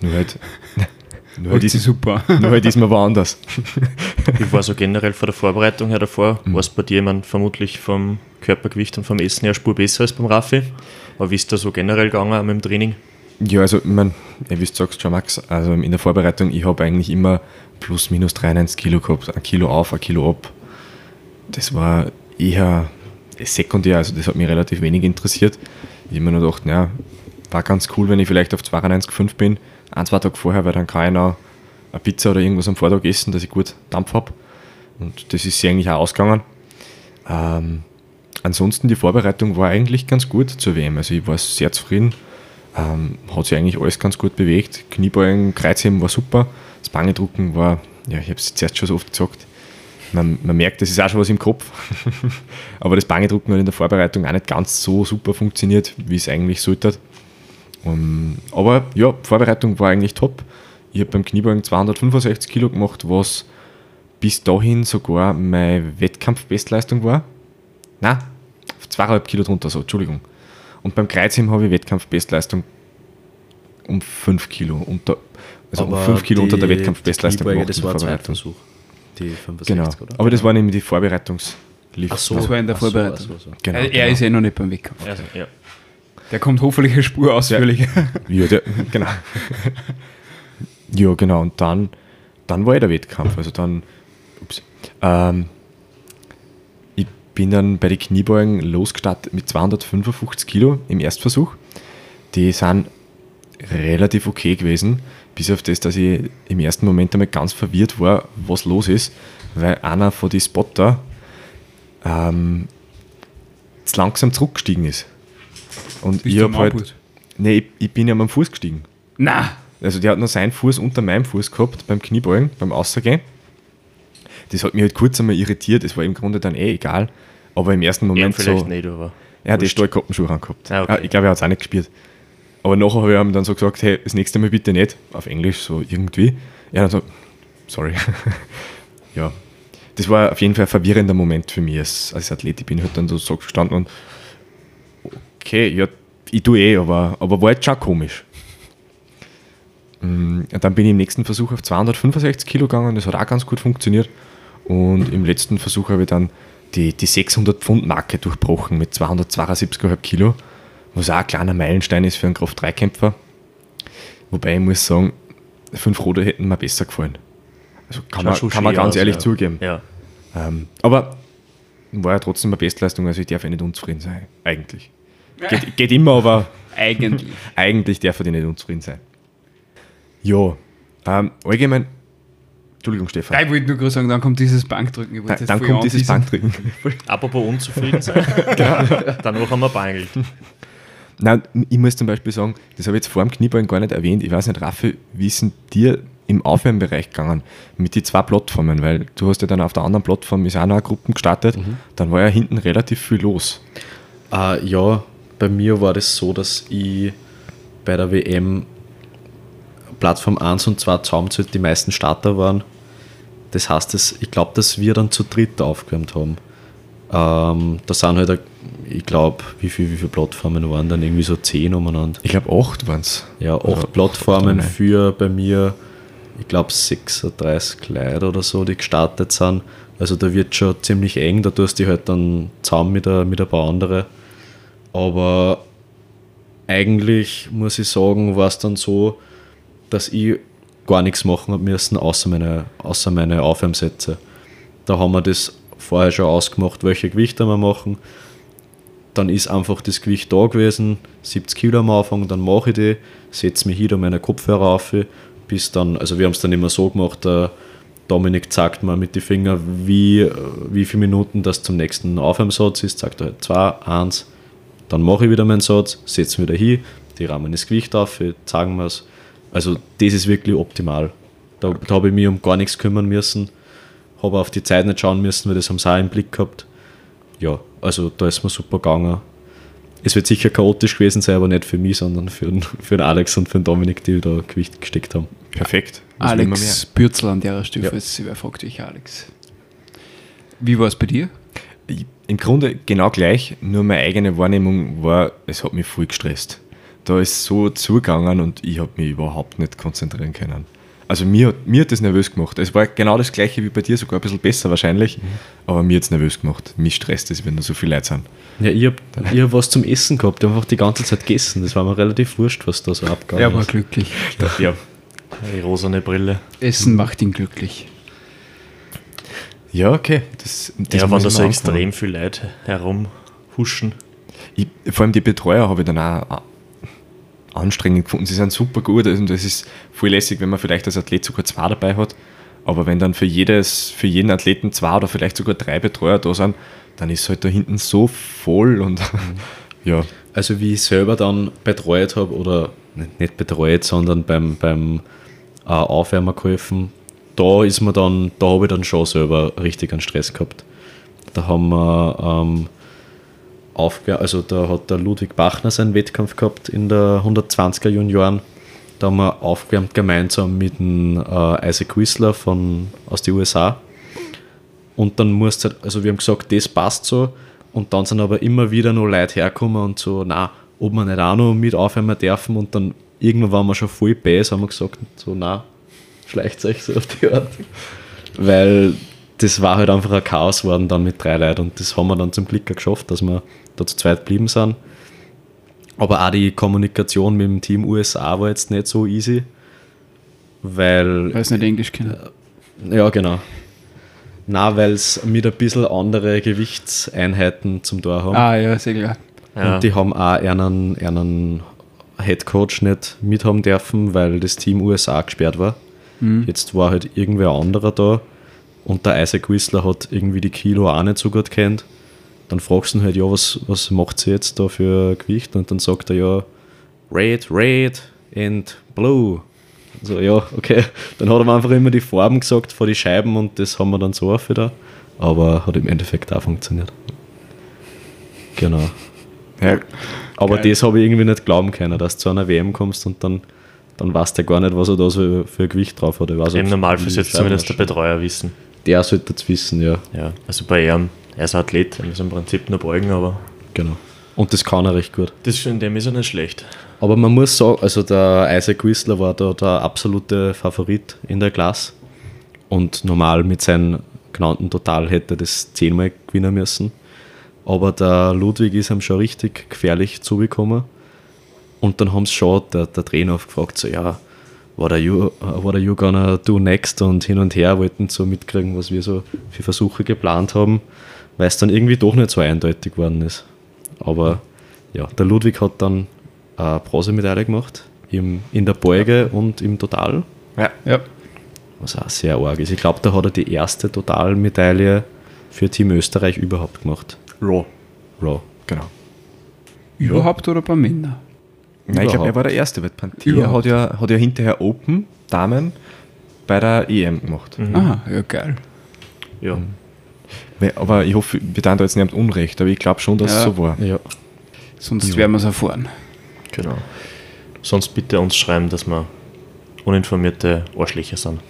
[SPEAKER 5] Nur halt, nur halt, ist,
[SPEAKER 4] super.
[SPEAKER 5] nur halt ist man woanders.
[SPEAKER 3] ich war so generell vor der Vorbereitung her davor. War es bei dir jemand vermutlich vom Körpergewicht und vom Essen her Spur besser als beim Raffi? Aber wie ist da so generell gegangen mit dem Training?
[SPEAKER 5] Ja, also, ich mein, ja, wie du sagst schon, Max, also in der Vorbereitung, ich habe eigentlich immer plus minus 93 Kilo gehabt, ein Kilo auf, ein Kilo ab. Das war eher sekundär, also das hat mich relativ wenig interessiert. Ich habe mir nur gedacht, ja, war ganz cool, wenn ich vielleicht auf 92,5 bin, ein, zwei Tage vorher, weil dann kann ich noch eine Pizza oder irgendwas am Vortag essen, dass ich gut Dampf habe. Und das ist sich eigentlich auch ausgegangen. Ähm, ansonsten die Vorbereitung war eigentlich ganz gut zur WM. Also ich war sehr zufrieden. Ähm, hat sich eigentlich alles ganz gut bewegt. Kniebeugen, Kreuzheben war super. Das Bangedrucken war, ja, ich habe es zuerst schon so oft gesagt, man, man merkt, das ist auch schon was im Kopf. Aber das Bangedrucken hat in der Vorbereitung auch nicht ganz so super funktioniert, wie es eigentlich sollte. Um, aber ja, Vorbereitung war eigentlich top. Ich habe beim Kniebeugen 265 Kilo gemacht, was bis dahin sogar meine Wettkampfbestleistung war. Auf zweieinhalb Kilo drunter so, Entschuldigung. Und beim Kreuzheben habe ich Wettkampfbestleistung um 5 Kilo unter, also um 5 Kilo unter der
[SPEAKER 2] die
[SPEAKER 5] Wettkampfbestleistung gemacht
[SPEAKER 2] das war
[SPEAKER 5] Vorbereitung.
[SPEAKER 2] Zweitversuch. Die 65,
[SPEAKER 5] Genau.
[SPEAKER 2] oder?
[SPEAKER 5] Aber das war nämlich die Vorbereitungslift.
[SPEAKER 2] Ach so.
[SPEAKER 4] Das war in der
[SPEAKER 2] ach so,
[SPEAKER 4] Vorbereitung.
[SPEAKER 2] ach so, so.
[SPEAKER 5] Genau,
[SPEAKER 4] er,
[SPEAKER 5] genau.
[SPEAKER 4] ist eh noch nicht beim Wettkampf.
[SPEAKER 3] Also, ja.
[SPEAKER 4] Der kommt hoffentlich eine Spur ausführlicher.
[SPEAKER 5] Ja, der, genau. ja, genau. Und dann, dann war eh der Wettkampf. Also dann, ups, ähm, bin dann bei den Kniebeugen losgestartet mit 255 Kilo im Erstversuch. Die sind relativ okay gewesen, bis auf das, dass ich im ersten Moment einmal ganz verwirrt war, was los ist, weil einer von den Spotter ähm, zu langsam zurückgestiegen ist. Und
[SPEAKER 4] Bist
[SPEAKER 5] ich habe halt. Nee, ich, ich bin ja am Fuß gestiegen.
[SPEAKER 4] Na,
[SPEAKER 5] Also der hat nur seinen Fuß unter meinem Fuß gehabt beim Kniebeugen, beim Ausgehen. Das hat mich halt kurz einmal irritiert, es war im Grunde dann eh egal. Aber im ersten
[SPEAKER 3] Er
[SPEAKER 5] Moment
[SPEAKER 3] vielleicht
[SPEAKER 5] so.
[SPEAKER 3] nicht, aber.
[SPEAKER 5] Er hat die Stahlkappenschuhe angehabt.
[SPEAKER 3] Ah, okay.
[SPEAKER 5] Ich glaube, er hat es auch nicht gespielt. Aber nachher habe ich ihm dann so gesagt, hey, das nächste Mal bitte nicht. Auf Englisch, so irgendwie. Er hat dann so, sorry. ja. Das war auf jeden Fall ein verwirrender Moment für mich als, als Athlet. Ich bin halt dann so gestanden und okay, ja, ich tue eh, aber, aber war jetzt schon komisch. Mm, und Dann bin ich im nächsten Versuch auf 265 Kilo gegangen, das hat auch ganz gut funktioniert. Und im letzten Versuch habe ich dann die, die 600 Pfund Marke durchbrochen mit 272,5 Kilo, was auch ein kleiner Meilenstein ist für einen Kraft-3-Kämpfer. Wobei ich muss sagen, fünf Rote hätten mir besser gefallen. Also kann, man, kann man ganz
[SPEAKER 3] aus,
[SPEAKER 5] ehrlich
[SPEAKER 3] ja.
[SPEAKER 5] zugeben.
[SPEAKER 3] Ja.
[SPEAKER 5] Ähm, aber war ja trotzdem eine Bestleistung, also ich darf ja nicht unzufrieden sein, eigentlich. Geht, geht immer, aber
[SPEAKER 4] eigentlich.
[SPEAKER 5] eigentlich darf er nicht unzufrieden sein. Ja, ähm, allgemein, Entschuldigung, Stefan.
[SPEAKER 4] Ich wollte nur gerade sagen, dann kommt dieses Bankdrücken. Ich wollte
[SPEAKER 5] Dann, kommt dieses. Bankdrücken.
[SPEAKER 3] Apropos unzufrieden sein. Danach haben wir beangelt.
[SPEAKER 5] Nein, ich muss zum Beispiel sagen, das habe ich jetzt vor dem Kniebeugen gar nicht erwähnt. Ich weiß nicht, Raffi, wie ist denn dir im Aufwärmbereich gegangen mit den zwei Plattformen? Weil du hast ja dann auf der anderen Plattform ist auch noch eine Gruppe gestartet. Dann war ja hinten relativ viel los.
[SPEAKER 2] Äh, ja, bei mir war das so, dass ich bei der WM Plattform 1 und 2 zusammenzählt die meisten Starter waren. Das heißt, dass, ich glaube, dass wir dann zu dritt aufgewärmt haben. Ähm, da sind halt, ich glaube, wie viele wie viel Plattformen waren dann? Irgendwie so 10 umeinander.
[SPEAKER 5] Ich glaube, acht waren es.
[SPEAKER 2] Ja, acht Plattformen
[SPEAKER 5] acht
[SPEAKER 2] für bei mir, ich glaube 36 Leute oder so, die gestartet sind. Also da wird schon ziemlich eng, da tust du dich halt dann zusammen mit, ein- mit ein paar anderen. Aber eigentlich muss ich sagen, war es dann so, dass ich gar nichts machen müssen, außer meine, außer meine Aufwärmsätze. Da haben wir das vorher schon ausgemacht, welche Gewichte wir machen. Dann ist einfach das Gewicht da gewesen, 70 Kilo am Anfang, dann mache ich die, setze mich hin, da meine Kopfhörer auf, bis dann, also wir haben es dann immer so gemacht, der Dominik zeigt mir mit den Fingern, wie, äh, wie viele Minuten das zum nächsten Aufwärmsatz ist, sagt er halt 2, 1, dann mache ich wieder meinen Satz, setze mich wieder hin, die rahmen das Gewicht auf, zeigen wir es. Also das ist wirklich optimal. Da, da habe ich mich um gar nichts kümmern müssen, habe auf die Zeit nicht schauen müssen, weil das haben sie auch im Blick gehabt. Ja, also da ist mir super gegangen. Es wird sicher chaotisch gewesen sein, aber nicht für mich, sondern für, den- für den Alex und für den Dominik, die da Gewicht gesteckt haben.
[SPEAKER 5] Perfekt. Was
[SPEAKER 4] Alex Bürzel an der Stelle,
[SPEAKER 2] Ja.
[SPEAKER 4] falls wer fragt dich, Alex. Wie war es bei dir?
[SPEAKER 5] Ich- Im Grunde genau gleich, nur meine eigene Wahrnehmung war, es hat mich voll gestresst. Da ist so zugegangen und ich habe mich überhaupt nicht konzentrieren können. Also mir, hat- mir hat das nervös gemacht. Es war genau das gleiche wie bei dir, sogar ein bisschen besser wahrscheinlich, aber mir hat es nervös gemacht. Mich stresst es, wenn da so viele Leute sind.
[SPEAKER 2] Ja, ich habe ich hab was zum Essen gehabt, ich habe einfach die ganze Zeit gegessen. Das war mir relativ wurscht, was da so abgegangen
[SPEAKER 4] Er war
[SPEAKER 2] ist.
[SPEAKER 4] glücklich.
[SPEAKER 5] Ja,
[SPEAKER 3] Die rosane Brille.
[SPEAKER 4] Essen macht ihn glücklich.
[SPEAKER 5] ja okay. Das, das
[SPEAKER 3] ja, wenn da so extrem viele Leute herumhuschen.
[SPEAKER 5] Ich, vor allem die Betreuer habe ich dann auch anstrengend gefunden. Sie sind super gut und es ist voll lässig, wenn man vielleicht als Athlet sogar zwei dabei hat. Aber wenn dann für, jedes, für jeden Athleten zwei oder vielleicht sogar drei Betreuer da sind, dann ist es halt da hinten so voll und ja.
[SPEAKER 2] Also wie ich selber dann betreut habe, oder nicht- betreut, sondern beim, beim äh, Aufwärmer geholfen, da ist mir dann, da habe ich dann schon selber richtig einen Stress gehabt. Da haben wir ähm, aufgewärmt, also da hat der Ludwig Bachner seinen Wettkampf gehabt in der 120er Junioren. Da haben wir aufgewärmt gemeinsam mit dem äh, Isaac Whistler von, aus den USA. Und dann musst halt, also wir haben gesagt, das passt so. Und dann sind aber immer wieder noch Leute hergekommen und so, na, ob wir nicht auch noch mit aufhören dürfen. Und dann irgendwann waren wir schon voll bei, haben wir gesagt, so, na, schleicht euch so auf die Art. Weil das war halt einfach ein Chaos geworden dann mit drei Leuten. Und das haben wir dann zum Glück auch geschafft, dass wir da zu zweit geblieben sind. Aber auch die Kommunikation mit dem Team USA war jetzt nicht so easy. Weil
[SPEAKER 4] Weil es nicht Englisch kennen.
[SPEAKER 2] ja, genau. Na, weil es mit ein bisschen andere Gewichtseinheiten zum Tor haben.
[SPEAKER 4] Ah, ja, sehr klar.
[SPEAKER 3] Ja.
[SPEAKER 2] Und die haben auch einen, einen Headcoach nicht mithaben dürfen, weil das Team USA gesperrt war. Jetzt war halt irgendwer anderer da, und der Isaac Whistler hat irgendwie die Kilo auch nicht so gut kennt, dann fragst du ihn halt, ja, was, was macht sie jetzt da für Gewicht? Und dann sagt er ja, Red, Red and Blue. So, ja, okay. Dann hat er mir einfach immer die Farben gesagt vor die Scheiben und das haben wir dann so auch wieder. Aber hat im Endeffekt auch funktioniert. Genau.
[SPEAKER 5] Ja,
[SPEAKER 2] Aber
[SPEAKER 4] Geil.
[SPEAKER 2] das habe ich irgendwie nicht glauben können, dass du zu einer WM kommst und dann, dann weißt du gar nicht, was er da so für Gewicht drauf hat. Ich weiß,
[SPEAKER 3] Im Normalfall sollte zumindest der. Betreuer wissen.
[SPEAKER 2] Der sollte es wissen, ja.
[SPEAKER 3] Ja, also bei ihm, er ist ein Athlet, er muss im Prinzip nur beugen, aber
[SPEAKER 2] Genau. Und das kann er recht gut.
[SPEAKER 3] das ist in dem ist er nicht schlecht.
[SPEAKER 2] Aber man muss sagen, also der Isaac Whistler war da der absolute Favorit in der Klasse. Und normal mit seinem genannten Total hätte er das zehnmal gewinnen müssen. Aber der Ludwig ist ihm schon richtig gefährlich zugekommen. Und dann haben sie schon der, der Trainer gefragt, so ja, what are, you, what are you gonna do next? Und hin und her wollten so mitkriegen, was wir so für Versuche geplant haben, weil es dann irgendwie doch nicht so eindeutig geworden ist. Aber ja, der Ludwig hat dann eine Bronzemedaille gemacht, im, in der Beuge und im Total,
[SPEAKER 5] ja.
[SPEAKER 4] Ja.
[SPEAKER 2] was auch sehr arg ist. Ich glaube, da hat er die erste Totalmedaille für Team Österreich überhaupt gemacht.
[SPEAKER 5] Raw.
[SPEAKER 2] Raw.
[SPEAKER 5] Genau.
[SPEAKER 4] Überhaupt oder bei Männern?
[SPEAKER 5] Nein, ich glaube, er war der Erste, weil Panther
[SPEAKER 4] Überhaupt.
[SPEAKER 5] hat ja, hat ja hinterher Open Damen bei der EM gemacht.
[SPEAKER 4] Ah, ja, geil.
[SPEAKER 3] Ja.
[SPEAKER 5] Weil- Aber ich hoffe, wir tun da jetzt nicht Unrecht, aber ich glaube schon, dass es
[SPEAKER 4] Ja.
[SPEAKER 5] so war.
[SPEAKER 2] Ja.
[SPEAKER 4] Sonst werden wir es erfahren.
[SPEAKER 3] Genau. Sonst bitte uns schreiben, dass wir uninformierte Arschlöcher sind.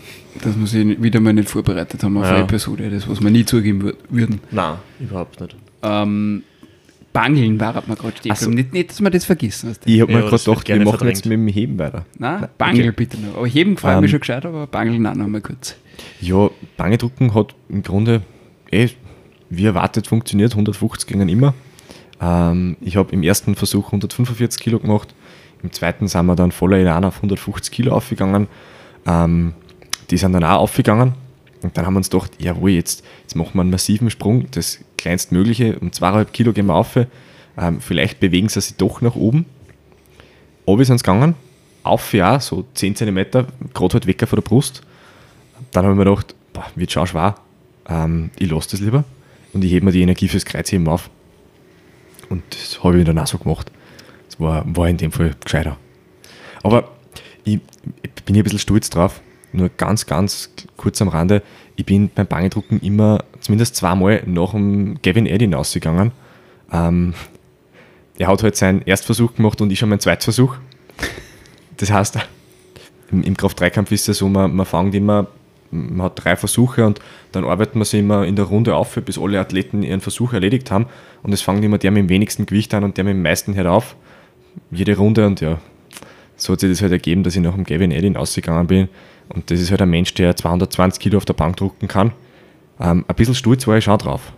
[SPEAKER 4] Dass wir sich wieder mal nicht vorbereitet haben auf
[SPEAKER 3] Ja.
[SPEAKER 4] eine Episode, das was wir nie zugeben wür- würden.
[SPEAKER 3] Nein, überhaupt nicht.
[SPEAKER 4] Ähm, Bangeln war hat man gerade stehen.
[SPEAKER 5] Ach so.
[SPEAKER 4] geblieben. Nicht, nicht, dass wir das vergessen. Du?
[SPEAKER 5] Ich habe
[SPEAKER 3] Ja,
[SPEAKER 5] mir gerade gedacht, wir
[SPEAKER 3] gerne
[SPEAKER 5] machen
[SPEAKER 3] verdrängt.
[SPEAKER 5] jetzt mit dem Heben weiter.
[SPEAKER 4] Nein, Bangel bitte noch. Aber heben gefällt mir
[SPEAKER 5] Ähm,
[SPEAKER 4] schon gescheit, aber Bangeln auch noch mal kurz.
[SPEAKER 5] Ja, Bangedrucken hat im Grunde eh, wie erwartet funktioniert, 150 gingen immer. Ähm, ich habe im ersten Versuch 145 Kilo gemacht, im zweiten sind wir dann voller Elan auf 150 Kilo aufgegangen. Ähm, die sind dann auch aufgegangen und dann haben wir uns gedacht, jawohl, jetzt, jetzt machen wir einen massiven Sprung, das kleinstmögliche, um zweieinhalb Kilo gehen wir auf, ähm, vielleicht bewegen sie sich doch nach oben. Obi sind sie gegangen, auf ja, so 10 cm, gerade halt weg von der Brust. Dann habe ich mir gedacht, boah, wird schon schwer. Ähm, ich lasse das lieber und ich hebe mir die Energie fürs Kreuzheben auf. Und das habe ich dann auch so gemacht. Das war, war in dem Fall gescheiter. Aber ich, ich bin hier ein bisschen stolz drauf. Nur ganz, ganz kurz am Rande. Ich bin beim Bangedrucken immer zumindest zweimal nach dem Gavin Eddy rausgegangen. Ähm, er hat halt seinen Erstversuch gemacht und ich schon meinen Zweitversuch. Das heißt, im, im Kraft-3-Kampf ist es so, man, man fängt immer, man hat drei Versuche und dann arbeitet man sich immer in der Runde auf, bis alle Athleten ihren Versuch erledigt haben. Und es fängt immer der mit dem wenigsten Gewicht an und der mit dem meisten hört auf. Jede Runde und ja, so hat sich das halt ergeben, dass ich nach dem Gavin Edin ausgegangen bin. Und das ist halt ein Mensch, der 220 Kilo auf der Bank drucken kann. Ähm, ein bisschen stolz war ich schon drauf.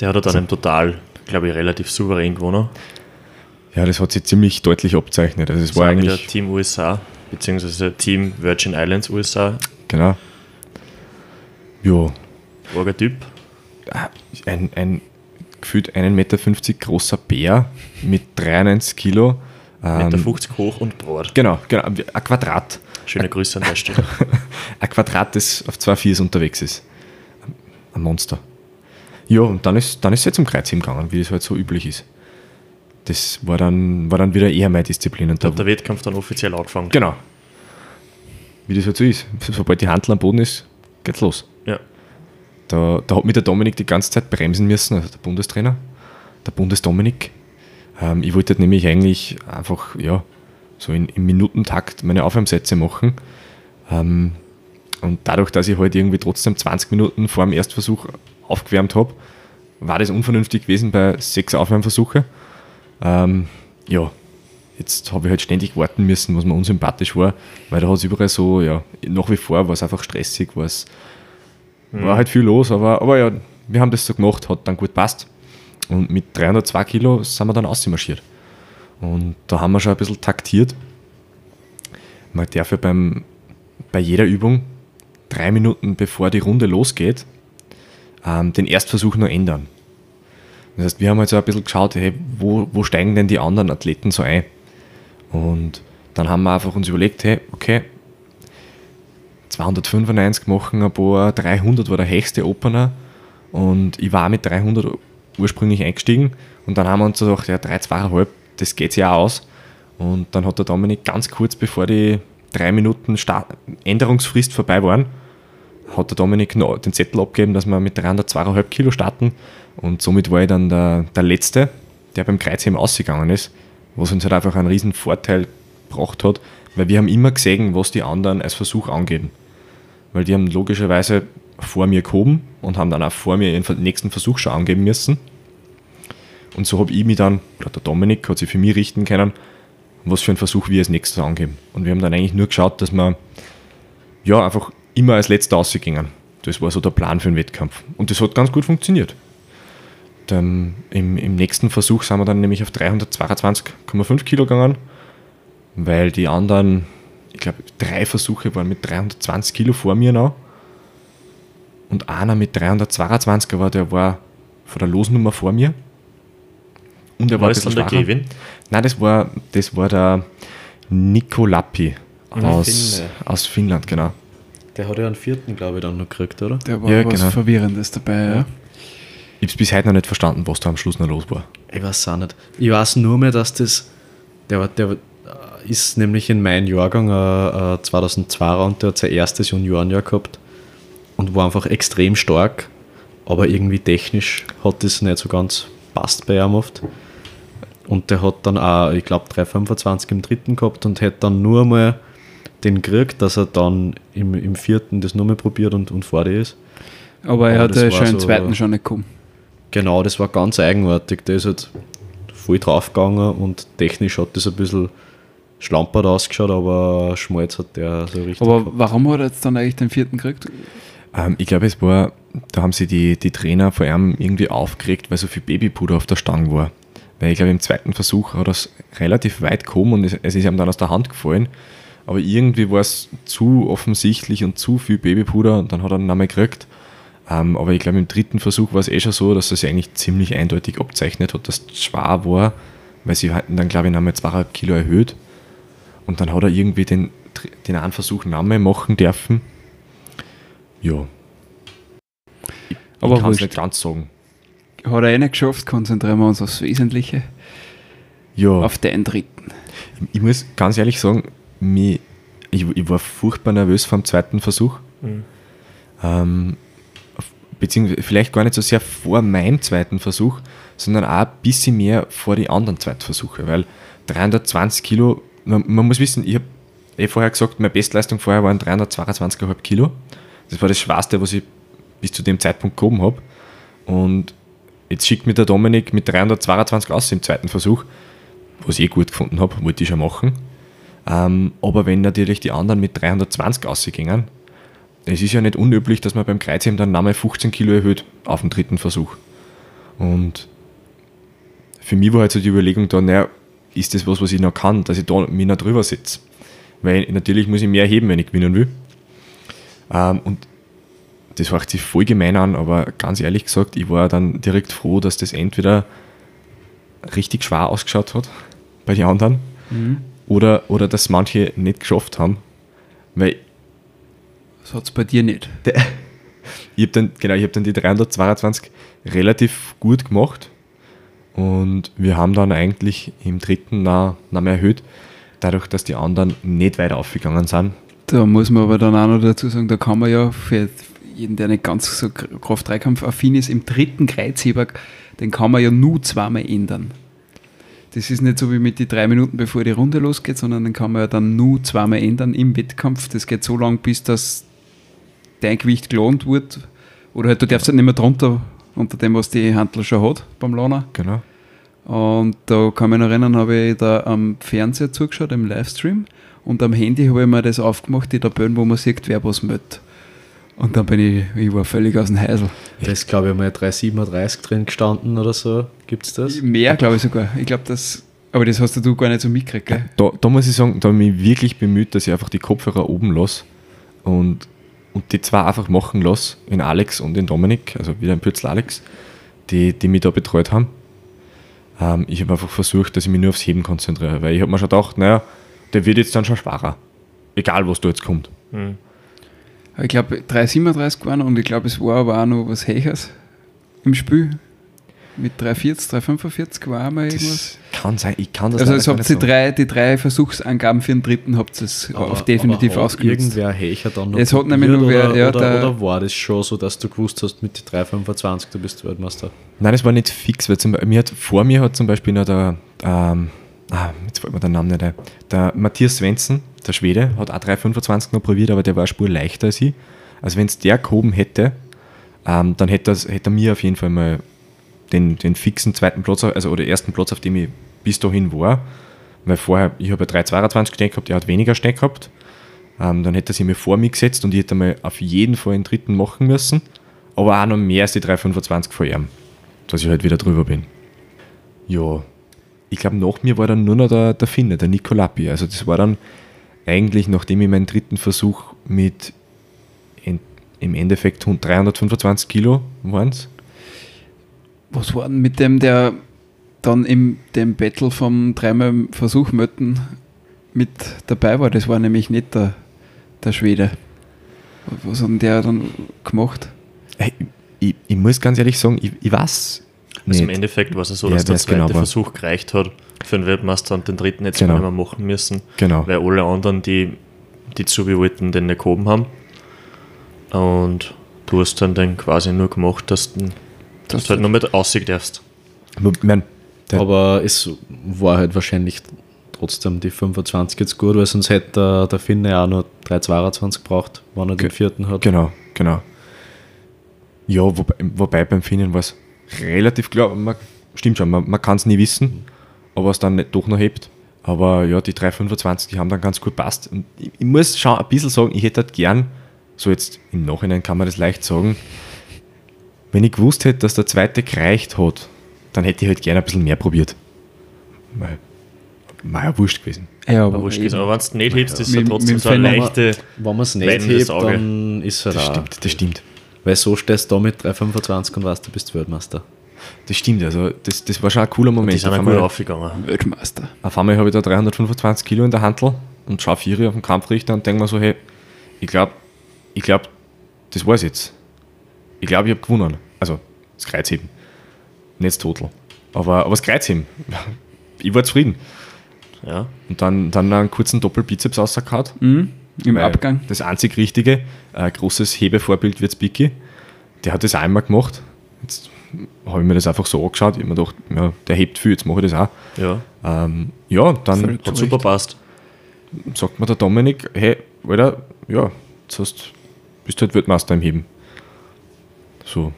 [SPEAKER 3] Der hat dann im Total, glaube ich, relativ souverän gewonnen.
[SPEAKER 5] Ja, das hat sich ziemlich deutlich abzeichnet. Also es
[SPEAKER 3] Das
[SPEAKER 5] war eigentlich,
[SPEAKER 3] Team USA, beziehungsweise Team Virgin Islands USA.
[SPEAKER 5] genau. Ja,
[SPEAKER 3] Orger Typ.
[SPEAKER 5] ein, ein gefühlt 1,50 Meter großer Bär mit 93 Kilo. Ähm,
[SPEAKER 3] Meter 50 hoch und breit.
[SPEAKER 5] Genau, genau, ein Quadrat.
[SPEAKER 3] Schöne Grüße an der Stelle.
[SPEAKER 5] Ein Quadrat, das auf zwei Viers unterwegs ist. Ein Monster. Ja, und dann ist, dann ist er zum Kreuzheben gegangen, wie es halt so üblich ist. Das war dann, war dann wieder eher meine Disziplin. Und
[SPEAKER 3] Da
[SPEAKER 5] da,
[SPEAKER 3] hat der Wettkampf dann offiziell angefangen.
[SPEAKER 5] genau. Wie das halt so ist. Sobald die Handel am Boden ist, geht's los.
[SPEAKER 3] Ja.
[SPEAKER 5] Da, da hat mich der Dominik die ganze Zeit bremsen müssen, also der Bundestrainer, der Bundesdominik. Ähm, ich wollte halt nämlich eigentlich einfach, ja, so in, im Minutentakt meine Aufwärmsätze machen. Ähm, und dadurch, dass ich halt irgendwie trotzdem 20 Minuten vor dem Erstversuch aufgewärmt habe, war das unvernünftig gewesen bei sechs Aufwärmversuche. Ähm, ja, jetzt habe ich halt ständig warten müssen, was mir unsympathisch war, weil da hat es überall so, ja, nach wie vor war es einfach stressig, war es war halt viel los, aber, aber ja, wir haben das so gemacht, hat dann gut passt. Und mit 302 Kilo sind wir dann ausmarschiert. Und da haben wir schon ein bisschen taktiert. Man darf ja beim, bei jeder Übung drei Minuten bevor die Runde losgeht, ähm, den Erstversuch noch ändern. Das heißt, wir haben halt so ein bisschen geschaut, hey, wo, wo steigen denn die anderen Athleten so ein? Und dann haben wir einfach uns überlegt, hey, okay, 295 machen, ein paar 300 war der höchste Opener und ich war mit 300 ursprünglich eingestiegen und dann haben wir uns gedacht, ja 3, 2,5, das geht ja aus und dann hat der Dominik ganz kurz bevor die drei Minuten Start Änderungsfrist vorbei waren, hat der Dominik noch den Zettel abgegeben, dass wir mit 302,5 Kilo starten und somit war ich dann der, der Letzte, der beim Kreuzheben ausgegangen ist, was uns halt einfach einen riesen Vorteil gebracht hat, weil wir haben immer gesehen, was die anderen als Versuch angeben. Weil die haben logischerweise vor mir gehoben und haben dann auch vor mir ihren nächsten Versuch schon angeben müssen. Und so habe ich mich dann, oder der Dominik hat sich für mich richten können, was für einen Versuch wir als nächstes angeben. Und wir haben dann eigentlich nur geschaut, dass wir ja einfach immer als letzter ausgingen. Das war so der Plan für den Wettkampf. Und das hat ganz gut funktioniert. Dann im, Im nächsten Versuch sind wir dann nämlich auf 322,5 Kilo gegangen, weil die anderen, ich glaube, drei Versuche waren mit 320 Kilo vor mir noch. Und einer mit 322, aber der war von der Losnummer vor mir. Und er war,
[SPEAKER 3] War
[SPEAKER 5] ein
[SPEAKER 3] das
[SPEAKER 5] bisschen
[SPEAKER 3] dann der
[SPEAKER 5] schwacher.
[SPEAKER 3] Kevin?
[SPEAKER 5] Nein, das war, das war der Nico Lappi aus, aus Finnland, genau.
[SPEAKER 2] Der hat ja einen vierten, glaube ich, dann noch gekriegt, oder?
[SPEAKER 4] Da war
[SPEAKER 5] Ja,
[SPEAKER 4] was
[SPEAKER 5] genau.
[SPEAKER 4] Verwirrendes dabei, ja.
[SPEAKER 5] Ich habe es bis heute noch nicht verstanden, was da am Schluss noch los war.
[SPEAKER 2] Ich weiß es auch nicht. Ich weiß nur mehr, dass das. Der, der äh, ist nämlich in meinem Jahrgang äh, äh, 2002 und der hat sein erstes Juniorenjahr gehabt und war einfach extrem stark, aber irgendwie technisch hat das nicht so ganz passt bei ihm oft. Und der hat dann auch, ich glaube, 3,25 im dritten gehabt und hätte dann nur mal den gekriegt, dass er dann im, im vierten das nur mal probiert und, und vor dir ist.
[SPEAKER 4] Aber er hat ja schon im
[SPEAKER 2] so-
[SPEAKER 4] zweiten schon nicht gekommen.
[SPEAKER 2] Genau, das war ganz eigenartig. Der ist halt voll draufgegangen und technisch hat das ein bisschen schlampert ausgeschaut, aber Schmalz hat der so richtig.
[SPEAKER 4] Aber
[SPEAKER 2] gehabt.
[SPEAKER 4] warum hat er jetzt dann eigentlich den vierten gekriegt?
[SPEAKER 5] Ähm, ich glaube, es war, da haben sie die, die Trainer vor allem irgendwie aufgeregt, weil so viel Babypuder auf der Stange war. Weil ich glaube, im zweiten Versuch hat er es relativ weit gekommen und es, es ist ihm dann aus der Hand gefallen. Aber irgendwie war es zu offensichtlich und zu viel Babypuder und dann hat er ihn einmal gekriegt. Ähm, aber ich glaube, im dritten Versuch war es eh schon so, dass er sich eigentlich ziemlich eindeutig abzeichnet hat, dass es schwer war, weil sie hatten dann, glaube ich, nochmal zweieinhalb Kilo erhöht. Und dann hat er irgendwie den, den einen Versuch nochmal machen dürfen. Ja. Ich,
[SPEAKER 4] Aber
[SPEAKER 5] ich kann es nicht ganz sagen.
[SPEAKER 4] Hat er eh nicht geschafft, konzentrieren wir uns aufs Wesentliche,
[SPEAKER 5] Ja,
[SPEAKER 4] auf den dritten.
[SPEAKER 5] ich muss ganz ehrlich sagen, mich, ich, ich war furchtbar nervös vom zweiten Versuch. Ähm, auf- beziehungsweise vielleicht gar nicht so sehr vor meinem zweiten Versuch, sondern auch ein bisschen mehr vor die anderen Zweitversuche, weil 320 Kilo, man, man muss wissen, ich habe eh vorher gesagt, meine Bestleistung vorher waren 322,5 Kilo. Das war das Schwerste, was ich bis zu dem Zeitpunkt gehoben habe. Und jetzt schickt mir der Dominik mit 322 aus im zweiten Versuch, was ich eh gut gefunden habe, wollte ich schon machen. Ähm, aber wenn natürlich die anderen mit 320 ausgingen, es ist ja nicht unüblich, dass man beim Kreuzheben dann nochmal 15 Kilo erhöht auf dem dritten Versuch. Und für mich war halt so die Überlegung da, naja, ist das was, was ich noch kann, dass ich da mich noch drüber setze? Weil natürlich muss ich mehr heben, wenn ich gewinnen will. Ähm, und das hört sich voll gemein an, aber ganz ehrlich gesagt, ich war dann direkt froh, dass das entweder richtig schwer ausgeschaut hat bei den anderen oder, oder dass manche nicht geschafft haben. Weil
[SPEAKER 4] Das hat es bei dir nicht.
[SPEAKER 5] ich habe dann, genau, ich habe dann die 322 relativ gut gemacht und wir haben dann eigentlich im dritten noch, noch mehr erhöht, dadurch, dass die anderen nicht weiter aufgegangen sind.
[SPEAKER 4] Da muss man aber dann auch noch dazu sagen, da kann man ja für jeden, der nicht ganz so Kraft-3-Kampf-affin ist, im dritten Kreuzheber, den kann man ja nur zweimal ändern. Das ist nicht so wie mit den drei Minuten, bevor die Runde losgeht, sondern den kann man ja dann nur zweimal ändern im Wettkampf. Das geht so lang, bis das dein Gewicht gelohnt wird. Oder halt, du darfst halt nicht mehr drunter, unter dem, was die Handel schon hat beim Lohner.
[SPEAKER 5] Genau.
[SPEAKER 4] Und da kann ich mich noch erinnern, habe ich da am Fernseher zugeschaut, im Livestream. Und am Handy habe ich mir das aufgemacht, die Tabellen, wo man sieht, wer was mit. Und dann bin ich, ich war völlig aus dem Heisel.
[SPEAKER 2] Da ist, glaube ich, mal 337 drin gestanden oder so. Gibt es das?
[SPEAKER 4] Mehr, glaube ich sogar. Ich glaube, das, aber das hast du gar nicht so mitgekriegt, gell?
[SPEAKER 5] Da, da muss ich sagen, da habe ich mich wirklich bemüht, dass ich einfach die Kopfhörer oben lasse und, und die zwei einfach machen lasse, in Alex und in Dominik, also wieder in Pützl Alex, die, die mich da betreut haben. Ähm, ich habe einfach versucht, dass ich mich nur aufs Heben konzentriere, weil ich habe mir schon gedacht, naja, der wird jetzt dann schon schwerer. Egal, was da jetzt kommt.
[SPEAKER 4] Ich glaube 3,37 waren und ich glaube, es war aber auch noch was Höheres im Spiel. Mit 3,40, 3,45 war einmal irgendwas.
[SPEAKER 5] Das kann sein, ich kann das
[SPEAKER 4] Also es habt
[SPEAKER 5] nicht
[SPEAKER 4] die drei, die drei Versuchsangaben für den dritten habt ihr es auf definitiv ausgenutzt.
[SPEAKER 2] Irgendwer Hecher dann noch
[SPEAKER 4] Es hat nämlich nur wer-
[SPEAKER 2] oder,
[SPEAKER 4] ja,
[SPEAKER 2] oder,
[SPEAKER 4] der-
[SPEAKER 2] oder war das schon so, dass du gewusst hast, mit 3,25 du bist Weltmeister?
[SPEAKER 5] Nein, das war nicht fix, weil zum, Beispiel- mir hat, vor mir hat zum Beispiel noch der, ähm, ah, jetzt fällt mir der Name nicht ein, der Matthias Svensson, der Schwede, hat auch 3,25 noch probiert, aber der war eine Spur leichter als ich. Also wenn es der gehoben hätte, ähm, dann hätte, das, hätte er mir auf jeden Fall mal den, den fixen zweiten Platz, also oder ersten Platz, auf dem ich bis dahin war, weil vorher, ich habe ja 3,22 Steck gehabt, er hat weniger Steck gehabt, ähm, dann hätte er sich mir vor mich gesetzt und ich hätte mal auf jeden Fall den dritten machen müssen, aber auch noch mehr als die 3,25 vor ihm, dass ich halt wieder drüber bin. Ja, ich glaube, nach mir war dann nur noch der, der Finne, der Nico Lappi. Also das war dann eigentlich, nachdem ich meinen dritten Versuch mit in, im Endeffekt 325 Kilo waren
[SPEAKER 4] Was war denn mit dem, der dann im dem Battle vom dreimal Versuch Mötten mit dabei war? Das war nämlich nicht der, der Schwede. Was hat denn der dann gemacht?
[SPEAKER 5] Hey, ich, ich muss ganz ehrlich sagen, ich, ich weiß
[SPEAKER 3] Also im. Endeffekt war es ja so,
[SPEAKER 5] Ja,
[SPEAKER 3] dass der
[SPEAKER 5] weiß
[SPEAKER 3] zweite
[SPEAKER 5] genau,
[SPEAKER 3] Versuch gereicht hat für den Weltmeister und den dritten jetzt
[SPEAKER 5] Genau.
[SPEAKER 3] nicht mehr machen müssen,
[SPEAKER 5] Genau.
[SPEAKER 3] weil alle anderen, die, die zu wollten, den nicht gehoben haben. Und du hast dann, dann quasi nur gemacht, dass du, dass du halt nur mit aussehen darfst.
[SPEAKER 5] Der,
[SPEAKER 2] Aber es war halt wahrscheinlich trotzdem die 25 jetzt gut, weil sonst hätte der, der Finne auch nur 3,22 gebraucht, wenn er den vierten hat.
[SPEAKER 5] Genau, genau. Ja, wobei, wobei beim Finnen war es relativ klar, man, stimmt schon, man, man kann es nie wissen, aber es dann nicht, doch noch hebt. Aber ja, die 325, die haben dann ganz gut passt. Und ich, ich muss schon ein bisschen sagen, ich hätte halt gern, so jetzt im Nachhinein kann man das leicht sagen, wenn ich gewusst hätte, dass der zweite gereicht hat, dann hätte ich halt gerne ein bisschen mehr probiert. Weil, war ja wurscht gewesen.
[SPEAKER 4] Ja,
[SPEAKER 3] Aber, wurscht gewesen. aber wenn du nicht hebst, ist es ja trotzdem
[SPEAKER 4] mit
[SPEAKER 3] so eine leichte.
[SPEAKER 2] Wenn man es nicht hebt, dann ist es halt
[SPEAKER 5] Das stimmt, das stimmt.
[SPEAKER 2] Weil so stehst du da mit 3,25 und weißt, du bist Weltmeister.
[SPEAKER 5] Das stimmt, also das, das war schon ein cooler
[SPEAKER 3] Die
[SPEAKER 5] Moment.
[SPEAKER 3] sind
[SPEAKER 5] Auf
[SPEAKER 3] auch gut
[SPEAKER 5] einmal-
[SPEAKER 3] aufgegangen.
[SPEAKER 4] Weltmeister.
[SPEAKER 5] Auf einmal habe ich da 325 Kilo in der Handel und schaue Vieri auf den Kampfrichter und denke mir so, hey, ich glaube, ich glaube, das war's jetzt. Ich glaube, ich habe gewonnen. Also, das Kreuzheben. Nicht das Total. Aber, aber das Kreuzheben. Ich war zufrieden.
[SPEAKER 3] Ja.
[SPEAKER 5] Und dann, dann einen kurzen Doppelbizeps rausgehauen.
[SPEAKER 4] Mhm. Im
[SPEAKER 5] Weil
[SPEAKER 4] Abgang.
[SPEAKER 5] Das einzig Richtige, ein großes Hebevorbild wird Biki. Der hat das einmal gemacht. Jetzt habe ich mir das einfach so angeschaut. Ich habe mir gedacht, ja, der hebt viel, jetzt mache ich das auch.
[SPEAKER 3] Ja.
[SPEAKER 5] Ähm, ja, dann
[SPEAKER 3] Hat super passt.
[SPEAKER 5] sagt mir der Dominik, hey, Alter, ja, jetzt hast, bist du halt Weltmeister im Heben. So,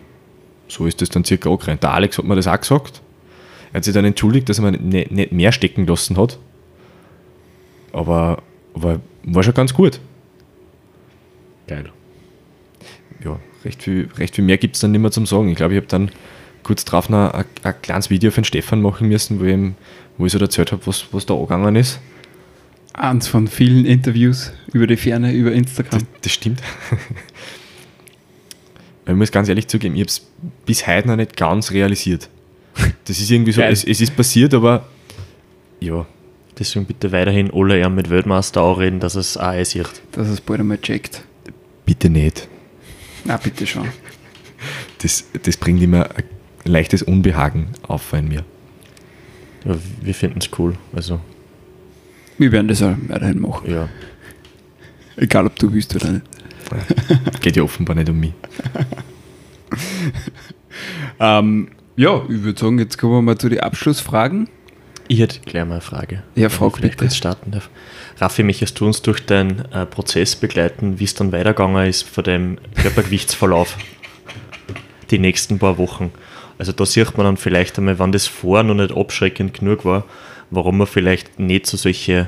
[SPEAKER 5] so ist das dann circa angerannt. Der Alex hat mir das auch gesagt. Er hat sich dann entschuldigt, dass er mir nicht, nicht mehr stecken lassen hat. Aber, aber war schon ganz gut.
[SPEAKER 2] Geil.
[SPEAKER 5] Ja, recht viel, recht viel mehr gibt es dann nicht mehr zum Sagen. Ich glaube, ich habe dann kurz drauf noch ein, ein kleines Video für den Stefan machen müssen, wo ich, ihm, wo ich so erzählt habe, was, was da angegangen ist.
[SPEAKER 4] Eins von vielen Interviews über die Ferne, über Instagram.
[SPEAKER 5] Das, das stimmt. ich muss ganz ehrlich zugeben, ich habe es bis heute noch nicht ganz realisiert. Das ist irgendwie so, es, es ist passiert, aber ja,
[SPEAKER 3] Deswegen bitte weiterhin alle eher mit Weltmeister auch reden, dass es auch eh sieht.
[SPEAKER 4] Dass es bald einmal checkt.
[SPEAKER 5] bitte nicht.
[SPEAKER 4] Na, bitte schon.
[SPEAKER 5] Das, das bringt immer ein leichtes Unbehagen auf in mir.
[SPEAKER 3] Ja, wir finden es cool. Also,
[SPEAKER 4] Wir werden das auch weiterhin machen.
[SPEAKER 3] ja.
[SPEAKER 4] Egal, ob du willst oder nicht.
[SPEAKER 5] Geht ja offenbar nicht um mich.
[SPEAKER 4] Ähm, ja, ich würde sagen, jetzt kommen wir mal zu den Abschlussfragen.
[SPEAKER 3] Ich hätte gleich mal eine Frage.
[SPEAKER 4] Ja, frag
[SPEAKER 3] ich
[SPEAKER 4] bitte.
[SPEAKER 3] kurz starten darf. Raffi, möchtest du uns durch deinen äh, Prozess begleiten, wie es dann weitergegangen ist von dem Körpergewichtsverlauf die nächsten paar Wochen? Also da sieht man dann vielleicht einmal, wann das vorher noch nicht abschreckend genug war, warum man vielleicht nicht zu solche äh,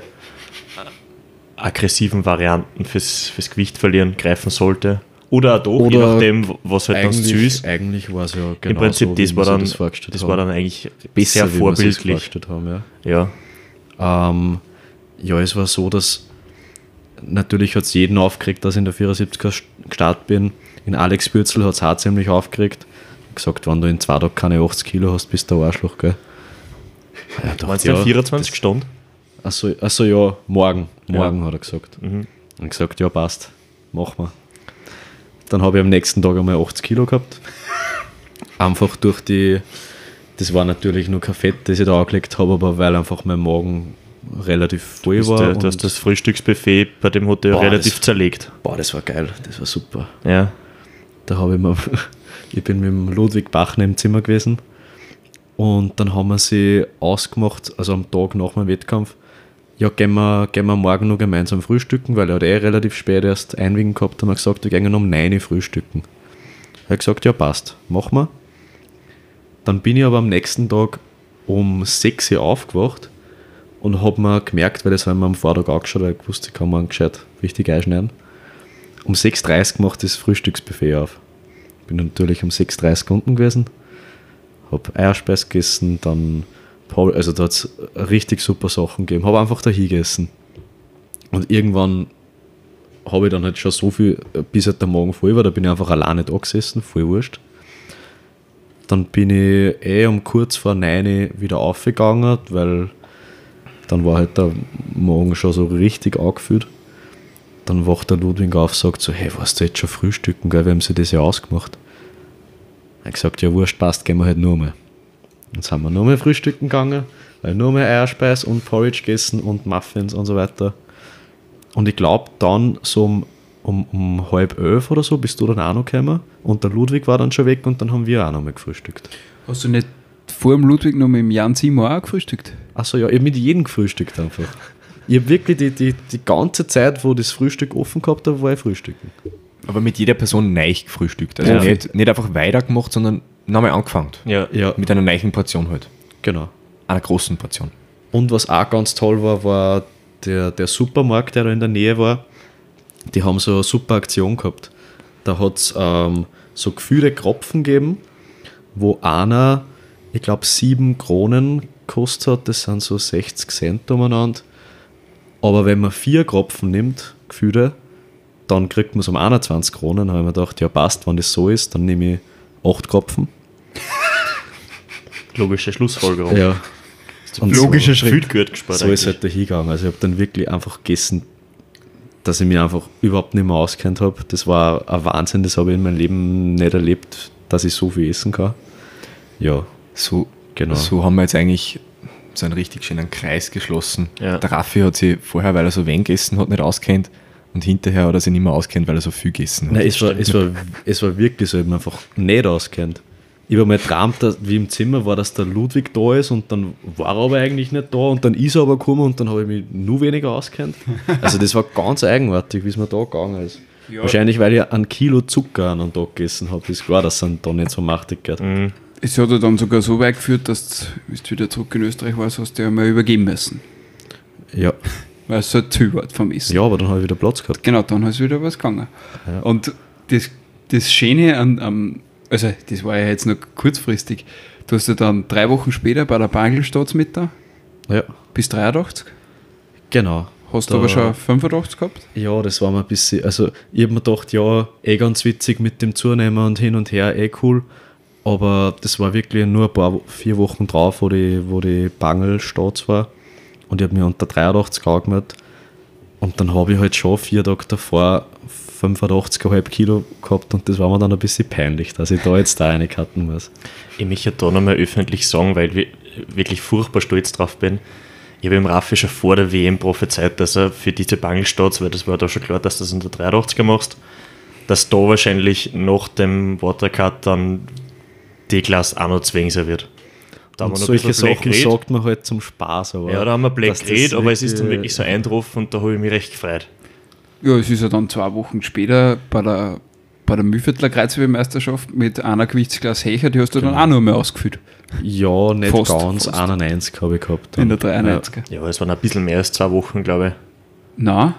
[SPEAKER 3] aggressiven Varianten fürs, fürs Gewicht verlieren greifen sollte. Oder doch, je
[SPEAKER 2] Oder
[SPEAKER 3] nachdem, was halt dann zu
[SPEAKER 2] Eigentlich,
[SPEAKER 3] ist.
[SPEAKER 2] eigentlich war es ja genau
[SPEAKER 3] Im Prinzip,
[SPEAKER 2] so,
[SPEAKER 3] das, war
[SPEAKER 2] wir
[SPEAKER 3] dann,
[SPEAKER 2] das
[SPEAKER 3] das war dann eigentlich
[SPEAKER 2] besser,
[SPEAKER 3] sehr
[SPEAKER 2] wir
[SPEAKER 3] vorbildlich.
[SPEAKER 2] haben. Ja.
[SPEAKER 3] Ja.
[SPEAKER 2] Ähm, ja, es war so, dass natürlich hat es jeden aufgeregt, dass ich in der 74er st- gestartet bin. In Alex Bürzel hat es auch ziemlich aufgeregt. Gesagt, wenn du in zwei Tagen keine 80 Kilo hast, bist du ein Arschloch, gell? Ja,
[SPEAKER 3] Du meinst ja 24 Stunden?
[SPEAKER 2] Achso, achso, ja, morgen. Morgen hat er gesagt.
[SPEAKER 3] Mhm.
[SPEAKER 2] Und gesagt, ja, passt. Mach mal. Dann habe ich am nächsten Tag einmal 80 Kilo gehabt. Einfach durch die, das war natürlich nur kein Fett, das ich da angelegt habe, aber weil einfach mein Magen relativ voll
[SPEAKER 3] Du
[SPEAKER 2] war.
[SPEAKER 3] du hast das Frühstücksbuffet bei dem Hotel
[SPEAKER 2] Boah,
[SPEAKER 3] relativ
[SPEAKER 2] das-
[SPEAKER 3] zerlegt.
[SPEAKER 2] Boah, das war geil, das war super.
[SPEAKER 3] Ja.
[SPEAKER 2] Da habe ich mir, ich bin mit dem Ludwig Bachner im Zimmer gewesen und dann haben wir sie ausgemacht, also am Tag nach meinem Wettkampf, ja, gehen wir, gehen wir morgen noch gemeinsam frühstücken, weil er hat eh relativ spät erst Einwiegen gehabt und hat gesagt, wir gehen um 9 Uhr frühstücken. Er hat gesagt, ja passt, machen wir. Dann bin ich aber am nächsten Tag um 6 Uhr aufgewacht und habe mir gemerkt, weil das haben wir am Vortag angeschaut, weil ich wusste, ich kann man gescheit richtig einschneiden um 6.30 Uhr gemacht das Frühstücksbuffet auf. Bin natürlich um 6.30 Uhr unten gewesen, habe Eierspeis gegessen, dann, Also da hat es richtig super Sachen gegeben, habe einfach da gegessen. Und irgendwann habe ich dann halt schon so viel, bis halt der Morgen voll war, da bin ich einfach alleine da gesessen, voll wurscht. Dann bin ich eh um kurz vor 9 Uhr wieder aufgegangen, weil dann war halt der Morgen schon so richtig angefühlt. Dann wacht der Ludwig auf und sagt so, hey, was du jetzt schon frühstücken, gell? wir haben sie das ja ausgemacht. Er hat gesagt, ja wurscht, passt, gehen wir halt nur mal. Jetzt haben wir nur mal frühstücken gegangen, weil nur mal Eierspeis und Porridge gegessen und Muffins und so weiter. Und ich glaube dann so um, um, um halb elf oder so bist du dann auch noch gekommen und der Ludwig war dann schon weg und dann haben wir auch noch mal gefrühstückt.
[SPEAKER 4] Hast du nicht vor dem Ludwig noch mit dem Jan Simon auch gefrühstückt?
[SPEAKER 2] Achso, ja, ich habe mit jedem gefrühstückt einfach. Ich habe wirklich die, die, die ganze Zeit, wo das Frühstück offen gehabt habe, war ich frühstücken.
[SPEAKER 5] Aber mit jeder Person neu gefrühstückt. Also
[SPEAKER 3] Ja.
[SPEAKER 5] nicht, nicht einfach weitergemacht, sondern nochmal angefangen.
[SPEAKER 3] Ja.
[SPEAKER 2] Ja,
[SPEAKER 5] Mit einer neuen Portion halt.
[SPEAKER 2] genau.
[SPEAKER 5] Einer großen Portion.
[SPEAKER 2] Und was auch ganz toll war, war der, der Supermarkt, der da in der Nähe war. Die haben so eine super Aktion gehabt. Da hat es ähm, so gefühlte Kropfen gegeben, wo einer, ich glaube, sieben Kronen gekostet hat. Das sind so 60 Cent umeinander. Aber wenn man vier Kropfen nimmt, Gefühle, dann kriegt man es um 21 Kronen. Da habe ich mir gedacht, ja passt, wenn das so ist, dann nehme ich acht Kropfen.
[SPEAKER 3] Logische Schlussfolgerung.
[SPEAKER 2] Ja. Und
[SPEAKER 5] Logischer
[SPEAKER 2] so,
[SPEAKER 5] Schritt.
[SPEAKER 3] Viel gut gespart.
[SPEAKER 2] So ist
[SPEAKER 3] eigentlich.
[SPEAKER 2] halt der hingegangen. Also ich habe dann wirklich einfach gegessen, dass ich mich einfach überhaupt nicht mehr auskennt habe. Das war ein Wahnsinn, das habe ich in meinem Leben nicht erlebt, dass ich so viel essen kann. Ja,
[SPEAKER 5] So,
[SPEAKER 2] Genau.
[SPEAKER 5] so haben wir jetzt eigentlich so einen richtig schönen Kreis geschlossen.
[SPEAKER 3] Ja.
[SPEAKER 5] Der Raffi hat sich vorher, weil er so wenig gegessen hat, nicht auskennt. Und hinterher hat er sich nicht mehr auskennt, weil er so viel gegessen hat.
[SPEAKER 2] Nein, es, war, es, war, es war wirklich so, ich habe einfach nicht auskennt. Ich habe mal geträumt, dass- wie im Zimmer war, dass der Ludwig da ist und dann war er aber eigentlich nicht da und dann ist er aber gekommen und dann habe ich mich nur weniger auskennt. Also das war ganz eigenartig, wie es mir da gegangen ist. Wahrscheinlich, weil ich ein Kilo Zucker an einem Tag gegessen habe. Ist klar, dass es dann da nicht so machtig geht.
[SPEAKER 4] Es hat ja dann sogar so weit geführt, dass du, wie du wieder zurück in Österreich warst, hast du ja mal übergeben müssen.
[SPEAKER 2] Ja.
[SPEAKER 4] Weil es so zu weit vom Essen.
[SPEAKER 2] ja, aber dann habe ich wieder Platz gehabt.
[SPEAKER 4] Genau, dann ist wieder was gegangen. Und das, das Schöne an, am, also das war ja jetzt noch kurzfristig, du hast ja dann drei Wochen später bei der Bangelstadt mit da,
[SPEAKER 2] Ja,
[SPEAKER 4] bis 83,
[SPEAKER 2] genau.
[SPEAKER 4] hast du aber schon 85 gehabt.
[SPEAKER 2] Ja, das war mir ein bisschen, also ich habe mir gedacht, ja, eh ganz witzig mit dem Zunehmen und hin und her, eh cool. Aber das war wirklich nur ein paar, vier Wochen drauf, wo die, wo die Bangel-Stats war. Und ich habe mir unter 83 angemeldet. Und dann habe ich halt schon vier Tage davor 85,5 Kilo gehabt und das war mir dann ein bisschen peinlich, dass ich da jetzt da eine cutten muss.
[SPEAKER 3] Ich möchte da nochmal öffentlich sagen, weil ich wirklich furchtbar stolz drauf bin. Ich habe im Raffi schon vor der WM prophezeit, dass er für diese Bangelstarts, weil das war da schon klar, dass du das in der 83er machst, dass da wahrscheinlich nach dem Watercut dann die Klasse auch noch zwingen sein wird. Da
[SPEAKER 2] Und solche Sachen sagt man halt zum Spaß. Aber
[SPEAKER 3] Ja, da haben wir Black geredet, aber es ist dann
[SPEAKER 2] wirklich-
[SPEAKER 3] so eingetroffen und da habe ich mich recht gefreut.
[SPEAKER 4] Ja, es ist ja dann zwei Wochen später bei der, bei der Mühlviertler Kreuzwehmeisterschaft mit einer Gewichtsklasse Hecher, die hast du dann auch noch mal ausgefüllt.
[SPEAKER 2] Ja, nicht
[SPEAKER 4] Fast,
[SPEAKER 2] ganz.
[SPEAKER 4] fast.
[SPEAKER 2] 91 habe ich gehabt.
[SPEAKER 4] In der
[SPEAKER 2] dann.
[SPEAKER 4] 93er.
[SPEAKER 3] Ja, es waren ein bisschen mehr als zwei Wochen, glaube ich.
[SPEAKER 4] Nein.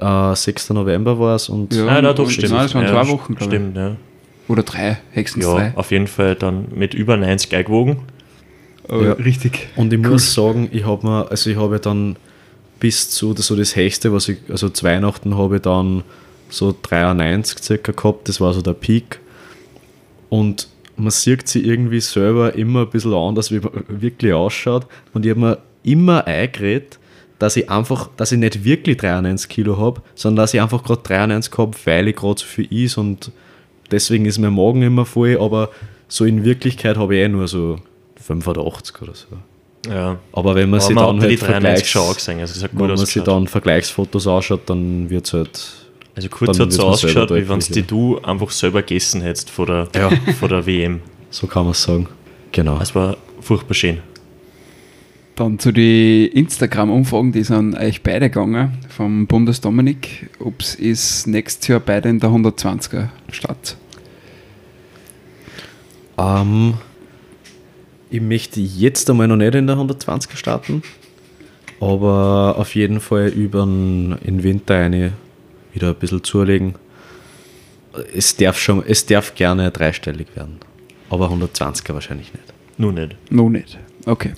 [SPEAKER 2] Äh, 6. November war es und
[SPEAKER 4] Ja.
[SPEAKER 3] Ah, na, doch, stimmt.
[SPEAKER 4] nein, es waren
[SPEAKER 3] ja,
[SPEAKER 4] zwei Wochen, glaube ich.
[SPEAKER 3] Stimmt, ja.
[SPEAKER 4] oder drei, höchstens
[SPEAKER 3] Ja,
[SPEAKER 4] drei.
[SPEAKER 3] auf jeden Fall dann mit über 90 eingewogen.
[SPEAKER 2] Ja.
[SPEAKER 4] richtig.
[SPEAKER 2] Und ich muss sagen, ich habe mir, also ich habe dann bis zu so das Höchste, was ich, also zu Weihnachten habe ich dann so 93 circa gehabt, das war so der Peak. Und man sieht sie irgendwie selber immer ein bisschen anders, wie man wirklich ausschaut. Und ich habe mir immer eingeredet, dass ich einfach, dass ich nicht wirklich 93 Kilo habe, sondern dass ich einfach gerade 93 habe, weil ich gerade so viel is und deswegen ist mein Magen immer voll, aber so in Wirklichkeit habe ich eh nur so 85 oder so.
[SPEAKER 3] Ja.
[SPEAKER 2] Aber wenn man sich dann halt
[SPEAKER 3] 93
[SPEAKER 2] Vergleichs,
[SPEAKER 3] schon angesehen, also gut
[SPEAKER 2] wenn man sich dann Vergleichsfotos anschaut, dann wird es halt
[SPEAKER 3] Also kurz hat es so ausgeschaut, wie wenn es die du einfach selber gegessen hättest vor der,
[SPEAKER 2] Ja.
[SPEAKER 3] vor der WM.
[SPEAKER 2] so kann man es sagen. Genau.
[SPEAKER 3] Es war furchtbar schön.
[SPEAKER 4] Dann zu den Instagram-Umfragen, die sind euch beide gegangen, vom Bundesdominik, ob es ist nächstes Jahr beide in der 120er statt.
[SPEAKER 2] Ähm, ich möchte jetzt einmal noch nicht in der 120er starten, aber auf jeden Fall über den in den Winter eine wieder ein bisschen zulegen. Es darf, schon, es darf gerne dreistellig werden, aber 120er wahrscheinlich nicht.
[SPEAKER 3] Nur nicht.
[SPEAKER 4] Noch nicht. Okay.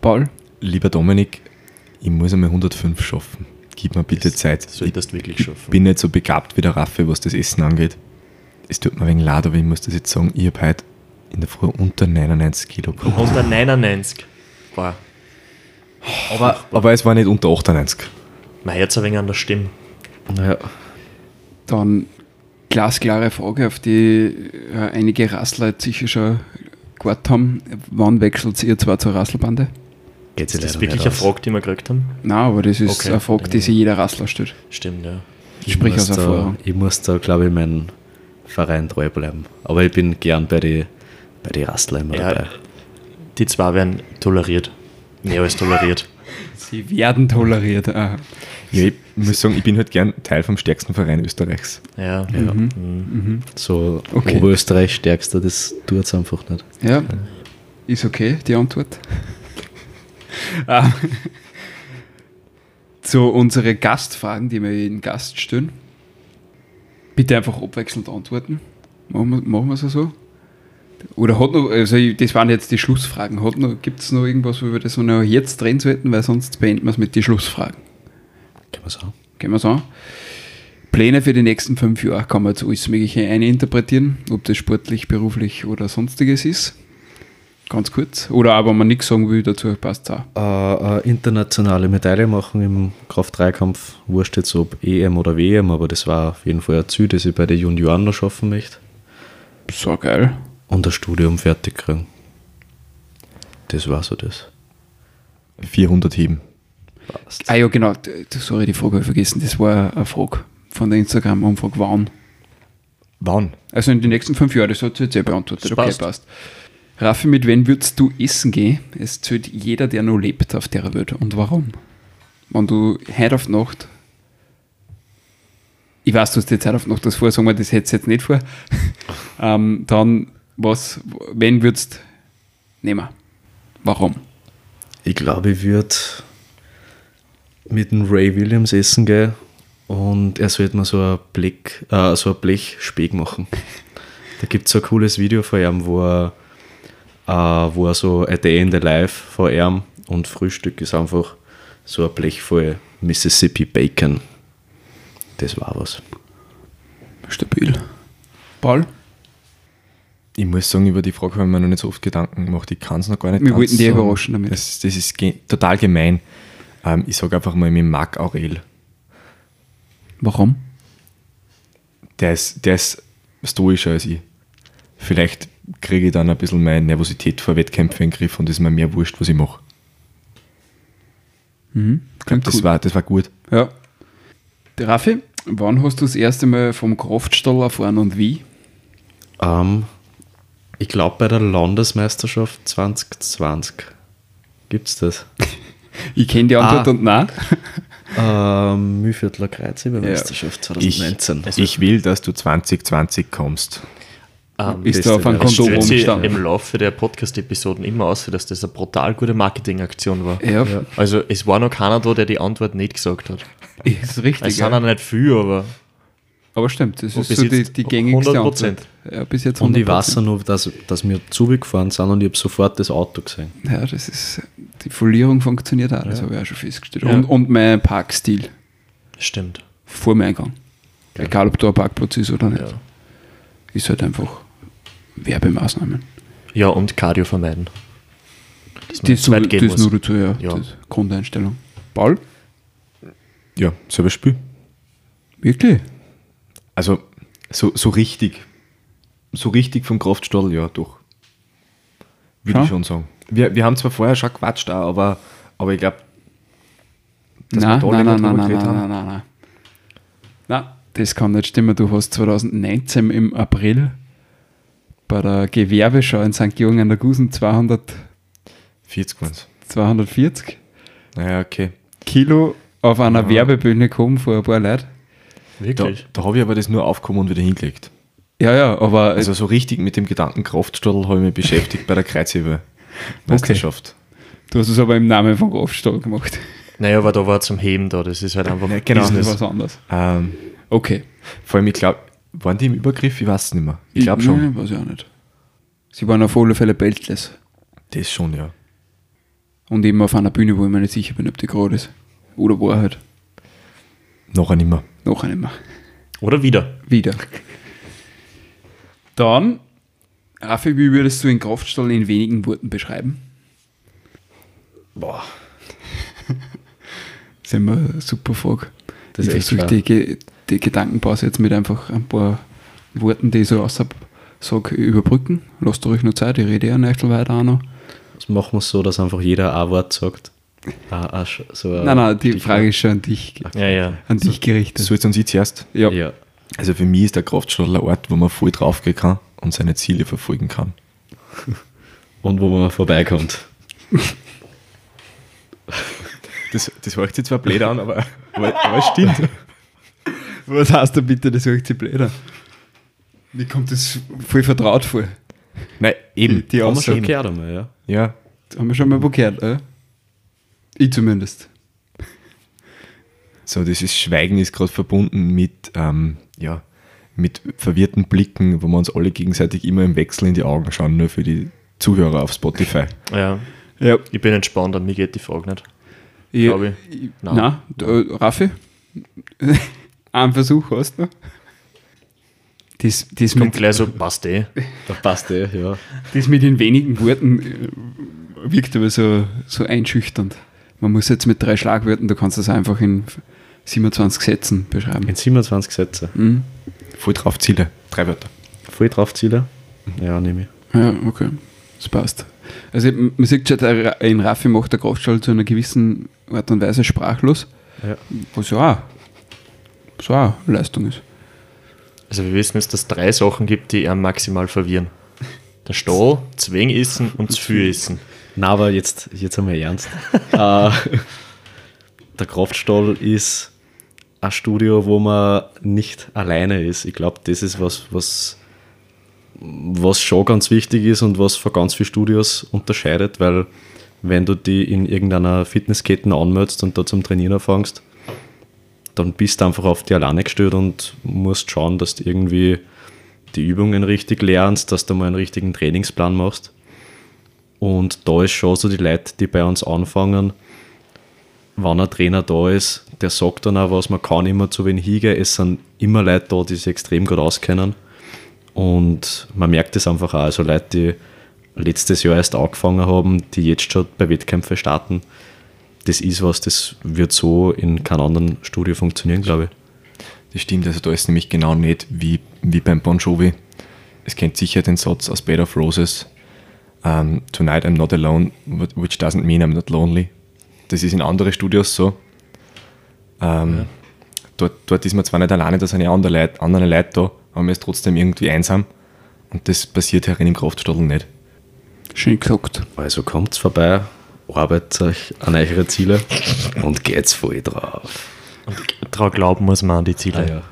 [SPEAKER 4] Paul?
[SPEAKER 5] Lieber Dominik, ich muss einmal 105 schaffen. Gib mir bitte Zeit.
[SPEAKER 3] Das solltest du wirklich schaffen.
[SPEAKER 5] bin nicht so begabt wie der Raffi, was das Essen angeht. Es tut mir wegen leid, aber ich muss das jetzt sagen, ich habe heute in der Früh unter 99 Kilo gehabt.
[SPEAKER 3] 199. Boah,
[SPEAKER 2] Aber
[SPEAKER 5] Aber es war nicht unter 98.
[SPEAKER 3] mein Herz ein wenig an der Stimme.
[SPEAKER 2] naja,
[SPEAKER 4] Dann glasklare Frage, auf die äh, einige Rassler jetzt sicher schon gewartet haben. Wann wechselt ihr zwar zur Rasselbande?
[SPEAKER 2] geht sich
[SPEAKER 3] Ist das wirklich eine. Frage, die wir gekriegt haben?
[SPEAKER 4] Nein, aber das ist
[SPEAKER 3] Okay.
[SPEAKER 4] eine Frage, die sich jeder Rassler stellt.
[SPEAKER 3] Stimmt, ja.
[SPEAKER 2] Ich
[SPEAKER 4] Sprich
[SPEAKER 2] muss
[SPEAKER 4] aus
[SPEAKER 2] da,
[SPEAKER 4] Erfahrung.
[SPEAKER 2] Ich muss da, glaube ich, meinem Verein treu bleiben. Aber ich bin gern bei den bei die Rastler immer
[SPEAKER 3] Ja,
[SPEAKER 2] dabei.
[SPEAKER 3] Die zwei werden toleriert. Mehr als toleriert.
[SPEAKER 4] Sie werden toleriert. Ah.
[SPEAKER 5] Ja, ich muss sagen, ich bin halt gern Teil vom stärksten Verein Österreichs.
[SPEAKER 3] Ja.
[SPEAKER 2] Ja.
[SPEAKER 3] Mhm.
[SPEAKER 2] So
[SPEAKER 4] Okay.
[SPEAKER 2] Oberösterreich stärkster, das tut es einfach nicht.
[SPEAKER 4] Ja, ist okay, die Antwort. Ah. Zu unseren Gastfragen, die wir jeden Gast stellen. Bitte einfach abwechselnd antworten. Machen wir, machen wir es so? Oder hat noch, also das waren jetzt die Schlussfragen. Gibt es noch irgendwas, wo wir das noch jetzt drehen sollten, weil sonst beenden wir es mit den Schlussfragen.
[SPEAKER 2] Kann man sagen.
[SPEAKER 4] Gehen wir es an. Pläne für die nächsten fünf Jahre kann man jetzt alles Mögliche eininterpretieren, ob das sportlich, beruflich oder sonstiges ist. Ganz kurz. Oder aber wenn man nichts sagen will, dazu passt es auch.
[SPEAKER 2] Äh, äh, internationale Medaille machen im Kraft-3-Kampf, wurscht jetzt ob EM oder WM, aber das war auf jeden Fall ein Ziel, das ich bei den Junioren noch schaffen möchte.
[SPEAKER 4] So geil.
[SPEAKER 2] Und das Studium fertig kriegen. Das war so das.
[SPEAKER 5] 400 Heben.
[SPEAKER 2] Passt.
[SPEAKER 4] Ah ja, genau. Sorry, die Frage habe ich vergessen. Das war eine Frage von der Instagram-Umfrage. Wann?
[SPEAKER 5] Wann?
[SPEAKER 4] Also in den nächsten fünf Jahren, das hat sie jetzt eh beantwortet.
[SPEAKER 3] Das
[SPEAKER 4] okay,
[SPEAKER 3] passt.
[SPEAKER 4] passt. Raffi, mit wem würdest du essen gehen? Es zählt jeder, der noch lebt auf der Welt. Und warum? Wenn du heute auf Nacht. Ich weiß, du hast jetzt heute auf Nacht das vor, sagen wir, das hättest du jetzt nicht vor. ähm, dann, was, wen würdest nehmen? Warum?
[SPEAKER 2] Ich glaube, ich würde mit dem Ray Williams essen gehen und er sollte mir so ein, Blick, äh, so ein Blechspeck machen. Da gibt es so ein cooles Video von ihm, wo er, äh, wo er so a day in the life von ihm und Frühstück ist einfach so ein Blech voll Mississippi Bacon. Das war was.
[SPEAKER 4] Stabil. Paul?
[SPEAKER 5] Ich muss sagen, über die Frage habe ich mir noch nicht so oft Gedanken gemacht. Ich kann es noch gar nicht
[SPEAKER 4] Wir wollten dich
[SPEAKER 5] sagen.
[SPEAKER 4] überraschen damit.
[SPEAKER 5] Das, das ist ge total gemein. Ähm, ich sage einfach mal mit Marc Aurel.
[SPEAKER 4] Warum?
[SPEAKER 5] Der ist, der ist stoischer als ich. Vielleicht kriege ich dann ein bisschen meine Nervosität vor Wettkämpfen in den Griff und ist mir mehr wurscht, was ich mache.
[SPEAKER 4] Klingt
[SPEAKER 5] Das,
[SPEAKER 4] cool.
[SPEAKER 5] war, das war gut.
[SPEAKER 4] Ja. Der Raffi, wann hast du das erste Mal vom Kraftstall erfahren und wie?
[SPEAKER 2] Ähm, ich glaube bei der Landesmeisterschaft 2020 gibt es das.
[SPEAKER 4] Ich kenne die Antwort
[SPEAKER 2] Ah.
[SPEAKER 4] und nein.
[SPEAKER 2] Ähm, Mühlviertler Kreuzhebermeisterschaft
[SPEAKER 5] Ich,
[SPEAKER 2] 2019.
[SPEAKER 5] ich will, dass du 2020 kommst.
[SPEAKER 3] Ähm,
[SPEAKER 4] Ist da auf
[SPEAKER 3] es
[SPEAKER 4] Kondom rumgestanden?
[SPEAKER 3] im Laufe der Podcast-Episoden immer aus, dass das eine brutal gute Marketingaktion war.
[SPEAKER 4] Ja,
[SPEAKER 3] Also es war noch keiner da, der die Antwort nicht gesagt hat.
[SPEAKER 4] ist richtig.
[SPEAKER 3] Es sind
[SPEAKER 4] ja.
[SPEAKER 3] auch nicht viel, aber
[SPEAKER 4] Aber stimmt, das
[SPEAKER 3] Und
[SPEAKER 4] ist so die, die gängigste
[SPEAKER 3] 100%.
[SPEAKER 4] Antwort. Ja, bis jetzt 100%.
[SPEAKER 2] Und ich weiß noch, dass, dass wir zugefahren sind und ich habe sofort das Auto gesehen.
[SPEAKER 4] Ja, das ist, die Folierung funktioniert auch, das habe ich auch schon festgestellt.
[SPEAKER 3] Ja.
[SPEAKER 4] Und, und mein Parkstil
[SPEAKER 3] stimmt.
[SPEAKER 4] vor dem Eingang. Egal, ob da ein Parkplatz ist oder nicht.
[SPEAKER 3] Ja.
[SPEAKER 4] Ist halt einfach Werbemaßnahmen.
[SPEAKER 3] Ja, und Cardio vermeiden. Das
[SPEAKER 4] Das,
[SPEAKER 3] nicht zu weit gehen
[SPEAKER 4] das nur dazu, ja.
[SPEAKER 3] Ja.
[SPEAKER 4] Das Grundeinstellung. Paul?
[SPEAKER 5] Ja, selber Spiel.
[SPEAKER 4] Wirklich?
[SPEAKER 5] Also so, so richtig. So richtig vom Kraftstadel, ja, doch. Würde
[SPEAKER 4] Ja.
[SPEAKER 5] ich schon sagen. Wir, wir haben zwar vorher schon gequatscht, auch, aber, aber ich glaube, Dass
[SPEAKER 4] Nein,
[SPEAKER 5] wir da
[SPEAKER 4] nein,
[SPEAKER 5] länger
[SPEAKER 4] nein, nein,
[SPEAKER 5] drüber geredet haben?
[SPEAKER 4] nein, nein, nein. Nein, das kann nicht stimmen. Du hast 2019 im April bei der Gewerbeschau in St. Georgen an der Gusen 200,
[SPEAKER 5] 40 waren es.
[SPEAKER 4] 240
[SPEAKER 5] Naja, okay.
[SPEAKER 4] Kilo auf einer Werbebühne gehoben vor ein paar Leuten.
[SPEAKER 5] Da,
[SPEAKER 3] Wirklich?
[SPEAKER 5] da habe ich aber das nur aufgekommen und wieder hingelegt.
[SPEAKER 4] Ja, ja, aber
[SPEAKER 5] Also so richtig mit dem Gedanken Kraftstadel habe ich mich beschäftigt bei der Kreuzheber-Meisterschaft.
[SPEAKER 4] du hast es aber im Namen von Kraftstall gemacht.
[SPEAKER 3] Naja, aber da war zum Heben da. Das ist halt einfach
[SPEAKER 5] Ja, genau.
[SPEAKER 4] Das ist
[SPEAKER 3] Business.
[SPEAKER 4] was anderes.
[SPEAKER 5] Ähm,
[SPEAKER 4] Okay.
[SPEAKER 5] vor allem, ich glaube, waren die im Übergriff? Ich weiß es nicht mehr. Ich glaube schon.
[SPEAKER 4] Nein, weiß ich auch nicht. Sie waren auf alle Fälle Beltless.
[SPEAKER 5] Das schon, ja.
[SPEAKER 4] Und eben auf einer Bühne, wo ich mir nicht sicher bin, ob die gerade ist. Oder wo er halt.
[SPEAKER 5] Nicht mehr.
[SPEAKER 4] Noch einmal.
[SPEAKER 3] Oder wieder.
[SPEAKER 4] Wieder. Dann, Raffi, wie würdest du den Kraftstall in wenigen Worten beschreiben?
[SPEAKER 2] Boah,
[SPEAKER 4] Das ist immer eine super Frage.
[SPEAKER 2] Das
[SPEAKER 4] ich versuche die, die Gedankenpause jetzt mit einfach ein paar Worten, die ich so außerhalb sage, überbrücken. Lasst euch noch Zeit, ich rede ja nicht weiter auch noch.
[SPEAKER 2] das machen wir so, dass einfach jeder ein Wort sagt. Ah, ah, so ein
[SPEAKER 4] nein, nein, die. Frage ist schon an dich,
[SPEAKER 3] Ja, ja.
[SPEAKER 4] an dich gerichtet.
[SPEAKER 5] So jetzt an Sie zuerst.
[SPEAKER 4] Ja.
[SPEAKER 2] Ja.
[SPEAKER 5] Also für mich ist der Kraftstadel ein Ort, wo man voll draufgehen kann und seine Ziele verfolgen kann.
[SPEAKER 2] Und wo man vorbeikommt.
[SPEAKER 5] Das, das hört sich zwar blöd an, aber, aber, aber es stimmt.
[SPEAKER 4] Was heißt da bitte, das höre ich zu blöd an? Mir kommt das voll vertraut vor.
[SPEAKER 5] Nein, eben.
[SPEAKER 4] Die
[SPEAKER 2] Haben wir schon gehört einmal, ja.
[SPEAKER 5] Ja,
[SPEAKER 4] haben wir schon mal wo gehört, äh? Ich zumindest.
[SPEAKER 5] so dieses Schweigen ist gerade verbunden mit, ähm, ja, mit verwirrten Blicken, wo wir uns alle gegenseitig immer im Wechsel in die Augen schauen, nur für die Zuhörer auf Spotify.
[SPEAKER 3] ja.
[SPEAKER 4] Ja.
[SPEAKER 3] Ich bin entspannt, an mir geht die Frage nicht.
[SPEAKER 4] Ich,
[SPEAKER 3] Glaub ich.
[SPEAKER 4] ich,
[SPEAKER 3] Nein.
[SPEAKER 4] nein, da, Raffi, einen Versuch hast du. Das, das,
[SPEAKER 3] Kommt
[SPEAKER 4] mit,
[SPEAKER 3] gleich so, passt eh.
[SPEAKER 2] Da passt eh, ja.
[SPEAKER 4] das mit den wenigen Worten äh, wirkt aber so, so einschüchternd. Man muss jetzt mit drei Schlagwörtern, du kannst das einfach in 27 Sätzen beschreiben.
[SPEAKER 2] In 27 Sätze.
[SPEAKER 4] Mhm.
[SPEAKER 5] Voll drauf Ziele. Drei Wörter.
[SPEAKER 2] Voll drauf Ziele? Ja, nehme ich.
[SPEAKER 4] Ja, okay. Das passt. Also man sieht schon, der Ra- in Raffi macht der Kraftstall zu einer gewissen Art und Weise sprachlos,
[SPEAKER 2] Ja.
[SPEAKER 4] was ja auch, was auch eine Leistung ist.
[SPEAKER 3] Also wir wissen jetzt, dass es drei Sachen gibt, die ihn maximal verwirren. Der Stall, Zwing essen und essen.
[SPEAKER 2] Na, aber jetzt, jetzt haben wir ernst. äh, der Kraftstall ist ein Studio, wo man nicht alleine ist. Ich glaube, das ist was, was, was schon ganz wichtig ist und was von ganz vielen Studios unterscheidet, weil wenn du die in irgendeiner Fitnesskette anmeldest und da zum Trainieren anfängst, dann bist du einfach auf die alleine gestellt und musst schauen, dass du irgendwie die Übungen richtig lernst, dass du mal einen richtigen Trainingsplan machst. Und da ist schon so die Leute, die bei uns anfangen, wenn ein Trainer da ist, der sagt dann auch was, man kann immer zu wenig hingehen. Es sind immer Leute da, die sich extrem gut auskennen. Und man merkt es einfach auch. Also Leute, die letztes Jahr erst angefangen haben, die jetzt schon bei Wettkämpfen starten, das ist was, das wird so in keinem anderen Studio funktionieren, glaube ich.
[SPEAKER 5] Das stimmt, also da ist nämlich genau nicht wie, wie beim Bon Jovi. Es kennt sicher den Satz aus Bed of Roses, um, Tonight I'm not alone, which doesn't mean I'm not lonely. Das ist in anderen Studios so. Ähm, dort, dort ist man zwar nicht alleine, da sind ja andere Leute, andere Leute da, aber man ist trotzdem irgendwie einsam. Und das passiert herin im Kraftstadel nicht.
[SPEAKER 4] Schön gesagt.
[SPEAKER 2] Also kommt's vorbei, arbeitet euch an eure Ziele und geht's voll drauf.
[SPEAKER 3] Daran glauben muss man an die Ziele.
[SPEAKER 2] Ah, ja.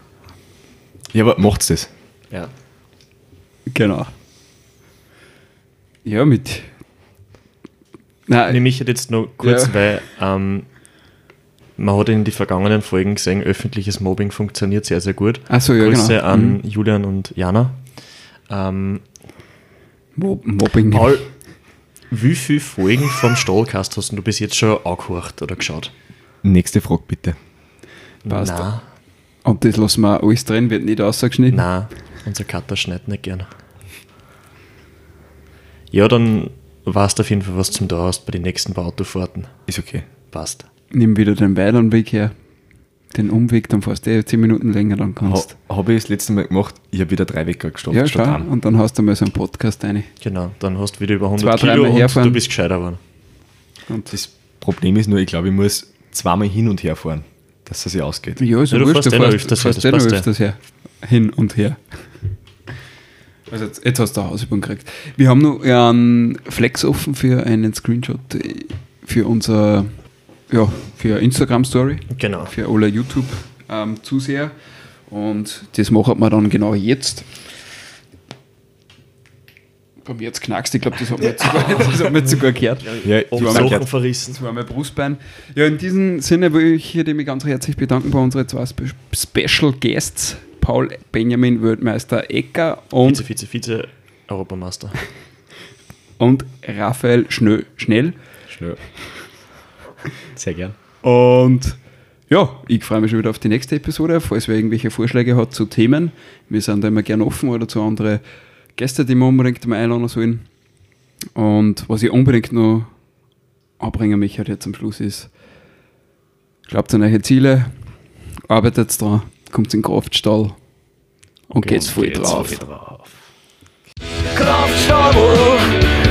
[SPEAKER 5] Ja, aber macht's das.
[SPEAKER 3] Ja.
[SPEAKER 4] Genau. Ja, mit. Nein,
[SPEAKER 3] Nämlich jetzt noch kurz,
[SPEAKER 4] Ja.
[SPEAKER 3] weil ähm, man hat in den vergangenen Folgen gesehen, öffentliches Mobbing funktioniert sehr, sehr gut.
[SPEAKER 4] Ach so, ja,
[SPEAKER 3] Grüße
[SPEAKER 4] genau.
[SPEAKER 3] an Julian und Jana. Ähm,
[SPEAKER 4] Mob Mobbing.
[SPEAKER 3] Paul, wie viele Folgen vom Stallcast hast du bis jetzt schon angehört oder geschaut?
[SPEAKER 5] Nächste Frage bitte.
[SPEAKER 4] Passt.
[SPEAKER 3] Nein,
[SPEAKER 4] Und das lassen wir alles drin, wird nicht ausgeschnitten.
[SPEAKER 3] nein, unser Cutter schneidet nicht gerne. Ja, dann weißt auf jeden Fall, was zum da hast bei den nächsten paar Autofahrten.
[SPEAKER 5] Ist okay.
[SPEAKER 3] Passt.
[SPEAKER 4] Nimm wieder den Weidernweg her. Den Umweg, dann fährst du eh 10 Minuten länger, dann kannst
[SPEAKER 5] Ha, habe ich das letzte Mal gemacht, ich habe wieder drei Wecker gestoppt
[SPEAKER 4] Ja, schau, und dann hast du mal so einen Podcast rein.
[SPEAKER 3] Genau, dann hast du wieder über 100
[SPEAKER 4] Zwei,
[SPEAKER 3] Kilo und
[SPEAKER 4] herfahren.
[SPEAKER 3] du bist gescheiter geworden.
[SPEAKER 4] Und
[SPEAKER 5] Das Problem ist nur, ich glaube, ich muss zweimal hin und her fahren, dass es sich ausgeht.
[SPEAKER 4] ja, ist ja,
[SPEAKER 3] Ja, du
[SPEAKER 4] wurscht,
[SPEAKER 3] fährst
[SPEAKER 4] du
[SPEAKER 3] eh
[SPEAKER 4] fährst,
[SPEAKER 3] öfters
[SPEAKER 4] fährst
[SPEAKER 3] her,
[SPEAKER 4] eh noch
[SPEAKER 3] das passt
[SPEAKER 4] öfters her. Hin und her. Also jetzt, jetzt hast du eine Hausübung gekriegt. Wir haben noch einen Flex offen für einen Screenshot äh, für unser, ja, für Instagram-Story.
[SPEAKER 3] Genau.
[SPEAKER 4] für alle YouTube-Zuseher. und das machen wir dann genau jetzt. Bei mir jetzt knackst, ich glaube, das hat man jetzt sogar, das jetzt gehört.
[SPEAKER 5] Ja, ich
[SPEAKER 4] war
[SPEAKER 5] sag
[SPEAKER 3] Sachen
[SPEAKER 5] ja,
[SPEAKER 3] verrissen.
[SPEAKER 4] Das war mein Brustbein. Ja, in diesem Sinne will ich hier mich ganz herzlich bedanken bei unseren zwei Spe Special Guests, Paul Benjamin Weltmeister Ecker und,
[SPEAKER 3] Vize, Vize, Vize, Europameister.
[SPEAKER 4] und Raphael Schnö Schnell.
[SPEAKER 2] Schnell. Sehr gern.
[SPEAKER 4] Und ja, ich freue mich schon wieder auf die nächste Episode. Falls wer irgendwelche Vorschläge hat zu Themen, wir sind da immer gerne offen oder zu anderen Gästen, die wir unbedingt mal einladen sollen. Und was ich unbedingt noch anbringen möchte jetzt am Schluss ist, glaubt an eure Ziele, arbeitet dran, kommt in den Kraftstall und geht's voll drauf.
[SPEAKER 1] Kraftstadel,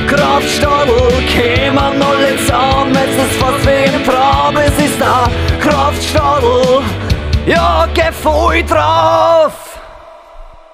[SPEAKER 1] Kraftstadel, kämen alle zusammen, jetzt ist fast wie ein Traum, es ist da Kraftstadel, ja, geh voll drauf!